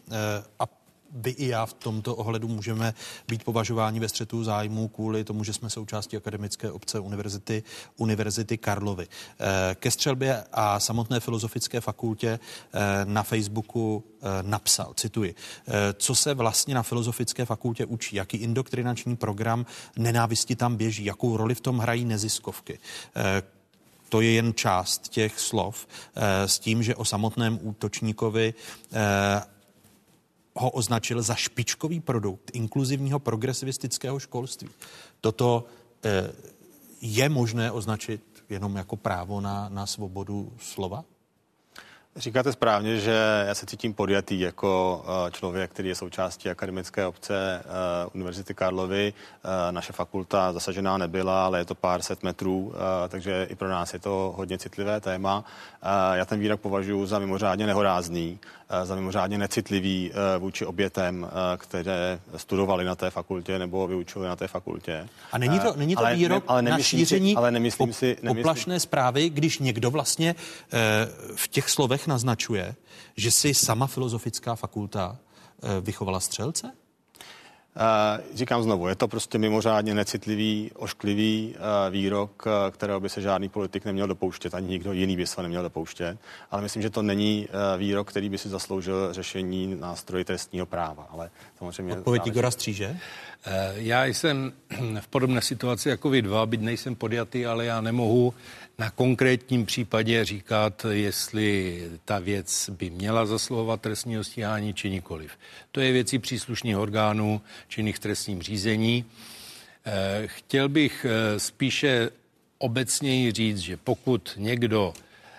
a vy i já v tomto ohledu můžeme být považováni ve střetu zájmu kvůli tomu, že jsme součástí akademické obce Univerzity, Univerzity Karlovy. Eh, ke střelbě a samotné filozofické fakultě eh, na Facebooku eh, napsal, cituji, co se vlastně na filozofické fakultě učí, jaký indoktrinační program nenávisti tam běží, jakou roli v tom hrají neziskovky. To je jen část těch slov s tím, že o samotném útočníkovi ho označil za špičkový produkt inkluzivního progresivistického školství. Toto eh, je možné označit jenom jako právo na, na svobodu slova? Říkáte správně, že já se cítím podjatý jako eh, člověk, který je součástí akademické obce eh, Univerzity Karlovy. Eh, naše fakulta zasažená nebyla, ale je to pár set metrů, takže i pro nás je to hodně citlivé téma. Já ten výrok považuji za mimořádně nehorázný, za mimořádně necitlivý vůči obětem, které studovali na té fakultě nebo vyučovali na té fakultě. A není to, není to ale, výrok ne, ale na šíření si, ale nemyslím si, nemyslím, poplašné zprávy, když někdo vlastně v těch slovech naznačuje, že si sama filozofická fakulta eh, vychovala střelce? Uh, říkám znovu, je to prostě mimořádně necitlivý, ošklivý uh, výrok, kterého by se žádný politik neměl dopouštět, ani nikdo jiný by se neměl dopouštět. Ale myslím, že to není výrok, který by si zasloužil řešení nástroje trestního práva. Ale samozřejmě. Odpověď Igora Stříže? Já jsem v podobné situaci jako vy dva, byť nejsem podjatý, ale já nemohu na konkrétním případě říkat, jestli ta věc by měla zasluhovat trestního stíhání či nikoliv. To je věcí příslušných orgánů činných trestním řízení. Eh, chtěl bych eh, spíše obecněji říct, že pokud někdo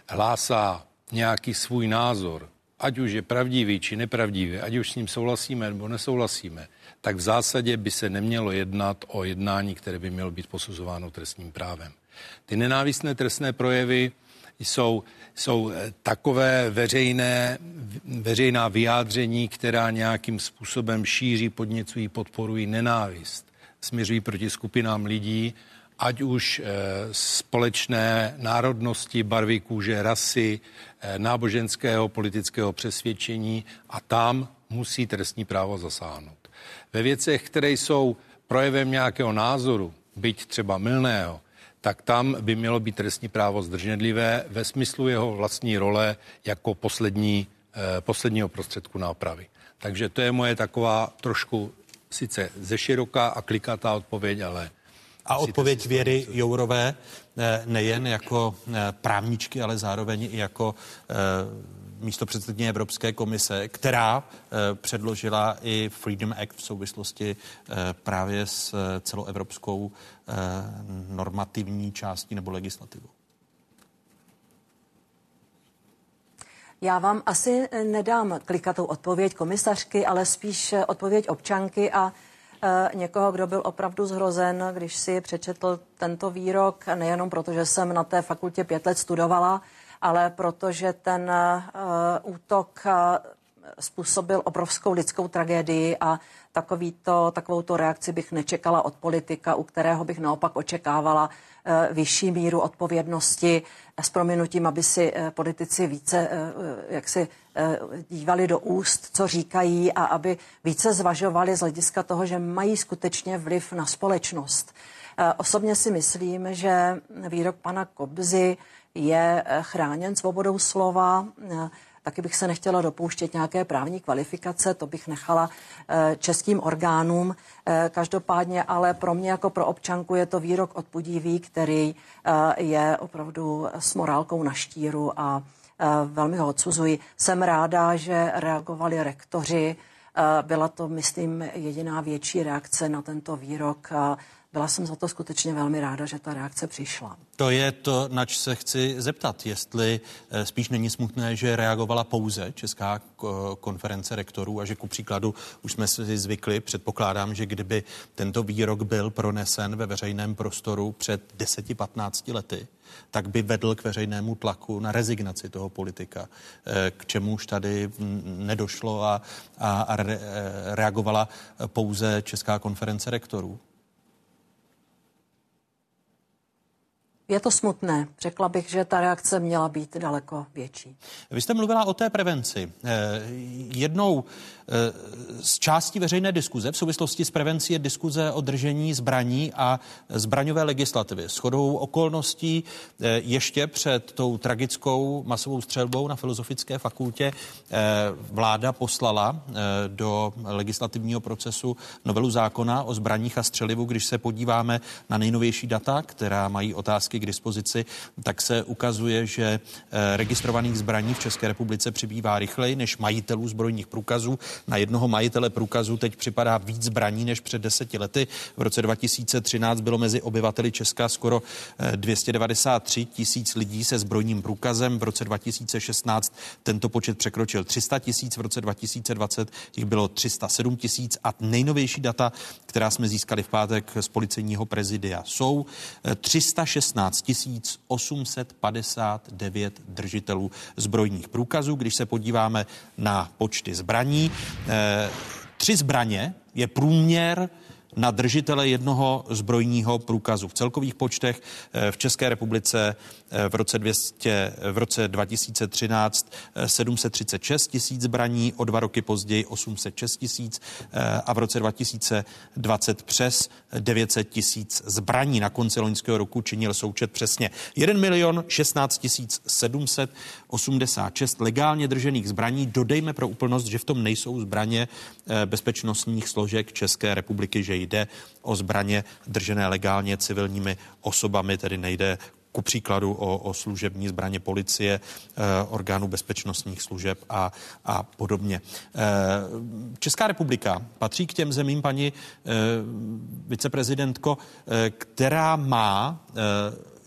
hlásá nějaký svůj názor, ať už je pravdivý či nepravdivý, ať už s ním souhlasíme nebo nesouhlasíme, tak v zásadě by se nemělo jednat o jednání, které by mělo být posuzováno trestním právem. Ty nenávistné trestné projevy jsou, jsou eh, takové veřejné, veřejná vyjádření, která nějakým způsobem šíří, podněcují, podporují nenávist. Směřují proti skupinám lidí, ať už e, společné národnosti, barvy kůže, rasy, e, náboženského, politického přesvědčení a tam musí trestní právo zasáhnout. Ve věcech, které jsou projevem nějakého názoru, byť třeba mylného, tak tam by mělo být trestní právo zdrženlivé ve smyslu jeho vlastní role jako poslední, eh, posledního prostředku nápravy. Takže to je moje taková trošku sice ze široká a klikatá odpověď, ale a odpověď Věry Jourové eh, nejen jako eh, právničky, ale zároveň i jako místo předsedkyně Evropské komise, která eh, předložila i Freedom Act v souvislosti eh, právě s eh, celoevropskou normativní částí nebo legislativou. Já vám asi nedám klikatou odpověď komisařky, ale spíš odpověď občanky a někoho, kdo byl opravdu zhrozen, když si přečetl tento výrok, nejenom proto, že jsem na té fakultě pět let studovala, ale protože ten uh, útok uh, způsobil obrovskou lidskou tragédii a takovýto, takovouto reakci bych nečekala od politika, u kterého bych naopak očekávala vyšší míru odpovědnosti s prominutím, aby si politici více jak si dívali do úst, co říkají a aby více zvažovali z hlediska toho, že mají skutečně vliv na společnost. Osobně si myslím, že výrok pana Kobzy je eh, chráněn svobodou slova. Eh, taky bych se nechtěla dopouštět nějaké právní kvalifikace, to bych nechala eh, českým orgánům. Každopádně ale pro mě jako pro občanku je to výrok odpudivý, který je opravdu s morálkou na štíru a velmi ho odsuzuji. Jsem ráda, že reagovali rektoři. Byla to, myslím, jediná větší reakce na tento výrok byla jsem za to skutečně velmi ráda, že ta reakce přišla. To je to, nač se chci zeptat, jestli eh, spíš není smutné, že reagovala pouze Česká konference rektorů a že ku příkladu už jsme si zvykli, předpokládám, že kdyby tento výrok byl pronesen ve veřejném prostoru před 10-15 lety, tak by vedl k veřejnému tlaku na rezignaci toho politika, eh, k čemuž tady nedošlo a, a, a eh, reagovala pouze Česká konference rektorů. Je to smutné. Řekla bych, že ta reakce měla být daleko větší. Vy jste mluvila o té prevenci. Eh, jednou z části veřejné diskuze v souvislosti s prevencí je diskuze o držení zbraní a zbraňové legislativy. S chodou okolností eh, ještě před tou tragickou masovou střelbou na Filozofické fakultě eh, vláda poslala do legislativního procesu novelu zákona o zbraních a střelivu. Když se podíváme na nejnovější data, která mají otázky k dispozici, tak se ukazuje, že registrovaných zbraní v České republice přibývá rychleji než majitelů zbrojních průkazů. Na jednoho majitele průkazu teď připadá víc zbraní než před deseti lety. V roce 2013 bylo mezi obyvateli Česka skoro 293 eh, tisíc lidí se zbrojním průkazem. V roce 2016 tento počet překročil 300 tisíc, v roce 2020 jich bylo 307 tisíc a nejnovější data, která jsme získali v pátek z policejního prezidia, jsou 316 tisíc 859 držitelů zbrojních průkazů. Když se podíváme na počty zbraní, Eh, tři zbraně je průměr na držitele jednoho zbrojního průkazu. V celkových počtech eh, v České republice eh, v roce, 200, v roce 2013 736 tisíc zbraní, o dva roky později 806 tisíc a v roce 2020 přes 900 tisíc zbraní. Na konci loňského roku činil součet přesně 1 milion 16 tisíc 786 legálně držených zbraní. Dodejme pro úplnost, že v tom nejsou zbraně bezpečnostních složek České republiky, že jde o zbraně držené legálně civilními osobami, tedy nejde ku příkladu o, o služební zbraně policie, eh, orgánů bezpečnostních služeb a, a podobně. Eh, Česká republika patří k těm zemím, paní eh, viceprezidentko, eh, která má eh,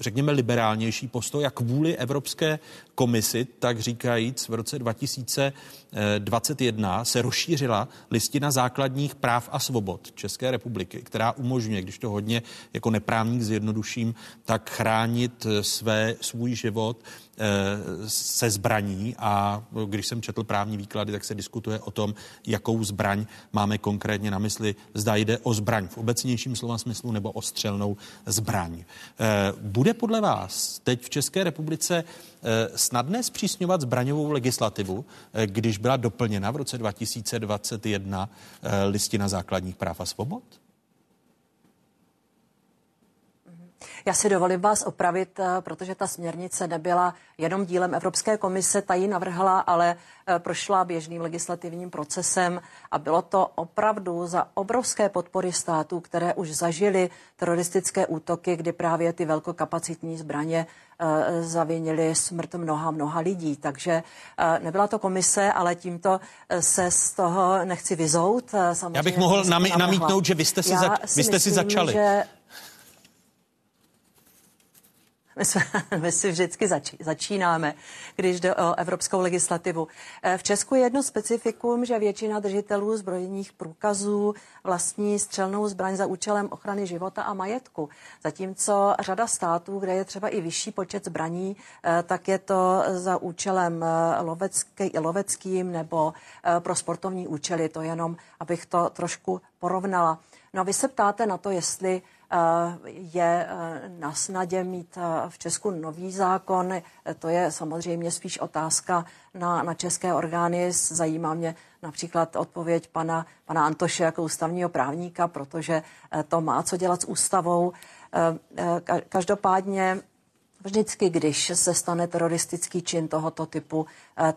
řekněme, liberálnější postoj a kvůli Evropské komisi, tak říkajíc, v roce 2021 se rozšířila listina základních práv a svobod České republiky, která umožňuje, když to hodně jako neprávník zjednoduším, tak chránit své, svůj život Eh, se zbraní a když jsem četl právní výklady, tak se diskutuje o tom, jakou zbraň máme konkrétně na mysli. Zda jde o zbraň v obecnějším slova smyslu nebo o střelnou zbraň. Eh, bude podle vás teď v České republice snadné zpřísňovat zbraňovou legislativu, když byla doplněna v roce 2021 listina základních práv a svobod? Já si dovolím vás opravit, eh, protože ta směrnice nebyla jenom dílem Evropské komise, ta ji navrhla, ale eh, prošla běžným legislativním procesem a bylo to opravdu za obrovské podpory států, které už zažily teroristické útoky, kdy právě ty velkokapacitní zbraně eh, zavinili smrt mnoha, mnoha lidí. Takže nebyla to komise, ale tímto se z toho nechci vyzout. Samozřejmě Já bych mohl namítnout, že vy jste si, za, vy jste si začali. Že my, jsme, my si vždycky zač, začínáme, když jde o evropskou legislativu. Eh, v Česku je jedno specifikum, že většina držitelů zbrojních průkazů vlastní střelnou zbraň za účelem ochrany života a majetku. Zatímco řada států, kde je třeba i vyšší počet zbraní, eh, tak je to za účelem eh, lovecký, loveckým nebo pro sportovní účely. To jenom, abych to trošku porovnala. No a vy se ptáte na to, jestli je eh, na snadě mít eh, v Česku nový zákon. To je samozřejmě spíš otázka na, na české orgány. Zajímá mě například odpověď pana, pana Antoše jako ústavního právníka, protože to má co dělat s ústavou. Každopádně Vždycky, když se stane teroristický čin tohoto typu,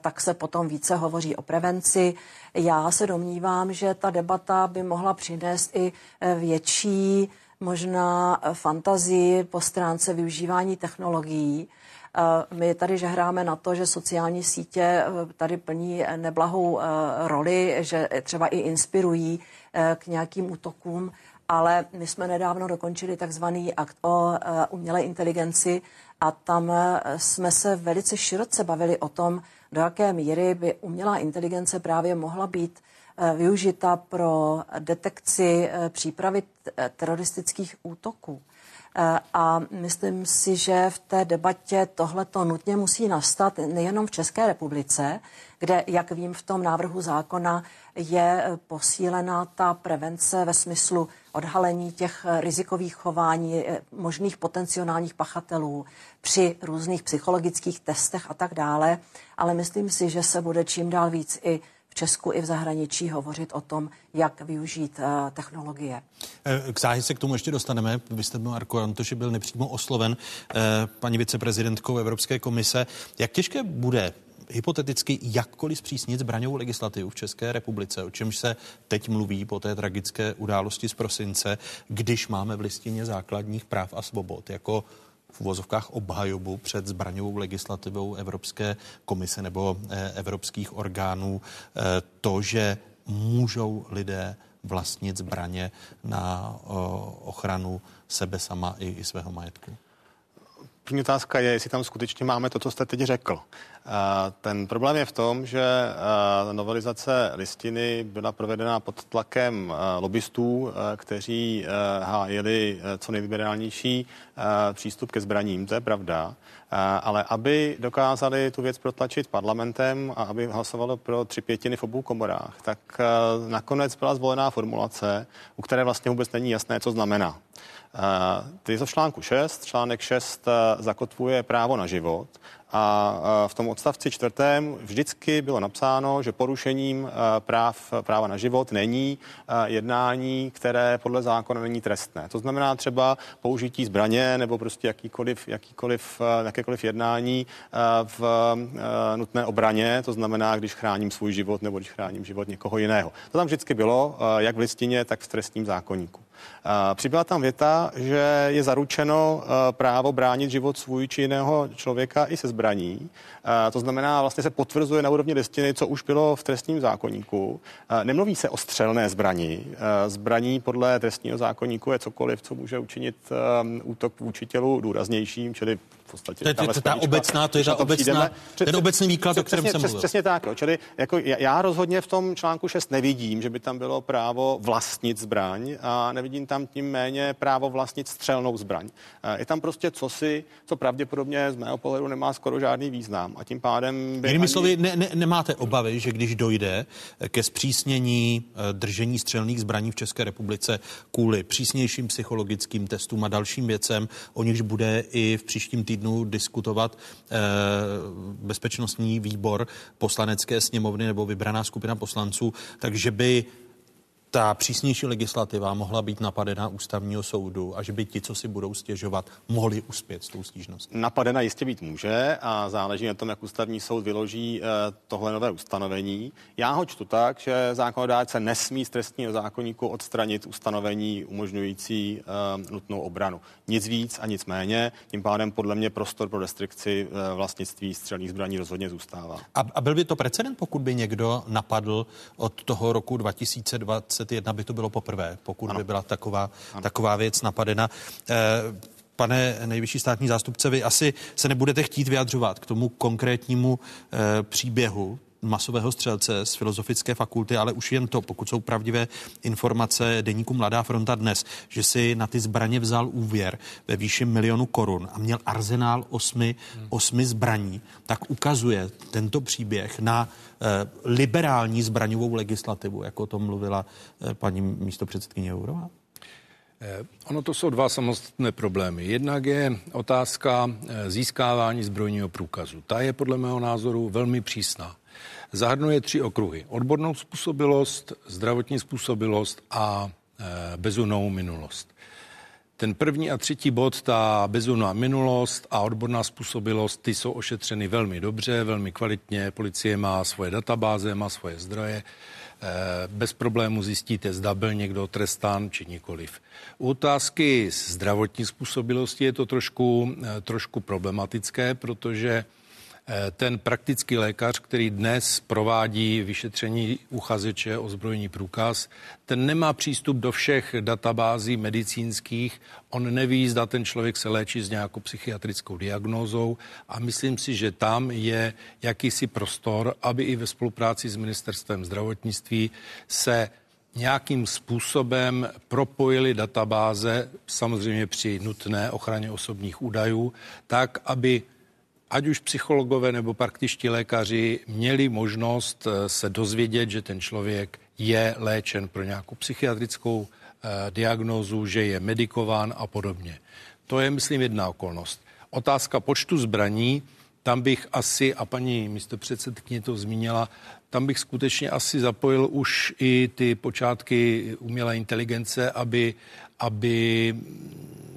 tak se potom více hovoří o prevenci. Já se domnívám, že ta debata by mohla přinést i větší možná eh, fantazii po stránce využívání technologií. Eh, my tady žehráme na to, že sociální sítě eh, tady plní neblahou roli, že třeba i inspirují k nějakým útokům, ale my jsme nedávno dokončili takzvaný akt o umělé inteligenci a tam jsme se velice široce bavili o tom, do jaké míry by umělá inteligence právě mohla být využita pro detekci přípravy teroristických útoků. Eh, a myslím si, že v té debatě tohle to nutně musí nastat nejenom v České republice, kde, jak vím, v tom návrhu zákona je posílena ta prevence ve smyslu odhalení těch rizikových chování eh, možných potenciálních pachatelů při různých psychologických testech a tak dále. Ale myslím si, že se bude čím dál víc i v Česku i v zahraničí hovořit o tom, jak využít uh, technologie. Eh, k záhy se k tomu ještě dostaneme. Vy jste, Marko Antoši, byl nepřímo osloven uh, paní viceprezidentkou Evropské komise. Jak těžké bude hypoteticky jakkoliv zpřísnit zbraňovou legislativu v České republice, o čemž se teď mluví po té tragické události z prosince, když máme v listině základních práv a svobod jako v uvozovkách obhajobu před zbraňovou legislativou Evropské komise nebo eh, evropských orgánů eh, to, že můžou lidé vlastnit zbraně na ochranu sebe sama i, i svého majetku? První otázka je, jestli tam skutečně máme to, co jste teď řekl. Ten problém je v tom, že novelizace listiny byla provedena pod tlakem lobbystů, kteří hájili co nejliberálnější přístup ke zbraním, to je pravda. Ale aby dokázali tu věc protlačit parlamentem a aby hlasovalo pro tři pětiny v obou komorách, tak nakonec byla zvolená formulace, u které vlastně vůbec není jasné, co znamená. Ty to v článku 6. Článek 6 zakotvuje právo na život a v tom odstavci čtvrtém vždycky bylo napsáno, že porušením práv, práva na život není jednání, které podle zákona není trestné. To znamená třeba použití zbraně nebo prostě jakýkoliv, jakýkoliv, jakékoliv jednání v nutné obraně, to znamená, když chráním svůj život nebo když chráním život někoho jiného. To tam vždycky bylo, jak v listině, tak v trestním zákonníku. Přibyla tam věta, že je zaručeno právo bránit život svůj či jiného člověka i se zbraní. To znamená, vlastně se potvrzuje na úrovni listiny, co už bylo v trestním zákonníku. Nemluví se o střelné zbraní. Zbraní podle trestního zákonníku je cokoliv, co může učinit útok vůči tělu důraznějším, čili podstatě. To je, ta obecná, to je ta obecná, ten obecný výklad, o kterém jsem mluvil. Přesně tak, čili jako já rozhodně v tom článku 6 nevidím, že by tam bylo právo vlastnit zbraň a nevidím tam tím méně právo vlastnit střelnou zbraň. Je tam prostě cosi, co pravděpodobně z mého pohledu nemá skoro žádný význam a tím pádem... Jinými ani... slovy, ne, ne, nemáte obavy, že když dojde ke zpřísnění eh, držení střelných zbraní v České republice kvůli přísnějším psychologickým testům a dalším věcem, o nichž bude i v příštím týdnu týdnu diskutovat eh, bezpečnostní výbor poslanecké sněmovny nebo vybraná skupina poslanců, takže by ta přísnější legislativa mohla být napadena ústavního soudu a že by ti, co si budou stěžovat, mohli uspět s tou stížností? Napadena jistě být může a záleží na tom, jak ústavní soud vyloží eh, tohle nové ustanovení. Já ho čtu tak, že zákonodárce nesmí z trestního zákonníku odstranit ustanovení umožňující eh, nutnou obranu. Nic víc a nic méně. Tím pádem podle mě prostor pro restrikci eh, vlastnictví střelných zbraní rozhodně zůstává. A, a byl by to precedent, pokud by někdo napadl od toho roku 2020 2021 by to bylo poprvé, pokud ano. by byla taková, taková věc napadena. Eh, pane nejvyšší státní zástupce, vy asi se nebudete chtít vyjadřovat k tomu konkrétnímu e, příběhu masového střelce z Filozofické fakulty, ale už jen to, pokud jsou pravdivé informace deníku Mladá fronta dnes, že si na ty zbraně vzal úvěr ve výši milionu korun a měl arzenál osmi, osmi zbraní, tak ukazuje tento příběh na eh, liberální zbraňovou legislativu, jako o tom mluvila eh, paní místopředsedkyně Jourová? Eh, ono to jsou dva samostatné problémy. Jednak je otázka získávání zbrojního průkazu. Ta je podle mého názoru velmi přísná zahrnuje tři okruhy. Odbornou způsobilost, zdravotní způsobilost a e, bezumnou minulost. Ten první a třetí bod, ta bezumná minulost a odborná způsobilost, ty jsou ošetřeny velmi dobře, velmi kvalitně. Policie má svoje databáze, má svoje zdroje. E, bez problému zjistíte, zda byl někdo trestán či nikoliv. U otázky zdravotní způsobilosti je to trošku, e, trošku problematické, protože ten praktický lékař, který dnes provádí vyšetření uchazeče o zbrojní průkaz, ten nemá přístup do všech databází medicínských, on neví, zda ten člověk se léčí s nějakou psychiatrickou diagnózou. A myslím si, že tam je jakýsi prostor, aby i ve spolupráci s ministerstvem zdravotnictví se nějakým způsobem propojili databáze, samozřejmě při nutné ochraně osobních údajů, tak, aby ať už psychologové nebo praktičtí lékaři měli možnost eh, se dozvědět, že ten člověk je léčen pro nějakou psychiatrickou eh, diagnózu, že je medikován a podobně. To je, myslím, jedna okolnost. Otázka počtu zbraní, tam bych asi, a paní místopředsedkyně to zmínila, tam bych skutečně asi zapojil už i ty počátky umělé inteligence, aby, aby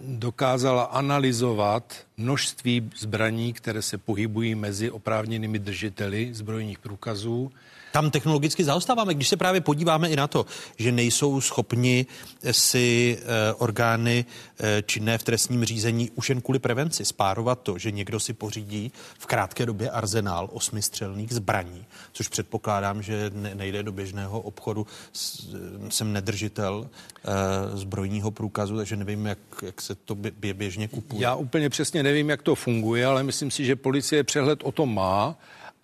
dokázala analyzovat množství zbraní, které se pohybují mezi oprávněnými držiteli zbrojních průkazů tam technologicky zaostáváme, když se právě podíváme i na to, že nejsou schopni si e, orgány e, činné v trestním řízení už jen kvůli prevenci spárovat to, že někdo si pořídí v krátké době arzenál osmistřelných zbraní, což předpokládám, že ne, nejde do běžného obchodu. Jsem nedržitel zbrojního průkazu, takže nevím, jak, jak se to bě, běžně kupuje. Já úplně přesně nevím, jak to funguje, ale myslím si, že policie přehled o tom má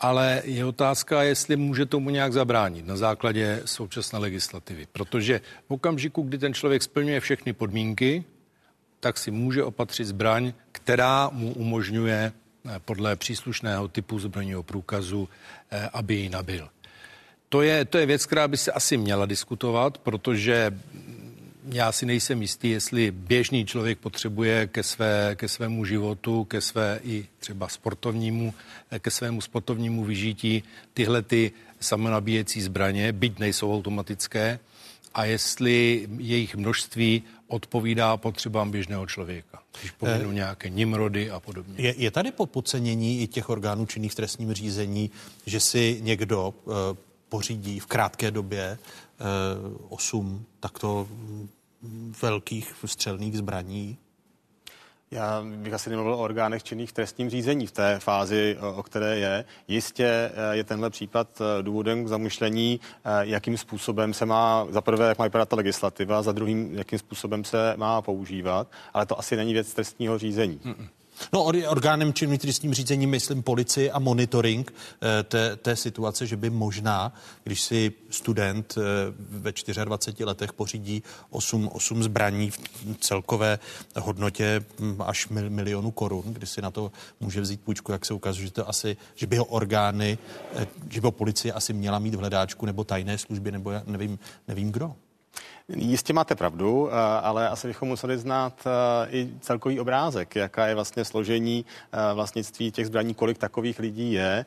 ale je otázka, jestli může tomu nějak zabránit na základě současné legislativy. Protože v okamžiku, kdy ten člověk splňuje všechny podmínky, tak si může opatřit zbraň, která mu umožňuje eh, podle příslušného typu zbrojního průkazu, eh, aby ji nabil. To je, to je věc, která by se asi měla diskutovat, protože já si nejsem jistý, jestli běžný člověk potřebuje ke, své, ke svému životu, ke své i třeba sportovnímu, ke svému sportovnímu vyžití tyhle ty samonabíjecí zbraně, byť nejsou automatické, a jestli jejich množství odpovídá potřebám běžného člověka. Když pominu eh, nějaké nimrody a podobně. Je, je tady po podcenění i těch orgánů činných v trestním řízení, že si někdo eh, pořídí v krátké době eh, osm takto velkých střelných zbraní? Já bych asi nemluvil o orgánech činných v trestním řízení v té fázi, o které je. Jistě eh, je tenhle případ eh, důvodem k zamýšlení, jakým způsobem se má, za prvé, jak má vypadat ta legislativa, za druhým, jakým způsobem se má používat, ale to asi není věc trestního řízení. Mm-mm. No, orgánem činným trestním řízení myslím policii a monitoring eh, té, té situace, že by možná, když si student eh, ve 24 letech pořídí 8, 8 zbraní v celkové hodnotě hm, až mil, milionu korun, kdy si na to může vzít půjčku, jak se ukazuje, že to asi, že by ho orgány, eh, že by ho policie asi měla mít v hledáčku nebo tajné služby, nebo já nevím, nevím kdo. Jistě máte pravdu, eh, ale asi bychom museli znát eh, i celkový obrázek, jaká je vlastně složení eh, vlastnictví těch zbraní, kolik takových lidí je.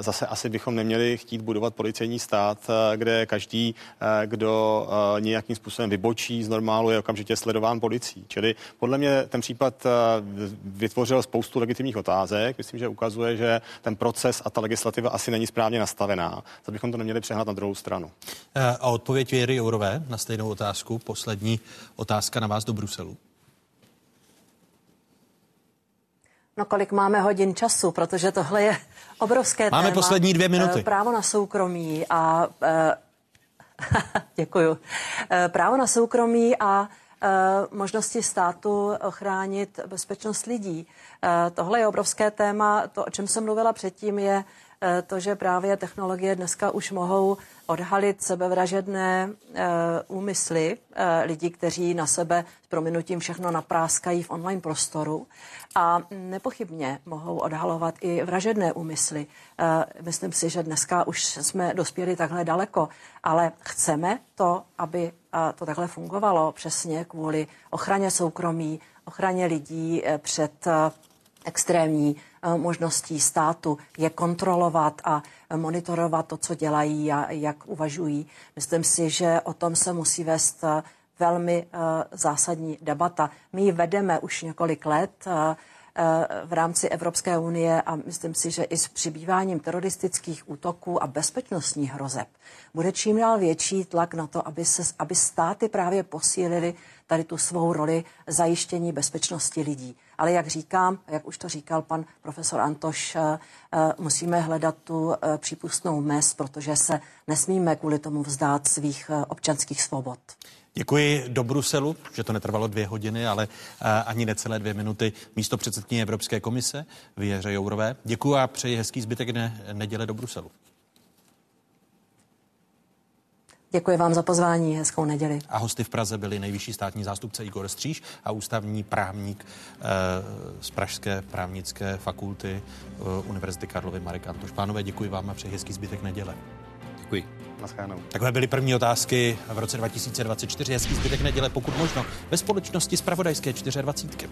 Zase asi bychom neměli chtít budovat policejní stát, kde každý, kdo nějakým způsobem vybočí z normálu, je okamžitě sledován policií. Čili podle mě ten případ vytvořil spoustu legitimních otázek. Myslím, že ukazuje, že ten proces a ta legislativa asi není správně nastavená. Tak bychom to neměli přehnat na druhou stranu. A odpověď Věry Jourové na stejnou otázku. Poslední otázka na vás do Bruselu. No kolik máme hodin času, protože tohle je obrovské Máme téma. poslední dvě minuty. Eh, právo na soukromí a... Eh, děkuju. Eh, právo na soukromí a možnosti státu ochránit bezpečnost lidí. Tohle je obrovské téma. To, o čem jsem mluvila předtím, je to, že právě technologie dneska už mohou odhalit sebevražedné e, úmysly e, lidí, kteří na sebe s prominutím všechno napráskají v online prostoru a nepochybně mohou odhalovat i vražedné úmysly. Myslím si, že dneska už jsme dospěli takhle daleko, ale chceme to, aby to takhle fungovalo přesně kvůli ochraně soukromí, ochraně lidí před extrémní eh, možností státu je kontrolovat a monitorovat to, co dělají a jak uvažují. Myslím si, že o tom se musí vést eh, velmi eh, zásadní debata. My ji vedeme už několik let. V rámci Evropské unie a myslím si, že i s přibýváním teroristických útoků a bezpečnostních hrozeb bude čím dál větší tlak na to, aby, se, aby státy právě posílili tady tu svou roli zajištění bezpečnosti lidí. Ale jak říkám, jak už to říkal pan profesor Antoš, eh, eh, musíme hledat tu eh, přípustnou mez, protože se nesmíme kvůli tomu vzdát svých občanských svobod. Děkuji do Bruselu, že to netrvalo dvě hodiny, ale ani necelé dvě minuty. Místo předsedkyně Evropské komise Věře Jourové. Děkuji a přeji hezký zbytek ne, neděle do Bruselu. Děkuji vám za pozvání, hezkou neděli. A hosty v Praze byli nejvyšší státní zástupce Igor Stříž a ústavní právník eh, z Pražské právnické fakulty eh, Univerzity Karlovy Marek Antoš. Pánové, děkuji vám a přeji hezký zbytek neděle. Děkuji. Naschledanou. Takové byly první otázky v roce 2024. Hezký zbytek neděle, pokud možno, ve společnosti z Pravodajské 24.